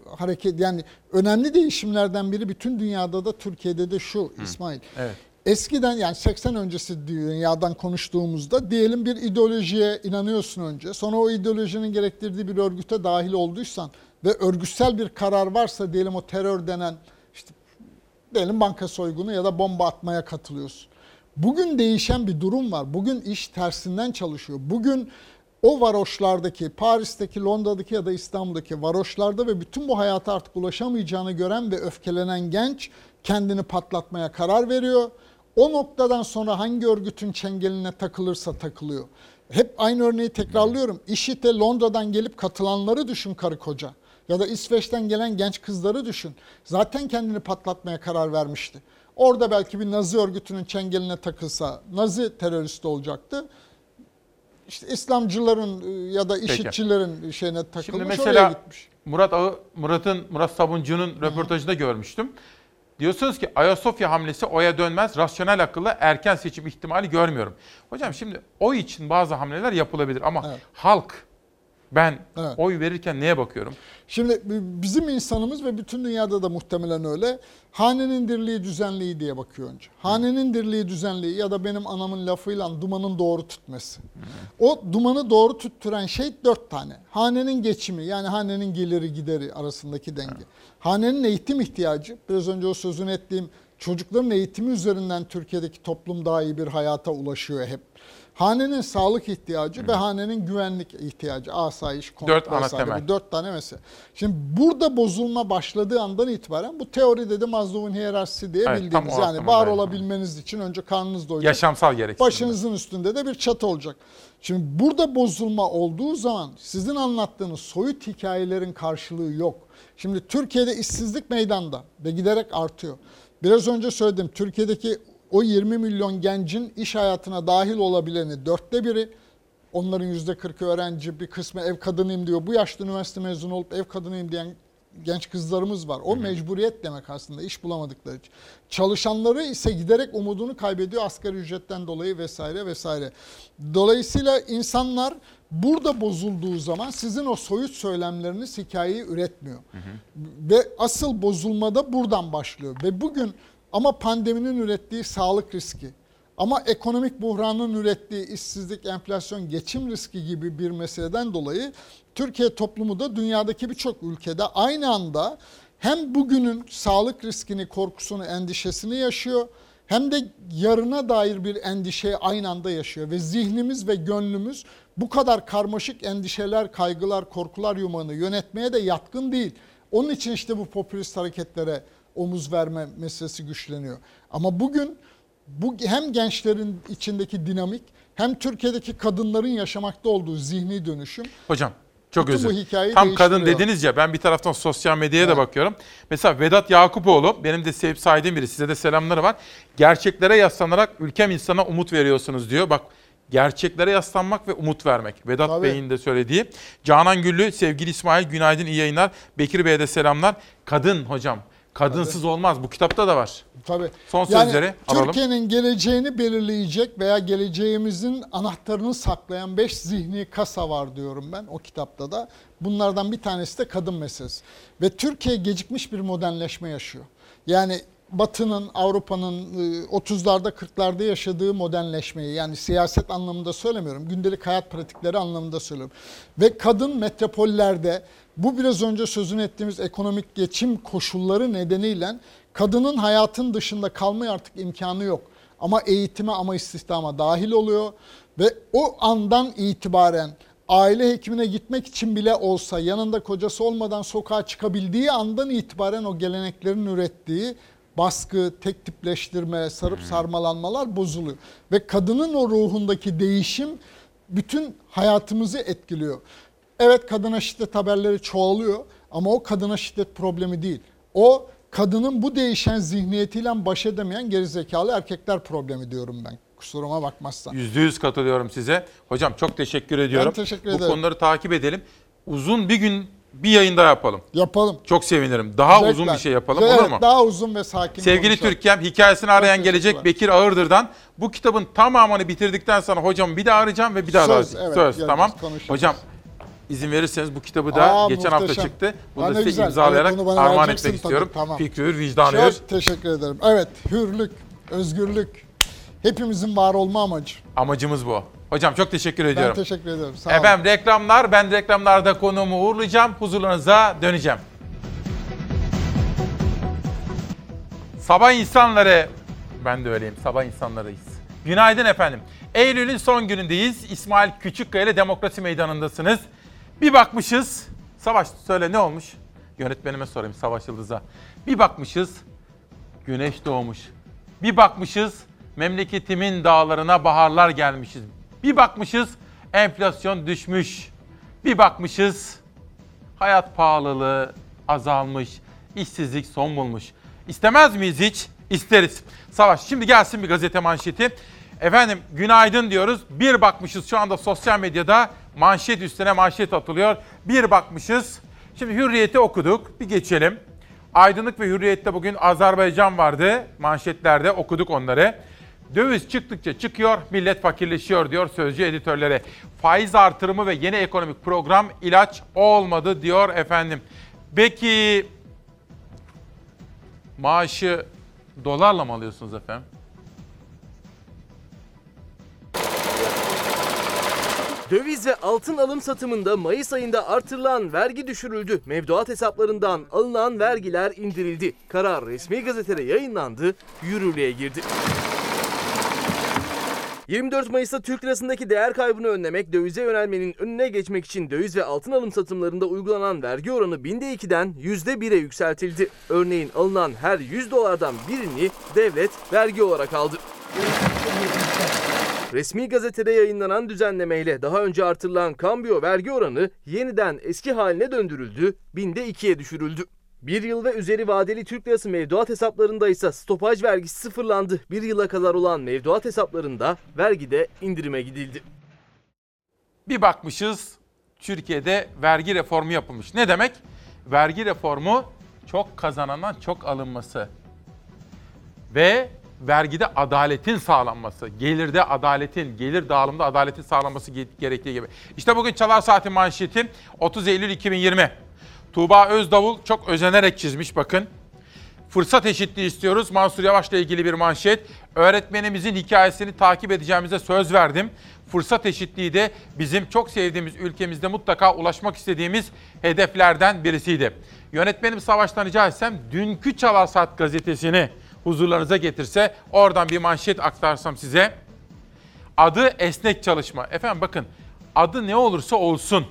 hareket yani önemli değişimlerden biri bütün dünyada da Türkiye'de de şu İsmail. Evet. Eskiden yani 80 öncesi dünyadan konuştuğumuzda diyelim bir ideolojiye inanıyorsun önce. Sonra o ideolojinin gerektirdiği bir örgüte dahil olduysan ve örgütsel bir karar varsa diyelim o terör denen işte diyelim banka soygunu ya da bomba atmaya katılıyorsun. Bugün değişen bir durum var. Bugün iş tersinden çalışıyor. Bugün o varoşlardaki, Paris'teki, Londra'daki ya da İstanbul'daki varoşlarda ve bütün bu hayata artık ulaşamayacağını gören ve öfkelenen genç kendini patlatmaya karar veriyor. O noktadan sonra hangi örgütün çengeline takılırsa takılıyor. Hep aynı örneği tekrarlıyorum. IŞİD'e Londra'dan gelip katılanları düşün karı koca. Ya da İsveç'ten gelen genç kızları düşün. Zaten kendini patlatmaya karar vermişti. Orada belki bir Nazi örgütünün çengeline takılsa Nazi teröristi olacaktı. İşte İslamcıların e, ya da IŞİD'cilerin şeyine takılmış Şimdi oraya mesela gitmiş. Murat Ağı, Murat'ın Murat Sabuncu'nun röportajında görmüştüm. Diyorsunuz ki Ayasofya hamlesi oya dönmez, rasyonel akılla erken seçim ihtimali görmüyorum. Hocam şimdi oy için bazı hamleler yapılabilir ama halk ben Evet. oy verirken neye bakıyorum? Şimdi bizim insanımız ve bütün dünyada da muhtemelen öyle. Hanenin dirliği düzenliği diye bakıyor önce. Hanenin dirliği düzenliği ya da benim anamın lafıyla dumanın doğru tutması. O dumanı doğru tutturan şey dört tane. Hanenin geçimi yani hanenin geliri gideri arasındaki denge. Hanenin eğitim ihtiyacı biraz önce o sözünü ettiğim çocukların eğitimi üzerinden Türkiye'deki toplum daha iyi bir hayata ulaşıyor hep. Hanenin sağlık ihtiyacı ve hanenin güvenlik ihtiyacı, asayiş, konut Dört ana vesaire. temel. Bu dört tane mesele. Şimdi burada bozulma başladığı andan itibaren bu teori dedi Maslow'un hiyerarşisi diye Evet, bildiğimiz yani var geldi. olabilmeniz için önce karnınız doyacak. Yaşamsal gereksinim. Başınızın üstünde de bir çatı olacak. Şimdi burada bozulma olduğu zaman sizin anlattığınız soyut hikayelerin karşılığı yok. Şimdi Türkiye'de işsizlik meydanda ve giderek artıyor. Biraz önce söyledim Türkiye'deki o 20 milyon gencin iş hayatına dahil olabileni dörtte biri. Onların yüzde 40'ı öğrenci, bir kısmı ev kadınıyım diyor. Bu yaşta üniversite mezunu olup ev kadınıyım diyen genç kızlarımız var. O mecburiyet demek aslında iş bulamadıkları için. Çalışanları ise giderek umudunu kaybediyor asgari ücretten dolayı vesaire vesaire. Dolayısıyla insanlar burada bozulduğu zaman sizin o soyut söylemleriniz hikayeyi üretmiyor. Ve asıl bozulma da buradan başlıyor. Ve bugün ama pandeminin ürettiği sağlık riski, ama ekonomik buhranın ürettiği işsizlik, enflasyon, geçim riski gibi bir meseleden dolayı Türkiye toplumu da dünyadaki birçok ülkede aynı anda hem bugünün sağlık riskini, korkusunu, endişesini yaşıyor hem de yarına dair bir endişeyi aynı anda yaşıyor ve zihnimiz ve gönlümüz bu kadar karmaşık endişeler, kaygılar, korkular yumağını yönetmeye de yatkın değil. Onun için işte bu popülist hareketlere omuz verme meselesi güçleniyor. Ama bugün bu hem gençlerin içindeki dinamik hem Türkiye'deki kadınların yaşamakta olduğu zihni dönüşüm Hocam çok Bütün özür. Tam kadın dediniz ya ben bir taraftan sosyal medyaya da bakıyorum. Mesela Vedat Yakupoğlu benim de sevip saydığım biri size de selamları var. Gerçeklere yaslanarak ülkem insana umut veriyorsunuz diyor. Bak gerçeklere yaslanmak ve umut vermek. Vedat Tabii. Bey'in de söylediği. Canan Güllü, sevgili İsmail günaydın iyi yayınlar. Bekir Bey'e de selamlar. Kadın hocam. Kadınsız olmaz. Bu kitapta da var. Tabii. Son Yani sözleri alalım. Türkiye'nin geleceğini belirleyecek veya geleceğimizin anahtarını saklayan beş zihni kasa var diyorum ben o kitapta da. Bunlardan bir tanesi de kadın meselesi. Ve Türkiye gecikmiş bir modernleşme yaşıyor. Yani Batı'nın, Avrupa'nın e, 30'larda 40'larda yaşadığı modernleşmeyi yani siyaset anlamında söylemiyorum. Gündelik hayat pratikleri anlamında söylüyorum. Ve kadın metropollerde bu biraz önce sözünü ettiğimiz ekonomik geçim koşulları nedeniyle kadının hayatın dışında kalmaya artık imkanı yok. Ama eğitime ama istihdama dahil oluyor ve o andan itibaren aile hekimine gitmek için bile olsa yanında kocası olmadan sokağa çıkabildiği andan itibaren o geleneklerin ürettiği baskı, tek tipleştirme, sarıp sarmalanmalar bozuluyor. Ve kadının o ruhundaki değişim bütün hayatımızı etkiliyor. Evet kadına şiddet haberleri çoğalıyor ama o kadına şiddet problemi değil. O kadının bu değişen zihniyetiyle baş edemeyen gerizekalı erkekler problemi diyorum ben. Kusuruma bakmazsan. Yüzde yüz katılıyorum size. Hocam çok teşekkür ediyorum. teşekkür Bu ederim. konuları takip edelim. Uzun bir gün bir yayın daha yapalım. Yapalım. Çok sevinirim. Daha Zevkle. uzun bir şey yapalım Evet, olur mu? Daha uzun ve sakin Sevgili konuşalım. Türkiye'm hikayesini arayan gelecek. Bekir Ağırdır'dan. Bu kitabın tamamını bitirdikten sonra hocam bir daha arayacağım ve bir daha Söz, arayacağım. evet, Söz tamam. konuşuruz. Hocam izin verirseniz bu kitabı da Aa, geçen hafta muhteşem. çıktı. Bunu Aa, da size güzel. imzalayarak Evet, armağan etmek tabii, istiyorum. tamam. Fikri hür, vicdanı hür. Çok teşekkür ederim. Evet hürlük, özgürlük hepimizin var olma amacı. Amacımız bu. Hocam çok teşekkür ediyorum. Ben teşekkür ederim. Sağ olun. Efendim reklamlar. Ben reklamlarda konuğumu uğurlayacağım. Huzurlarınıza döneceğim. Sabah insanları, ben de öyleyim. Sabah insanlarıyız. Günaydın efendim. Eylül'ün son günündeyiz. İsmail Küçükkaya ile Demokrasi Meydanı'ndasınız. Bir bakmışız. Savaş söyle ne olmuş? Yönetmenime sorayım Savaş Yıldız'a. Bir bakmışız. Güneş doğmuş. Bir bakmışız. Memleketimin dağlarına baharlar gelmişiz. Bir bakmışız. Enflasyon düşmüş. Bir bakmışız. Hayat pahalılığı azalmış. işsizlik son bulmuş. İstemez miyiz hiç? İsteriz. Savaş şimdi gelsin bir gazete manşeti. Efendim günaydın diyoruz. Bir bakmışız şu anda sosyal medyada manşet üstüne manşet atılıyor. Bir bakmışız. Şimdi Hürriyet'i okuduk. Bir geçelim. Aydınlık ve Hürriyet'te bugün Azerbaycan vardı. Manşetlerde okuduk onları. Döviz çıktıkça çıkıyor, millet fakirleşiyor diyor sözcü editörlere. Faiz artırımı ve yeni ekonomik program ilaç olmadı diyor efendim. Peki maaşı dolarla mı alıyorsunuz efendim? Döviz ve altın alım satımında Mayıs ayında artırılan vergi düşürüldü. Mevduat hesaplarından alınan vergiler indirildi. Karar resmi gazetede yayınlandı, yürürlüğe girdi. 24 Mayıs'ta Türk lirasındaki değer kaybını önlemek, dövize yönelmenin önüne geçmek için döviz ve altın alım satımlarında uygulanan vergi oranı binde 2'den %1'e yükseltildi. Örneğin alınan her 100 dolardan birini devlet vergi olarak aldı. Resmi gazetede yayınlanan düzenlemeyle daha önce artırılan kambiyo vergi oranı yeniden eski haline döndürüldü, binde ikiye düşürüldü. Bir yıl ve üzeri vadeli Türk lirası mevduat hesaplarında ise stopaj vergisi sıfırlandı. Bir yıla kadar olan mevduat hesaplarında vergide indirime gidildi. Bir bakmışız Türkiye'de vergi reformu yapılmış. Ne demek? Vergi reformu çok kazanandan çok alınması. Ve vergide adaletin sağlanması, gelirde adaletin, gelir dağılımında adaletin sağlanması ge- gerektiği gibi. İşte bugün Çalar Saati manşeti 30 Eylül 2020. Tuğba Özdavul çok özenerek çizmiş bakın. Fırsat eşitliği istiyoruz. Mansur Yavaş'la ilgili bir manşet. Öğretmenimizin hikayesini takip edeceğimize söz verdim. Fırsat eşitliği de bizim çok sevdiğimiz ülkemizde mutlaka ulaşmak istediğimiz hedeflerden birisiydi. Yönetmenim Savaş'tan rica etsem dünkü Çalar Saat gazetesini huzurlarınıza getirse oradan bir manşet aktarsam size. Adı esnek çalışma. Efendim bakın adı ne olursa olsun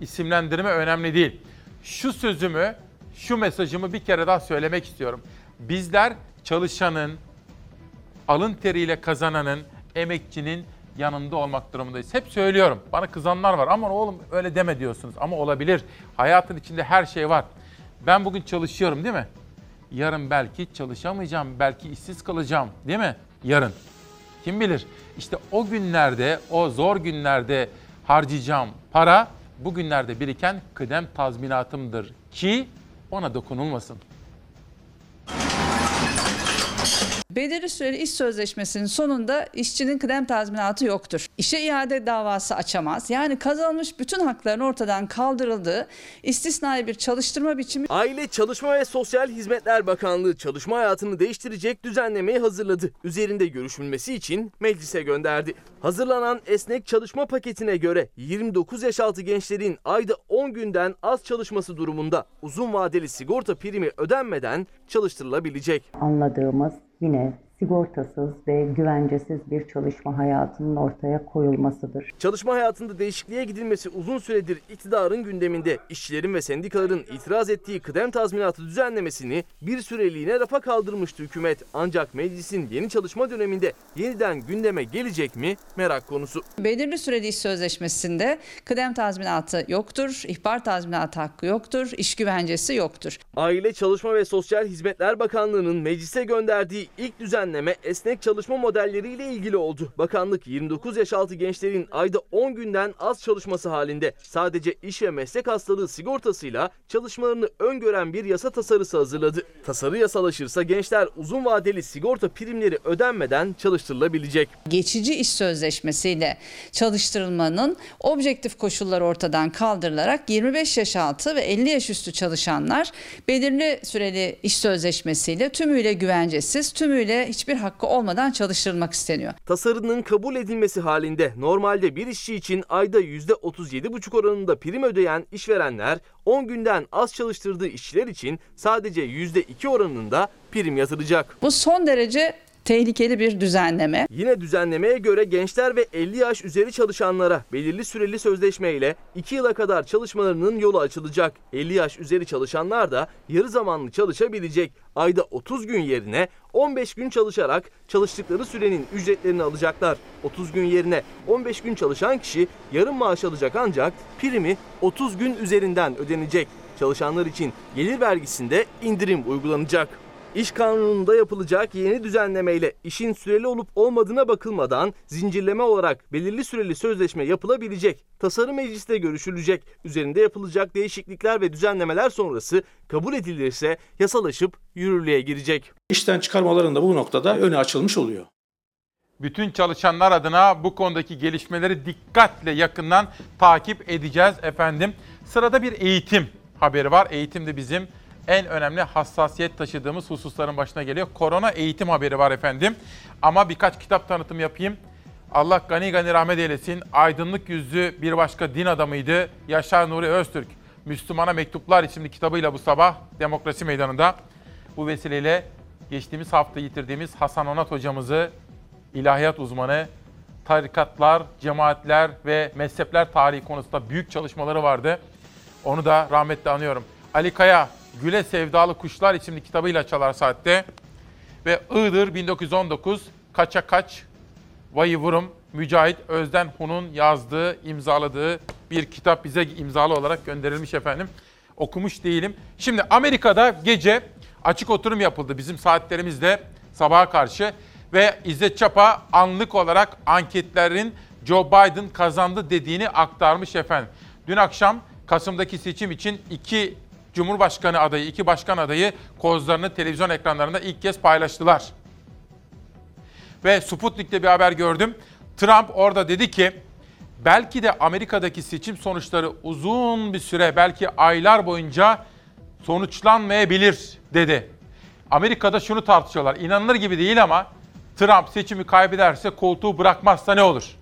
isimlendirme önemli değil. Şu sözümü, şu mesajımı bir kere daha söylemek istiyorum. Bizler çalışanın, alın teriyle kazananın, emekçinin yanında olmak durumundayız. Hep söylüyorum. Bana kızanlar var. Ama oğlum öyle deme diyorsunuz. Ama olabilir. Hayatın içinde her şey var. Ben bugün çalışıyorum değil mi? Yarın belki çalışamayacağım, belki işsiz kalacağım değil mi? Yarın. Kim bilir? İşte o günlerde, o zor günlerde harcayacağım para bugünlerde biriken kıdem tazminatımdır ki ona dokunulmasın. Belirli süreli iş sözleşmesinin sonunda işçinin kıdem tazminatı yoktur. İşe iade davası açamaz. Yani kazanılmış bütün hakların ortadan kaldırıldığı istisnai bir çalıştırma biçimi Aile, Çalışma ve Sosyal Hizmetler Bakanlığı çalışma hayatını değiştirecek düzenlemeyi hazırladı. Üzerinde görüşülmesi için meclise gönderdi. Hazırlanan esnek çalışma paketine göre 29 yaş altı gençlerin ayda 10 günden az çalışması durumunda uzun vadeli sigorta primi ödenmeden çalıştırılabilecek. anladığımız yine sigortasız ve güvencesiz bir çalışma hayatının ortaya koyulmasıdır. Çalışma hayatında değişikliğe gidilmesi uzun süredir iktidarın gündeminde. İşçilerin ve sendikaların itiraz ettiği kıdem tazminatı düzenlemesini bir süreliğine rafa kaldırmıştı hükümet. Ancak meclisin yeni çalışma döneminde yeniden gündeme gelecek mi merak konusu. belirli süreli iş sözleşmesinde kıdem tazminatı yoktur, ihbar tazminatı hakkı yoktur, iş güvencesi yoktur. Aile, Çalışma ve Sosyal Hizmetler Bakanlığı'nın meclise gönderdiği ilk düzenleme esnek çalışma modelleriyle ilgili oldu. Bakanlık 29 yaş altı gençlerin ayda 10 günden az çalışması halinde sadece iş ve meslek hastalığı sigortasıyla çalışmalarını öngören bir yasa tasarısı hazırladı. Tasarı yasalaşırsa gençler uzun vadeli sigorta primleri ödenmeden çalıştırılabilecek. Geçici iş sözleşmesiyle çalıştırılmanın objektif koşulları ortadan kaldırılarak 25 yaş altı ve 50 yaş üstü çalışanlar belirli süreli iş sözleşmesiyle tümüyle güvencesiz, tümüyle hiçbir hakkı olmadan çalıştırılmak isteniyor. Tasarının kabul edilmesi halinde normalde bir işçi için ayda %37,5 oranında prim ödeyen işverenler 10 günden az çalıştırdığı işçiler için sadece %2 oranında prim yatıracak. Bu son derece tehlikeli bir düzenleme. Yine düzenlemeye göre gençler ve 50 yaş üzeri çalışanlara belirli süreli sözleşmeyle 2 yıla kadar çalışmalarının yolu açılacak. 50 yaş üzeri çalışanlar da yarı zamanlı çalışabilecek. Ayda 30 gün yerine 15 gün çalışarak çalıştıkları sürenin ücretlerini alacaklar. 30 gün yerine 15 gün çalışan kişi yarım maaş alacak ancak primi 30 gün üzerinden ödenecek. Çalışanlar için gelir vergisinde indirim uygulanacak. İş kanununda yapılacak yeni düzenlemeyle işin süreli olup olmadığına bakılmadan zincirleme olarak belirli süreli sözleşme yapılabilecek. Tasarım mecliste görüşülecek. Üzerinde yapılacak değişiklikler ve düzenlemeler sonrası kabul edilirse yasalaşıp yürürlüğe girecek. İşten çıkarmaların da bu noktada önü açılmış oluyor. Bütün çalışanlar adına bu konudaki gelişmeleri dikkatle yakından takip edeceğiz efendim. Sırada bir eğitim haberi var. Eğitim de bizim en önemli hassasiyet taşıdığımız hususların başına geliyor. Korona eğitim haberi var efendim. Ama birkaç kitap tanıtım yapayım. Allah gani gani rahmet eylesin. Aydınlık yüzlü bir başka din adamıydı. Yaşar Nuri Öztürk. Müslümana Mektuplar isimli kitabıyla bu sabah Demokrasi Meydanı'nda bu vesileyle geçtiğimiz hafta yitirdiğimiz Hasan Onat hocamızı ilahiyat uzmanı, tarikatlar, cemaatler ve mezhepler tarihi konusunda büyük çalışmaları vardı. Onu da rahmetle anıyorum. Ali Kaya, Güle Sevdalı Kuşlar isimli kitabıyla Çalar Saat'te ve Iğdır 1919 Kaça Kaç Vayı Vurum Mücahit Özden Hun'un yazdığı, imzaladığı bir kitap bize imzalı olarak gönderilmiş efendim. Okumuş değilim. Şimdi Amerika'da gece açık oturum yapıldı bizim saatlerimizde sabaha karşı ve İzzet Çapa anlık olarak anketlerin Joe Biden kazandı dediğini aktarmış efendim. Dün akşam Kasım'daki seçim için iki Cumhurbaşkanı adayı, iki başkan adayı kozlarını televizyon ekranlarında ilk kez paylaştılar. Ve Sputnik'te bir haber gördüm. Trump orada dedi ki belki de Amerika'daki seçim sonuçları uzun bir süre belki aylar boyunca sonuçlanmayabilir dedi. Amerika'da şunu tartışıyorlar. İnanılır gibi değil ama Trump seçimi kaybederse koltuğu bırakmazsa ne olur?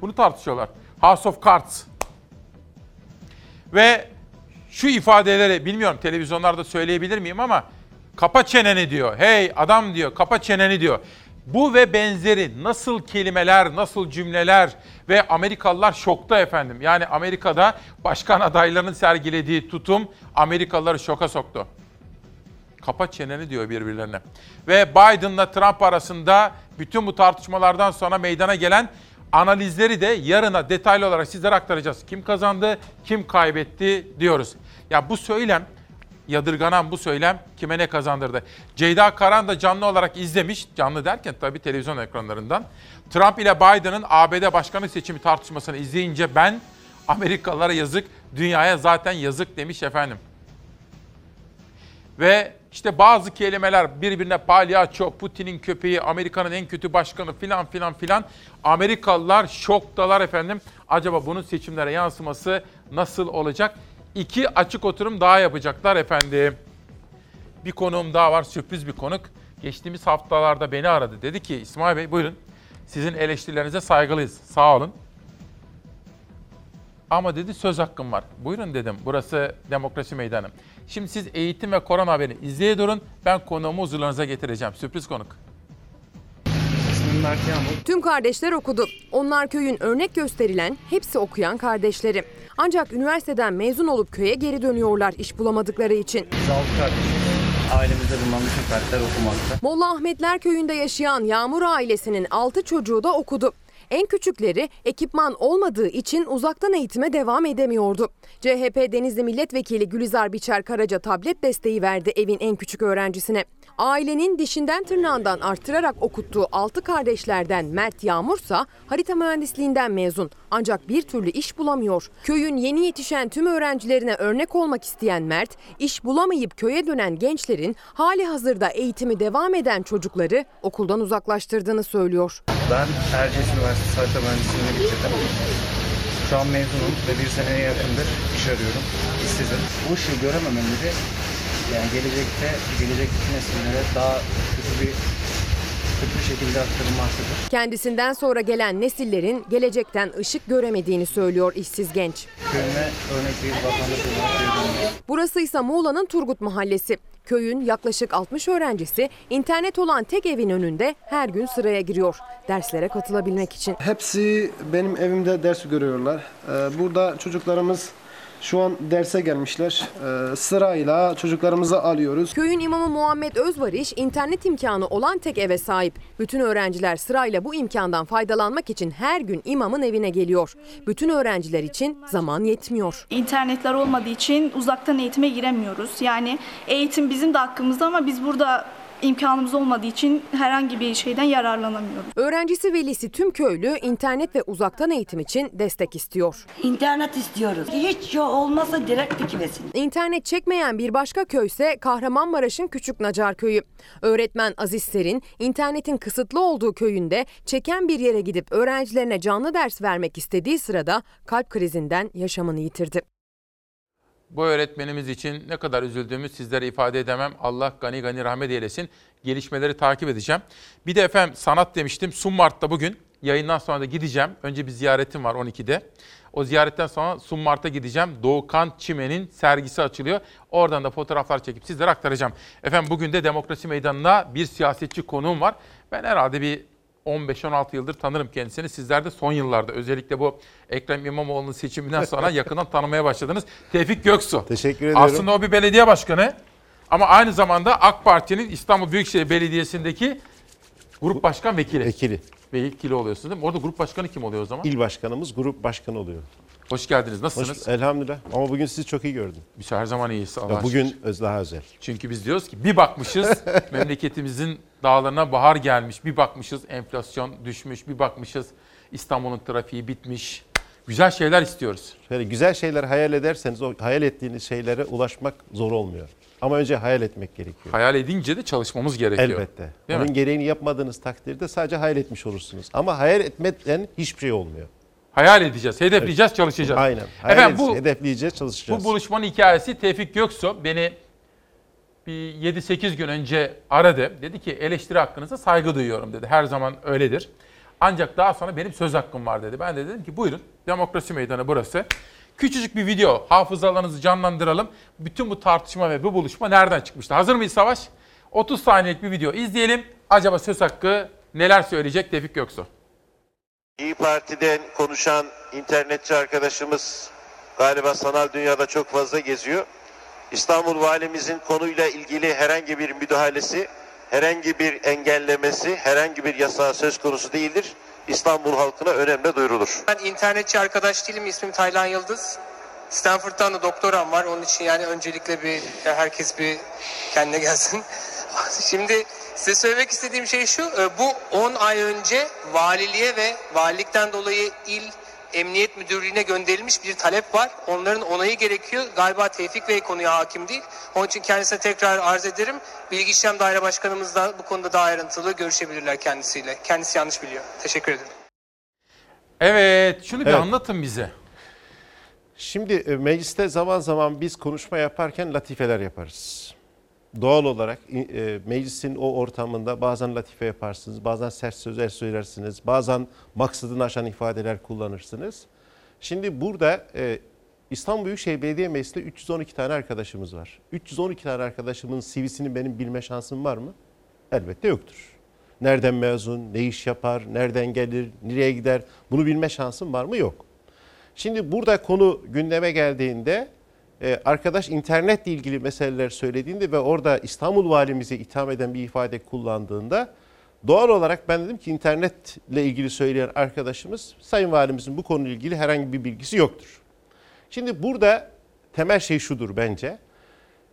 Bunu tartışıyorlar. House of Cards. Ve şu ifadeleri bilmiyorum televizyonlarda söyleyebilir miyim ama kapa çeneni diyor. Hey adam diyor kapa çeneni diyor. Bu ve benzeri nasıl kelimeler, nasıl cümleler ve Amerikalılar şokta efendim. Yani Amerika'da başkan adaylarının sergilediği tutum Amerikalıları şoka soktu. Kapa çeneni diyor birbirlerine. Ve Biden'la Trump arasında bütün bu tartışmalardan sonra meydana gelen analizleri de yarına detaylı olarak sizlere aktaracağız. Kim kazandı, kim kaybetti diyoruz. Ya bu söylem, yadırganan bu söylem kime ne kazandırdı? Ceyda Karan da canlı olarak izlemiş, canlı derken tabii televizyon ekranlarından. Trump ile Biden'ın ABD başkanlık seçimi tartışmasını izleyince ben Amerikalılara yazık, dünyaya zaten yazık demiş efendim. Ve işte bazı kelimeler birbirine palyaço, Putin'in köpeği, Amerika'nın en kötü başkanı filan filan filan. Amerikalılar şoktalar efendim. Acaba bunun seçimlere yansıması nasıl olacak? İki açık oturum daha yapacaklar efendim. Bir konuğum daha var, sürpriz bir konuk. Geçtiğimiz haftalarda beni aradı. Dedi ki İsmail Bey buyurun sizin eleştirilerinize saygılıyız. Sağ olun. Ama dedi söz hakkım var. Buyurun dedim. Burası demokrasi meydanı. Şimdi siz eğitim ve korona haberini izleye durun. Ben konuğumu huzurlarınıza getireceğim. Sürpriz konuk. Tüm kardeşler okudu. Onlar köyün örnek gösterilen, hepsi okuyan kardeşleri. Ancak üniversiteden mezun olup köye geri dönüyorlar iş bulamadıkları için. Biz altı kardeşiz. Ailemizde bulunan bütün okumakta. Molla Ahmetler köyünde yaşayan Yağmur ailesinin 6 çocuğu da okudu. En küçükleri ekipman olmadığı için uzaktan eğitime devam edemiyordu. CHP Denizli Milletvekili Gülizar Biçer Karaca tablet desteği verdi evin en küçük öğrencisine. Ailenin dişinden tırnağından arttırarak okuttuğu 6 kardeşlerden Mert Yağmursa harita mühendisliğinden mezun. Ancak bir türlü iş bulamıyor. Köyün yeni yetişen tüm öğrencilerine örnek olmak isteyen Mert, iş bulamayıp köye dönen gençlerin hali hazırda eğitimi devam eden çocukları okuldan uzaklaştırdığını söylüyor. Ben Erciyes Üniversitesi Harita Mühendisliğini bitirdim. Şu an mezunum ve bir seneye yakındır iş arıyorum. İşsizim. Bu ışığı görememeleri yani gelecekte, gelecekteki nesillere daha kötü bir kötü bir şekilde aktarılmaktadır. Kendisinden sonra gelen nesillerin gelecekten ışık göremediğini söylüyor işsiz genç. Köyüne örnek bir vatandaş olarak geri dönüyorum. Burası ise Muğla'nın Turgut Mahallesi. Köyün yaklaşık 60 öğrencisi internet olan tek evin önünde her gün sıraya giriyor derslere katılabilmek için. Hepsi benim evimde ders görüyorlar. Ee, Burada çocuklarımız şu an derse gelmişler. Ee, Sırayla çocuklarımızı alıyoruz. Köyün imamı Muhammed Özbariş internet imkanı olan tek eve sahip. Bütün öğrenciler sırayla bu imkandan faydalanmak için her gün imamın evine geliyor. Bütün öğrenciler için zaman yetmiyor. İnternetler olmadığı için uzaktan eğitime giremiyoruz. Yani eğitim bizim de hakkımızda ama biz burada imkanımız olmadığı için herhangi bir şeyden yararlanamıyoruz. Öğrencisi velisi tüm köylü internet ve uzaktan eğitim için destek istiyor. İnternet istiyoruz. Hiç olmazsa direkt dikivesin. İnternet çekmeyen bir başka köyse Kahramanmaraş'ın Küçük Nacar köyü. Öğretmen Aziz Ser'in internetin kısıtlı olduğu köyünde çeken bir yere gidip öğrencilerine canlı ders vermek istediği sırada kalp krizinden yaşamını yitirdi. Bu öğretmenimiz için ne kadar üzüldüğümü sizlere ifade edemem. Allah gani gani rahmet eylesin. Gelişmeleri takip edeceğim. Bir de efendim sanat demiştim. Summart'ta bugün yayından sonra da gideceğim. Önce bir ziyaretim var 12'de. O ziyaretten sonra Summart'a gideceğim. Doğukan Çimen'in sergisi açılıyor. Oradan da fotoğraflar çekip sizlere aktaracağım. Efendim bugün de Demokrasi Meydanı'na bir siyasetçi konuğum var. Ben herhalde bir 15-16 yıldır tanırım kendisini. Sizler de son yıllarda özellikle bu Ekrem İmamoğlu'nun seçiminden sonra (laughs) yakından tanımaya başladınız. Tevfik Göksu. Teşekkür ediyorum. Aslında o bir belediye başkanı ama aynı zamanda AK Parti'nin İstanbul Büyükşehir Belediyesi'ndeki grup başkan vekili. Vekili. Vekili oluyorsunuz değil mi? Orada grup başkanı kim oluyor o zaman? İl başkanımız grup başkanı oluyor. Hoş geldiniz. Nasılsınız? Hoş, elhamdülillah. Ama bugün sizi çok iyi gördüm. Biz her zaman iyiyiz. Allah Ya bugün öz daha özel. Çünkü biz diyoruz ki bir bakmışız (laughs) memleketimizin dağlarına bahar gelmiş. Bir bakmışız enflasyon düşmüş. Bir bakmışız İstanbul'un trafiği bitmiş. Güzel şeyler istiyoruz. Şöyle güzel şeyler hayal ederseniz o hayal ettiğiniz şeylere ulaşmak zor olmuyor. Ama önce hayal etmek gerekiyor. Hayal edince de çalışmamız gerekiyor. Elbette. Değil Onun mi? gereğini yapmadığınız takdirde sadece hayal etmiş olursunuz. Ama hayal etmeden hiçbir şey olmuyor. Hayal edeceğiz, hedefleyeceğiz, çalışacağız. Aynen. Hayal Efendim bu, hedefleyeceğiz, çalışacağız. bu buluşmanın hikayesi Tevfik Göksu beni bir 7-8 gün önce aradı. Dedi ki eleştiri hakkınıza saygı duyuyorum dedi. Her zaman öyledir. Ancak daha sonra benim söz hakkım var dedi. Ben de dedim ki buyurun demokrasi meydanı burası. Küçücük bir video hafızalarınızı canlandıralım. Bütün bu tartışma ve bu buluşma nereden çıkmıştı? Hazır mıyız Savaş? 30 saniyelik bir video izleyelim. Acaba söz hakkı neler söyleyecek Tevfik Göksu? İyi Parti'den konuşan internetçi arkadaşımız galiba sanal dünyada çok fazla geziyor. İstanbul Valimizin konuyla ilgili herhangi bir müdahalesi, herhangi bir engellemesi, herhangi bir yasağı söz konusu değildir. İstanbul halkına önemli duyurulur. Ben internetçi arkadaş değilim. İsmim Taylan Yıldız. Stanford'dan da doktoram var. Onun için yani öncelikle bir herkes bir kendine gelsin. (laughs) Şimdi size söylemek istediğim şey şu. e, Bu 10 ay önce valiliğe ve valilikten dolayı il Emniyet Müdürlüğü'ne gönderilmiş bir talep var. Onların onayı gerekiyor. Galiba Tevfik Bey konuya hakim değil. Onun için kendisine tekrar arz ederim. Bilgi İşlem Daire Başkanımız da bu konuda daha ayrıntılı görüşebilirler kendisiyle. Kendisi yanlış biliyor. Teşekkür ederim. Evet, şunu bir Evet. anlatın bize. Şimdi e, mecliste zaman zaman biz konuşma yaparken latifeler yaparız. Doğal olarak e, meclisin o ortamında bazen latife yaparsınız, bazen sert sözler söylersiniz, bazen maksadını aşan ifadeler kullanırsınız. Şimdi burada e, İstanbul Büyükşehir Belediye Meclisi'nde 312 tane arkadaşımız var. 312 tane arkadaşımın CV'sini benim bilme şansım var mı? Elbette yoktur. Nereden mezun, ne iş yapar, nereden gelir, nereye gider bunu bilme şansım var mı? Yok. Şimdi burada konu gündeme geldiğinde e, arkadaş internetle ilgili meseleler söylediğinde ve orada İstanbul valimizi itham eden bir ifade kullandığında doğal olarak ben dedim ki internetle ilgili söyleyen arkadaşımız sayın valimizin bu konuyla ilgili herhangi bir bilgisi yoktur. Şimdi burada temel şey şudur bence.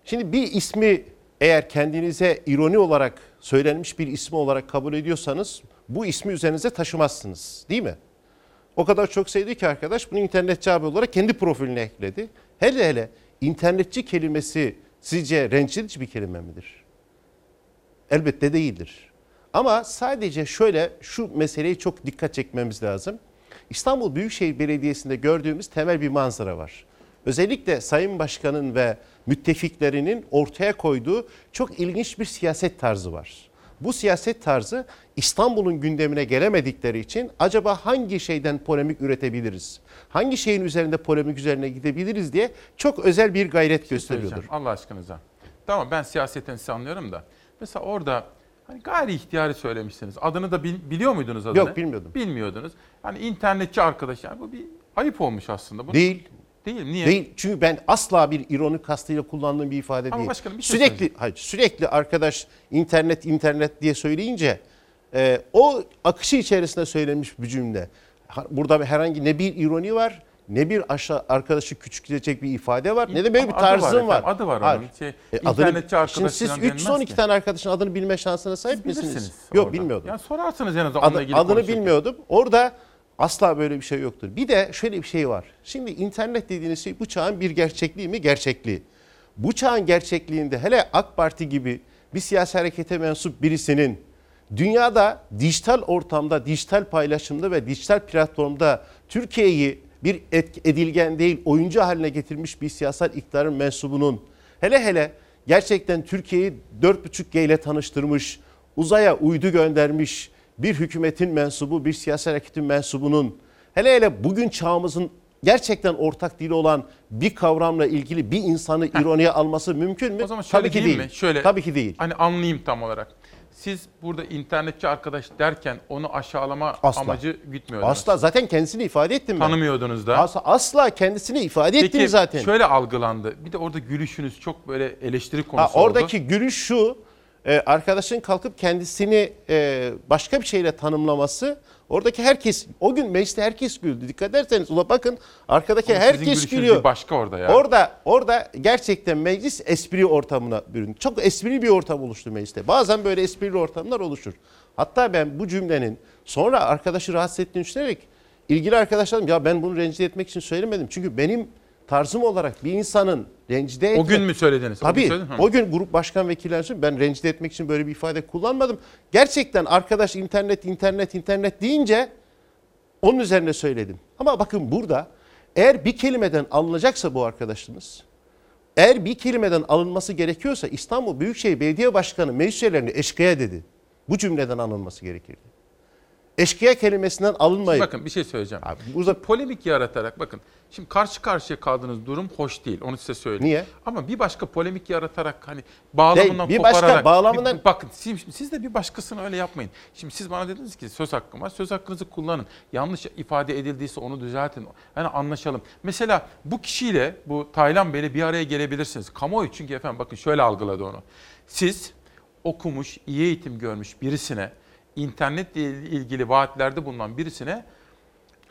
Şimdi bir ismi eğer kendinize ironi olarak söylenmiş bir ismi olarak kabul ediyorsanız bu ismi üzerinize taşımazsınız değil mi? O kadar çok sevdi ki arkadaş bunu internetçi abi olarak kendi profiline ekledi. Hele hele internetçi kelimesi sizce rencide edici bir kelime midir? Elbette değildir. Ama sadece şöyle şu meseleyi çok dikkat çekmemiz lazım. İstanbul Büyükşehir Belediyesi'nde gördüğümüz temel bir manzara var. Özellikle Sayın Başkan'ın ve müttefiklerinin ortaya koyduğu çok ilginç bir siyaset tarzı var. Bu siyaset tarzı İstanbul'un gündemine gelemedikleri için acaba hangi şeyden polemik üretebiliriz? Hangi şeyin üzerinde polemik üzerine gidebiliriz diye çok özel bir gayret gösteriyordur. Söyleyeceğim, Allah aşkınıza. Tamam ben siyasetten sizi anlıyorum da. Mesela orada hani gayri ihtiyari söylemişsiniz. Adını da bil- biliyor muydunuz adını? Yok, bilmiyordum. Bilmiyordunuz. Hani internetçi arkadaş yani bu bir ayıp olmuş aslında. Bu, Değil. Değil niye? Değil. Çünkü ben asla bir ironik kastıyla kullandığım bir ifade Ama değil. başkanım bir şey sürekli hayır, sürekli arkadaş internet internet diye söyleyince e, o akışı içerisinde söylenmiş bir cümle. Burada herhangi ne bir ironi var ne bir aşağı arkadaşı küçültecek bir ifade var ne de böyle bir tarzım var. efendim, adı var Hayır. onun. Şey, E, internetçi arkadaş Şimdi siz falan denmez 312 ki. tane arkadaşın adını bilme şansına sahip misiniz? Bilirsiniz Yok orada. bilmiyordum. Yani sorarsanız en azından onunla Adı- ilgili adını konuşurken. bilmiyordum. Orada asla böyle bir şey yoktur. Bir de şöyle bir şey var. Şimdi internet dediğiniz şey bu çağın bir gerçekliği mi? Gerçekliği. Bu çağın gerçekliğinde hele AK Parti gibi bir siyasi harekete mensup birisinin dünyada dijital ortamda, dijital paylaşımda ve dijital platformda Türkiye'yi bir edilgen değil oyuncu haline getirmiş bir siyasal iktidarın mensubunun hele hele gerçekten Türkiye'yi 4.5G ile tanıştırmış, uzaya uydu göndermiş bir hükümetin mensubu, bir siyasi hareketin mensubunun hele hele bugün çağımızın gerçekten ortak dili olan bir kavramla ilgili bir insanı ironiye alması mümkün mü? O zaman şöyle Tabii ki değil. mi? Şöyle, Tabii ki değil. Hani anlayayım tam olarak. Siz burada internetçi arkadaş derken onu aşağılama Asla. amacı gütmüyordunuz. Asla zaten kendisini ifade ettim ben. Tanımıyordunuz da. Asla, asla kendisini ifade ettim Peki zaten. şöyle algılandı. Bir de orada gülüşünüz çok böyle eleştiri Ha, konusu oldu. oradaki gülüş şu. E, arkadaşın kalkıp kendisini e, başka bir şeyle tanımlaması. Oradaki herkes o gün mecliste herkes güldü. Dikkat ederseniz ula bakın arkadaki Ama herkes gülüyor. başka orada ya. Orada orada gerçekten meclis espri ortamına büründü. Çok esprili bir ortam oluştu mecliste. Bazen böyle esprili ortamlar oluşur. Hatta ben bu cümlenin sonra arkadaşı rahatsız ettiğini düşünerek ilgili arkadaşlarım ya ben bunu rencide etmek için söylemedim. Çünkü benim tarzım olarak bir insanın rencide etmek... O gün mü söylediniz? O gün Tabii. söyledin, hı. O gün grup başkan vekilleri için ben rencide etmek için böyle bir ifade kullanmadım. Gerçekten arkadaş internet internet internet deyince onun üzerine söyledim. Ama bakın burada eğer bir kelimeden alınacaksa bu arkadaşımız, eğer bir kelimeden alınması gerekiyorsa İstanbul Büyükşehir Belediye Başkanı meclis üyelerine eşkıya dedi. Bu cümleden alınması gerekirdi. Eşkıya kelimesinden alınmayıp... Bakın bir şey söyleyeceğim. burada polemik yaratarak bakın. Şimdi karşı karşıya kaldığınız durum hoş değil. Onu size söyleyeyim. Niye? Ama bir başka polemik yaratarak hani bağlamından Değil, bir başka kopararak. bağlamından- Bir- bakın siz, siz de bir başkasını öyle yapmayın. Şimdi siz bana dediniz ki söz hakkım var. Söz hakkınızı kullanın. Yanlış ifade edildiyse onu düzeltin. Yani anlaşalım. Mesela bu kişiyle bu Taylan Bey'le bir araya gelebilirsiniz. Kamuoyu çünkü efendim bakın şöyle algıladı onu. Siz okumuş, iyi eğitim görmüş birisine internetle ilgili vaatlerde bulunan birisine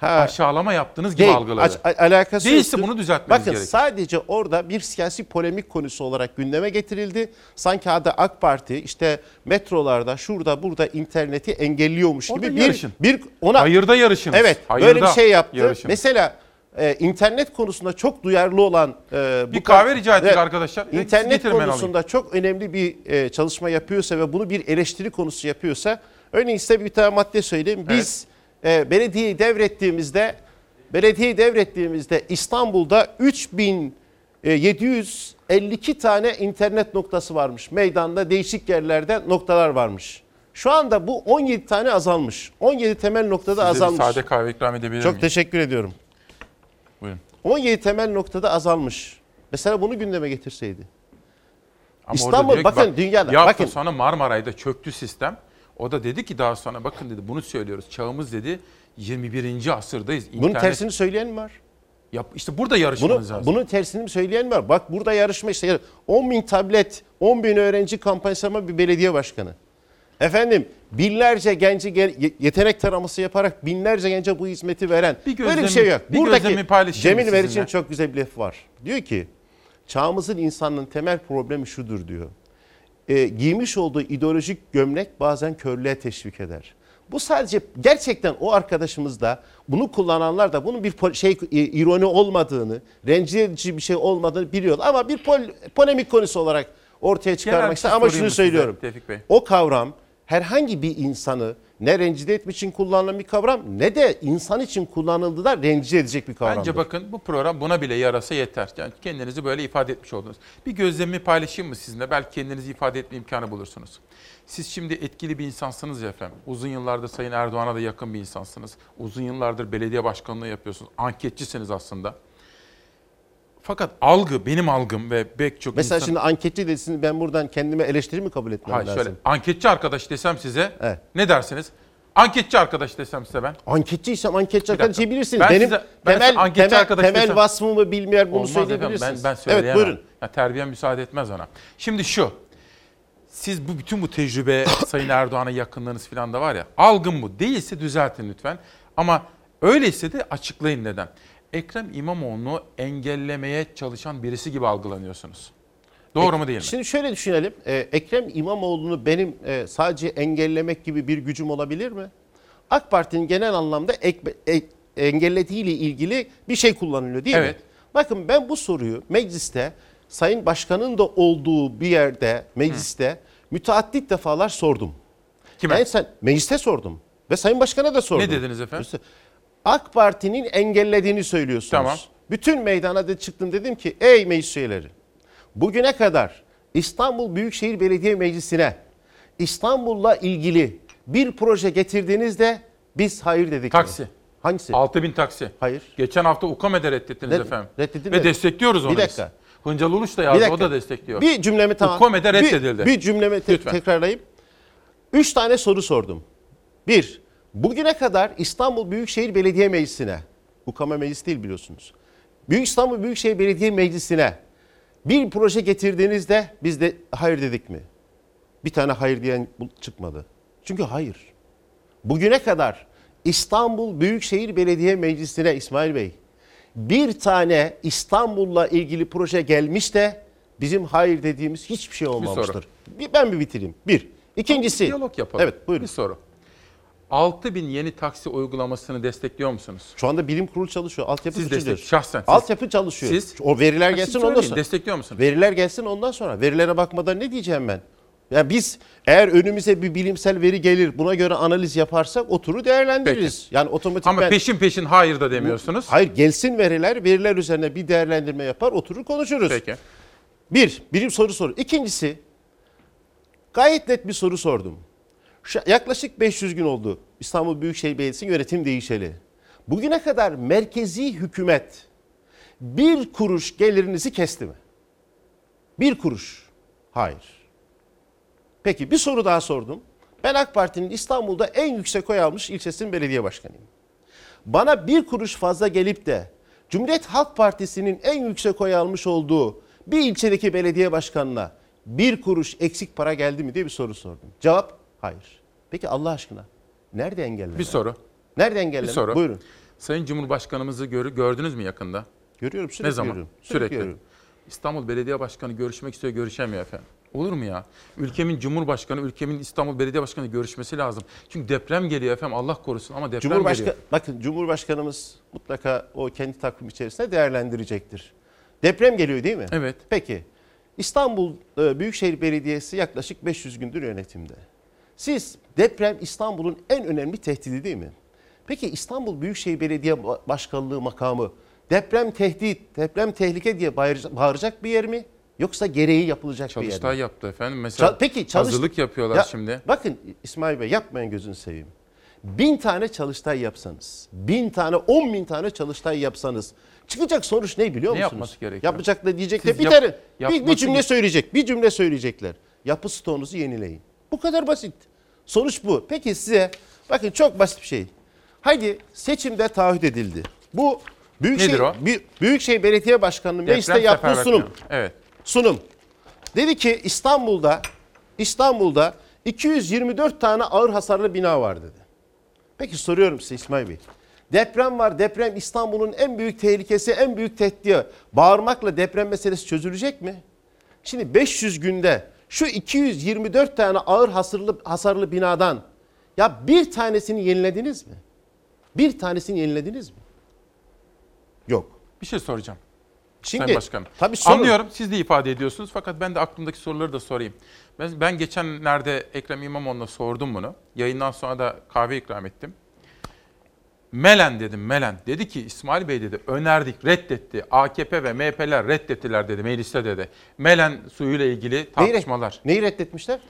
aşağılama yaptığınız gibi Değil, algıladı. aç- a- alakası Değilse yoktur. bunu düzeltmeniz Bakın gerekiyor. sadece orada bir siyasi polemik konusu olarak gündeme getirildi. Sanki adı AK Parti işte metrolarda şurada burada interneti engelliyormuş Orada gibi bir yarışın. bir ona Hayırda yarışınız. Evet Hayırda böyle bir şey yaptı. yarışınız. Mesela e, internet konusunda çok duyarlı olan e, Bir bu kahve kad- rica ettik arkadaşlar. İnternet konusunda çok önemli bir e, çalışma yapıyorsa ve bunu bir eleştiri konusu yapıyorsa örneğin size bir tane madde söyleyeyim. Biz e, belediyeyi devrettiğimizde belediyeyi devrettiğimizde İstanbul'da 3752 tane internet noktası varmış. Meydanda değişik yerlerde noktalar varmış. Şu anda bu 17 tane azalmış. 17 temel noktada Size azalmış. sade kahve ikram edebilir Çok miyim? teşekkür ediyorum. Buyurun. 17 temel noktada azalmış. Mesela bunu gündeme getirseydi. Ama İstanbul ki, bakın bak, dünyada hafta bakın sonra Marmaray'da çöktü sistem. O da dedi ki daha sonra bakın dedi bunu söylüyoruz. Çağımız dedi 21. asırdayız. bunun tersini söyleyen mi var? Yap, işte burada Bunu, yarışmanız lazım. bunun tersini mi söyleyen var? Bak burada yarışma işte 10 bin tablet, 10 bin öğrenci kampanyası ama bir belediye başkanı. Efendim binlerce genci yetenek taraması yaparak binlerce gence bu hizmeti veren Bir böyle bir gözlemi- şey yok. bir gözlemi paylaşayım Cemil Meriç'in çok güzel bir lafı var. Diyor ki çağımızın insanının temel problemi şudur diyor. E, giymiş olduğu ideolojik gömlek bazen körlüğe teşvik eder. Bu sadece gerçekten o arkadaşımız da bunu kullananlar da bunun bir şey e, ironi olmadığını, rencide edici bir şey olmadığını biliyor. Ama bir pol- polemik konusu olarak ortaya çıkarmak şey Ama şunu size, söylüyorum. Bey? O kavram herhangi bir insanı ne rencide etmek için kullanılan bir kavram ne de insan için kullanıldığında rencide edecek bir kavramdır. Bence bakın bu program buna bile yarasa yeter. Yani kendinizi böyle ifade etmiş oldunuz. Bir gözlemimi paylaşayım mı sizinle? Belki kendinizi ifade etme imkanı bulursunuz. Siz şimdi etkili bir insansınız ya efendim. Uzun yıllardır Sayın Erdoğan'a da yakın bir insansınız. Uzun yıllardır belediye başkanlığı yapıyorsunuz. Anketçisiniz aslında. Fakat algı, benim algım ve pek çok Mesela insan... şimdi anketçi desin ben buradan kendime eleştiri mi kabul etmem Hayır lazım? şöyle anketçi arkadaş desem size Evet. ne dersiniz? Anketçi arkadaş desem size ben. Anketçiysem anketçi Bir dakika. arkadaşı bilirsiniz. Ben Benim size- ben size temel, anketçi temel, arkadaş temel desem- vasfımı bilmeyen bunu Olmaz efendim söyleyebilirsiniz. ben, ben söyleyemem. Evet buyurun. Ya, terbiyem müsaade etmez ona. Şimdi şu. Siz bu bütün bu tecrübe (coughs) Sayın Erdoğan'a yakınlığınız falan da var ya. Algım bu. Değilse düzeltin lütfen. Ama öyleyse de açıklayın neden. Ekrem İmamoğlu'nu engellemeye çalışan birisi gibi algılanıyorsunuz. Doğru mu değil mi? Şimdi şöyle düşünelim. Ee, Ekrem İmamoğlu'nu benim e, sadece engellemek gibi bir gücüm olabilir mi? AK Parti'nin genel anlamda ek, e- engellediğiyle ilgili bir şey kullanılıyor değil Evet. mi? Bakın ben bu soruyu mecliste Sayın Başkan'ın da olduğu bir yerde mecliste müteaddit defalar sordum. Kime? En sen mecliste sordum ve Sayın Başkan'a da sordum. Ne dediniz efendim? AK Parti'nin engellediğini söylüyorsunuz. Tamam. Bütün meydana da çıktım dedim ki ey meclis üyeleri bugüne kadar İstanbul Büyükşehir Belediye Meclisi'ne İstanbul'la ilgili bir proje getirdiğinizde biz hayır dedik. mi? Taksi. Hangisi? 6000 taksi. Hayır. Geçen hafta UKAME'de reddettiniz Red- efendim. reddedilmedi. Ve destekliyoruz onu Bir biz. dakika. Hıncal Uluç da Bir yazdı o da destekliyor. Bir cümlemi tamam. UKAME'de Bir- reddedildi. Bir, cümlemi te- Lütfen. tekrarlayayım. Üç tane soru sordum. Bir, bugüne kadar İstanbul Büyükşehir Belediye Meclisi'ne, UKAME meclis değil biliyorsunuz. Büyük İstanbul Büyükşehir Belediye Meclisi'ne bir proje getirdiğinizde biz de hayır dedik mi? Bir tane hayır diyen bu- çıkmadı. Çünkü hayır. Bugüne kadar İstanbul Büyükşehir Belediye Meclisi'ne İsmail Bey bir tane İstanbul'la ilgili proje gelmiş de bizim hayır dediğimiz hiçbir şey olmamıştır. Bir, ben bir bitireyim. Bir. İkincisi. Diyalog yapalım. Evet buyurun. Bir soru. 6000 yeni taksi uygulamasını destekliyor musunuz? Şu anda bilim kurulu çalışıyor. Altyapı Siz destek, şahsen. siz- Altyapı çalışıyor. Siz? o veriler siz gelsin ondan sonra. Destekliyor musunuz? Veriler gelsin ondan sonra. Verilere bakmadan ne diyeceğim ben? Ya biz eğer önümüze bir bilimsel veri gelir buna göre analiz yaparsak oturur değerlendiririz. Yani otomatik Ama peşin peşin hayır da demiyorsunuz. Hayır gelsin veriler, veriler üzerine bir değerlendirme yapar, oturur konuşuruz. Peki. Bir, birim soru soru. İkincisi, gayet net bir soru sordum. Şu, yaklaşık 500 gün oldu İstanbul Büyükşehir Belediyesi'nin yönetim değişeli. Bugüne kadar merkezi hükümet bir kuruş gelirinizi kesti mi? Bir kuruş. Hayır. Peki bir soru daha sordum. Ben AK Parti'nin İstanbul'da en yüksek oy almış ilçesinin belediye başkanıyım. Bana bir kuruş fazla gelip de Cumhuriyet Halk Partisi'nin en yüksek oy almış olduğu bir ilçedeki belediye başkanına bir kuruş eksik para geldi mi diye bir soru sordum. Cevap hayır. Peki Allah aşkına nerede engelleme? Bir soru. Nerede engelleme? Bir soru. Buyurun. Sayın Cumhurbaşkanımızı gör- gördünüz mü yakında? Görüyorum sürekli Ne zaman? görüyorum. Sürekli. görüyorum. İstanbul Belediye Başkanı görüşmek istiyor, görüşemiyor efendim. Olur mu ya? Ülkemin Cumhurbaşkanı, ülkemin İstanbul Belediye Başkanı görüşmesi lazım. Çünkü deprem geliyor efendim Allah korusun ama deprem Cumhurbaşka geliyor. bakın Cumhurbaşkanımız mutlaka o kendi takvim içerisinde değerlendirecektir. Deprem geliyor değil mi? Evet. Peki. İstanbul e, Büyükşehir Belediyesi yaklaşık 500 gündür yönetimde. Siz deprem İstanbul'un en önemli tehdidi değil mi? Peki İstanbul Büyükşehir Belediye Ba- Başkanlığı makamı deprem tehdit, deprem tehlike diye bağıracak, bir yer mi? Yoksa gereği yapılacak bir yer mi? Çalıştay yaptı efendim. Mesela Ça- Peki çalış- hazırlık yapıyorlar Ya, şimdi. Bakın İsmail Bey yapmayın gözünü seveyim. Bin tane çalıştay yapsanız, bin tane, on bin tane çalıştay yapsanız çıkacak sonuç ne biliyor Ne musunuz? yapması gerekiyor? Yapacaklar diyecekler. Siz Bir yap- tane, bir, bir cümle söyleyecek, bir cümle söyleyecekler. Yapı stoğunuzu yenileyin. Bu kadar basit. Sonuç bu. Peki size, bakın çok basit bir şey. Haydi seçimde taahhüt edildi. Bu Büyükşehir, Nedir o? Büyük- Büyükşehir Belediye Başkanı'nın mecliste yaptığı sunum Evet. sunum. Dedi ki İstanbul'da İstanbul'da 224 tane ağır hasarlı bina var dedi. Peki soruyorum size İsmail Bey. Deprem var. Deprem İstanbul'un en büyük tehlikesi, en büyük tehdidi. Bağırmakla deprem meselesi çözülecek mi? Şimdi 500 günde şu 224 tane ağır hasarlı, hasarlı binadan ya bir tanesini yenilediniz mi? Bir tanesini yenilediniz mi? Yok. Bir şey soracağım. Şimdi Sayın Başkanım. tabii sorun. Anlıyorum siz de ifade ediyorsunuz fakat ben de aklımdaki soruları da sorayım. Ben, ben geçenlerde Ekrem İmamoğlu'na sordum bunu. Yayından sonra da kahve ikram ettim. Melen dedim Melen. Dedi ki İsmail Bey dedi önerdik reddetti. AKP ve MHP'ler reddettiler dedi mecliste dedi. Melen suyuyla ilgili Neyi, tartışmalar. neyi reddetmişler?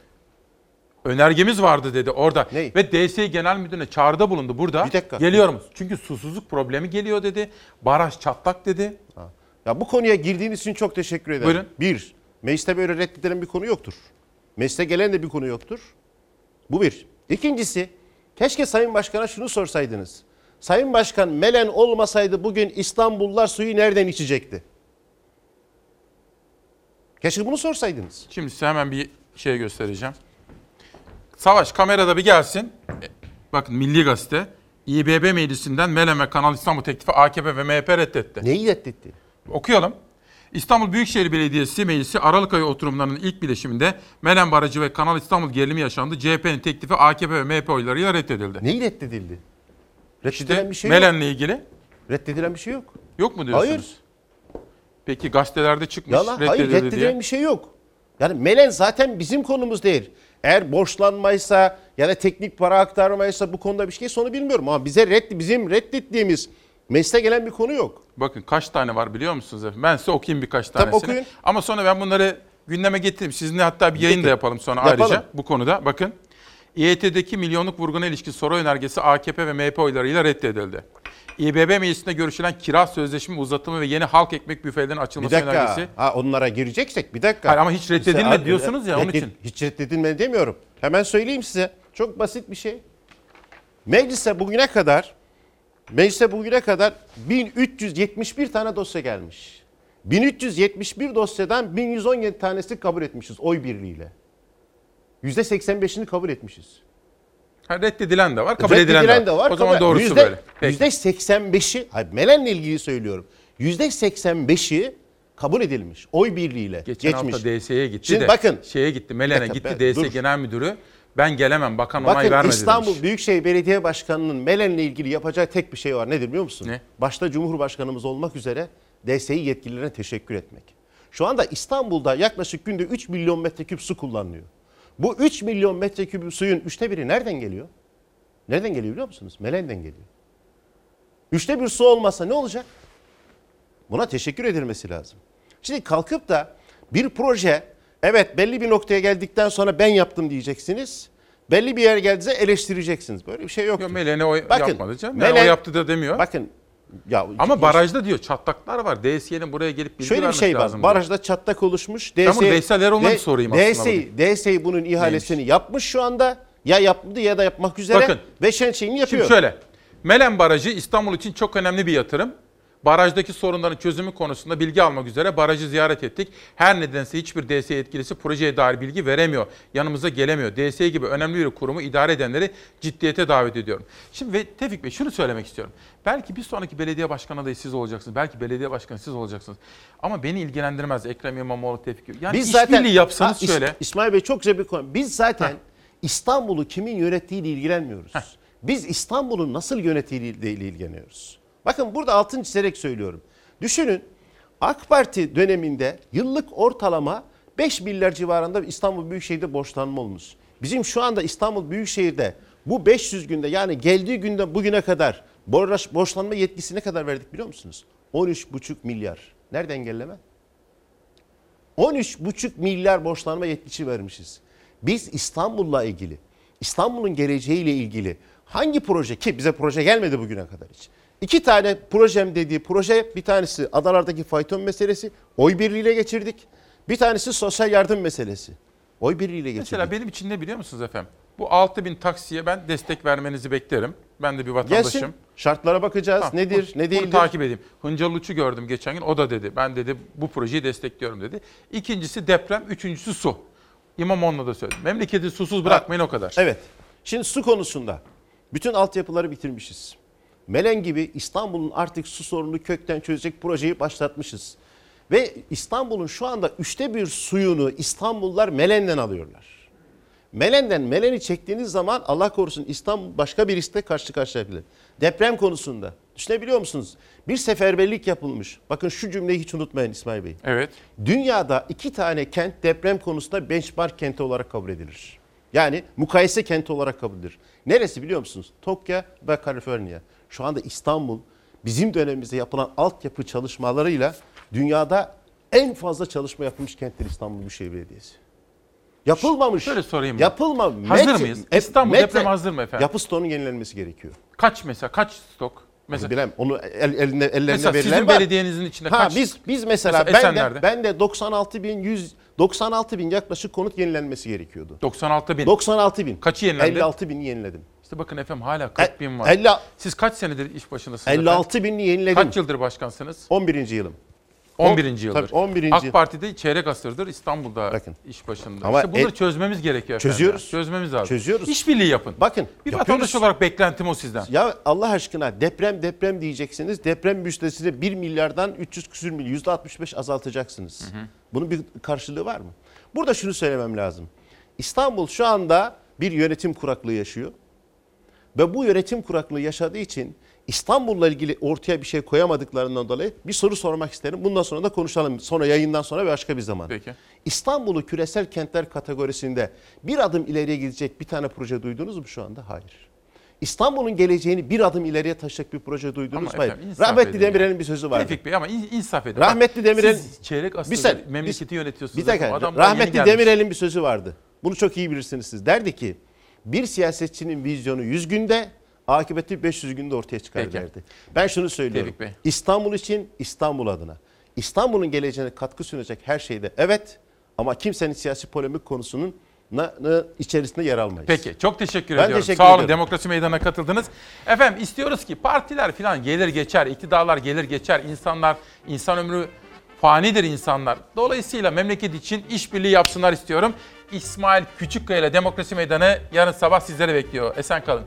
Önergemiz vardı dedi orada. Ney? Ve DSİ Genel Müdürü'ne çağrıda bulundu burada. Bir dakika. Geliyorum. Çünkü susuzluk problemi geliyor dedi. Baraj çatlak dedi. Ya bu konuya girdiğiniz için çok teşekkür ederim. Buyurun. Bir, mecliste böyle reddedilen bir konu yoktur. Mecliste gelen de bir konu yoktur. Bu bir. İkincisi, keşke Sayın Başkan'a şunu sorsaydınız. Sayın Başkan Melen olmasaydı bugün İstanbullular suyu nereden içecekti? Keşke bunu sorsaydınız. Şimdi size hemen bir şey göstereceğim. Savaş kamerada bir gelsin. E, Bakın Milli Gazete. İBB Meclisi'nden Melen ve Kanal İstanbul teklifi AKP ve MHP reddetti. Neyi reddetti? Okuyalım. İstanbul Büyükşehir Belediyesi Meclisi Aralık ayı oturumlarının ilk bileşiminde Melen Barajı ve Kanal İstanbul gerilimi yaşandı. CHP'nin teklifi AKP ve MHP oylarıyla reddedildi. Neyi reddedildi? Reddedilen bir şey yok. Melen'le ilgili Reddedilen bir şey yok. yok mu diyorsunuz? Hayır. Peki gazetelerde çıkmış Yalan. Hayır reddedildi reddedilen diye. bir şey yok. Yani Melen zaten bizim konumuz değil. Eğer borçlanmaysa ya da teknik para aktarmaysa bu konuda bir şey onu bilmiyorum. Ama bize reddi, bizim reddettiğimiz meclise gelen bir konu yok. Bakın kaç tane var biliyor musunuz efendim? Ben size okuyayım birkaç Tamam, tanesini. okuyun. Ama sonra ben bunları gündeme getireyim. Sizinle hatta bir yayın da yapalım sonra Yapalım. ayrıca bu konuda. Bakın. İET'deki milyonluk vurguna ilişkin soru önergesi AKP ve MHP oylarıyla reddedildi. İBB meclisinde görüşülen kira sözleşme uzatımı ve yeni halk ekmek büfelerinin Bir açılması dakika. önergesi. Ha, onlara gireceksek bir dakika. Hayır ama hiç reddedilmedi İşte- diyorsunuz ya, onun için. Hiç reddedilmedi demiyorum. Hemen söyleyeyim size. Çok basit bir şey. Meclise bugüne kadar meclise bugüne kadar 1371 tane dosya gelmiş. 1371 dosyadan 1117 tanesi kabul etmişiz oy birliğiyle. %85'ini kabul etmişiz. Ha, reddedilen de var, kabul Reddedilen edilen de var. O zaman doğrusu Yüzde- böyle. Peki. %85'i, hayır Melen'le ilgili söylüyorum. %85'i kabul edilmiş. Oy birliğiyle Geçen geçmiş. hafta DS'ye gitti Şimdi de bakın. şeye gitti, Melen'e gitti ben- DS dur. Genel Müdürü. Ben gelemem, bakan onay Bakın vermedi İstanbul demiş. Büyükşehir Belediye Başkanı'nın Melen'le ilgili yapacağı tek bir şey var. Nedir biliyor musun? Ne? Başta Cumhurbaşkanımız olmak üzere DSİ yetkililerine teşekkür etmek. Şu anda İstanbul'da yaklaşık günde 3 milyon metreküp su kullanılıyor. Bu 3 milyon metreküp suyun üçte biri nereden geliyor? Nereden geliyor biliyor musunuz? Melen'den geliyor. Üçte bir su olmasa ne olacak? Buna teşekkür edilmesi lazım. Şimdi kalkıp da bir proje evet belli bir noktaya geldikten sonra ben yaptım diyeceksiniz. Belli bir yer geldiğinde eleştireceksiniz. Böyle bir şey yok. Yok Melen'e o yapmadı canım. Melen- o yaptı da demiyor. Bakın ya Ama barajda diyor çatlaklar var. DSY'nin buraya gelip bilgi Şöyle bir vermesi şey var. lazım diyor. Barajda çatlak oluşmuş. Ben bunu Veysel Eroğlu'na bir sorayım aslında DSİ, DSİ bunun ihalesini yapmış şu anda. Ya yapmadı ya da yapmak üzere. Bakın. Ve şeyini yapıyor. Şimdi şöyle. Melen Barajı İstanbul için çok önemli bir yatırım. Barajdaki sorunların çözümü konusunda bilgi almak üzere barajı ziyaret ettik. Her nedense hiçbir DS yetkilisi projeye dair bilgi veremiyor. Yanımıza gelemiyor. DS gibi önemli bir kurumu idare edenleri ciddiyete davet ediyorum. Şimdi ve Tevfik Bey şunu söylemek istiyorum. Belki bir sonraki belediye başkanı adayı siz olacaksınız. Belki belediye başkanı siz olacaksınız. Ama beni ilgilendirmez Ekrem İmamoğlu, Tevfik Bey. Yani Biz zaten yapsanız Ha, şöyle. İsmail Bey çok güzel bir konu. Biz zaten İstanbul'u kimin yönettiğiyle ilgilenmiyoruz. Biz İstanbul'un nasıl yönettiğiyle ilgileniyoruz. Bakın burada altın çizerek söylüyorum. Düşünün AK Parti döneminde yıllık ortalama 5 milyar civarında İstanbul Büyükşehir'de borçlanma olmuş. Bizim şu anda İstanbul Büyükşehir'de bu 500 günde yani geldiği günden bugüne kadar borç- borçlanma yetkisi ne kadar verdik biliyor musunuz? 13,5 milyar. Nerede engelleme? 13,5 milyar borçlanma yetkisi vermişiz. Biz İstanbul'la ilgili, İstanbul'un geleceğiyle ilgili hangi proje ki bize proje gelmedi bugüne kadar hiç. İki tane projem dediği proje bir tanesi adalardaki fayton meselesi oy birliğiyle geçirdik. Bir tanesi sosyal yardım meselesi. Oy birliğiyle geçirdik. Mesela benim için ne biliyor musunuz efendim? Bu 6000 taksiye ben destek vermenizi beklerim. Ben de bir vatandaşım. Gelsin şartlara bakacağız Ha, nedir bu- ne bunu değildir. takip edeyim. Hıncal Uç'u gördüm geçen gün. O da dedi. Ben dedi bu projeyi destekliyorum dedi. İkincisi deprem, üçüncüsü su. İmamoğlu'na da söyledim. Memleketi susuz bırakmayın o kadar. Evet. Şimdi su konusunda bütün altyapıları bitirmişiz. Melen gibi İstanbul'un artık su sorununu kökten çözecek projeyi başlatmışız. Ve İstanbul'un şu anda üçte bir suyunu İstanbullular Melen'den alıyorlar. Melen'den Melen'i çektiğiniz zaman Allah korusun İstanbul başka bir riskle karşı karşıya gelir. Deprem konusunda düşünebiliyor musunuz? Bir seferberlik yapılmış. Bakın şu cümleyi hiç unutmayın İsmail Bey. Evet. Dünyada iki tane kent deprem konusunda benchmark kenti olarak kabul edilir. Yani mukayese kenti olarak kabul edilir. Neresi biliyor musunuz? Tokyo ve Kaliforniya. Şu anda İstanbul bizim dönemimizde yapılan altyapı çalışmalarıyla dünyada en fazla çalışma yapılmış kenttir İstanbul Büyükşehir Belediyesi. Yapılmamış. Şöyle sorayım. Yapılma. Hazır Metre- mıyız? İstanbul metre- deprem hazır mı efendim? Yapı stoğunun yenilenmesi gerekiyor. Kaç mesela? Kaç stok? Mesela- Bilmem onu el, eline, ellerine Mesela verilen sizin var. belediyenizin içinde ha, kaç- Biz, biz mesela, Mesela ben, de, ben de 96 bin 100 96 bin yaklaşık konut yenilenmesi gerekiyordu. 96 bin. 96 bin. Kaçı yenilendi? 56 bini yeniledim. İşte bakın efendim hala 40 bin var. 50 Siz kaç senedir iş başındasınız 56 efendim? binini yeniledim. Kaç yıldır başkansınız? 11. yılım. 11. On- yıldır. Tabii 11. AK Parti'de çeyrek asırdır İstanbul'da iş başında. Ama işte bunları el- çözmemiz gerekiyor efendim. Çözüyoruz. Çözmemiz lazım. Çözüyoruz. İşbirliği yapın. Bakın. Bir yapıyoruz. vatandaş olarak beklentim o sizden. Ya Allah aşkına deprem deprem diyeceksiniz. Deprem müjdesini 1 milyardan 300 küsür milyon %65 azaltacaksınız. Bunun bir karşılığı var mı? Burada şunu söylemem lazım. İstanbul şu anda bir yönetim kuraklığı yaşıyor. Ve bu yönetim kuraklığı yaşadığı için İstanbul'la ilgili ortaya bir şey koyamadıklarından dolayı bir soru sormak isterim. Bundan sonra da konuşalım. Sonra yayından sonra başka bir zaman. Peki. İstanbul'u küresel kentler kategorisinde bir adım ileriye gidecek bir tane proje duydunuz mu şu anda? Hayır. İstanbul'un geleceğini bir adım ileriye taşıyacak bir proje duydunuz mu? Hayır. Rahmetli Demirel'in ya. bir sözü vardı. Tevfik Bey ama in- insaf edin. Rahmetli Bak, Demirel Siz çeyrek saniye, memleketi yönetiyorsunuz. Bir dakika. Rahmetli. Demirel'in bir sözü vardı. Bunu çok iyi bilirsiniz siz. Derdi ki bir siyasetçinin vizyonu 100 günde, akıbeti 500 günde ortaya çıkar Peki. derdi. Ben şunu söylüyorum. İstanbul için, İstanbul adına. İstanbul'un geleceğine katkı sunacak her şeyde evet ama kimsenin siyasi polemik konusunun içerisinde yer almayız. Peki çok teşekkür Ben ediyorum. teşekkür Sağ olun ediyorum. demokrasi meydanına katıldınız. Efendim istiyoruz ki partiler falan gelir geçer, iktidarlar gelir geçer. İnsanlar, insan ömrü fanidir insanlar. Dolayısıyla memleket için işbirliği yapsınlar istiyorum. İsmail Küçükkaya ile Demokrasi Meydanı yarın sabah sizleri bekliyor. Esen kalın.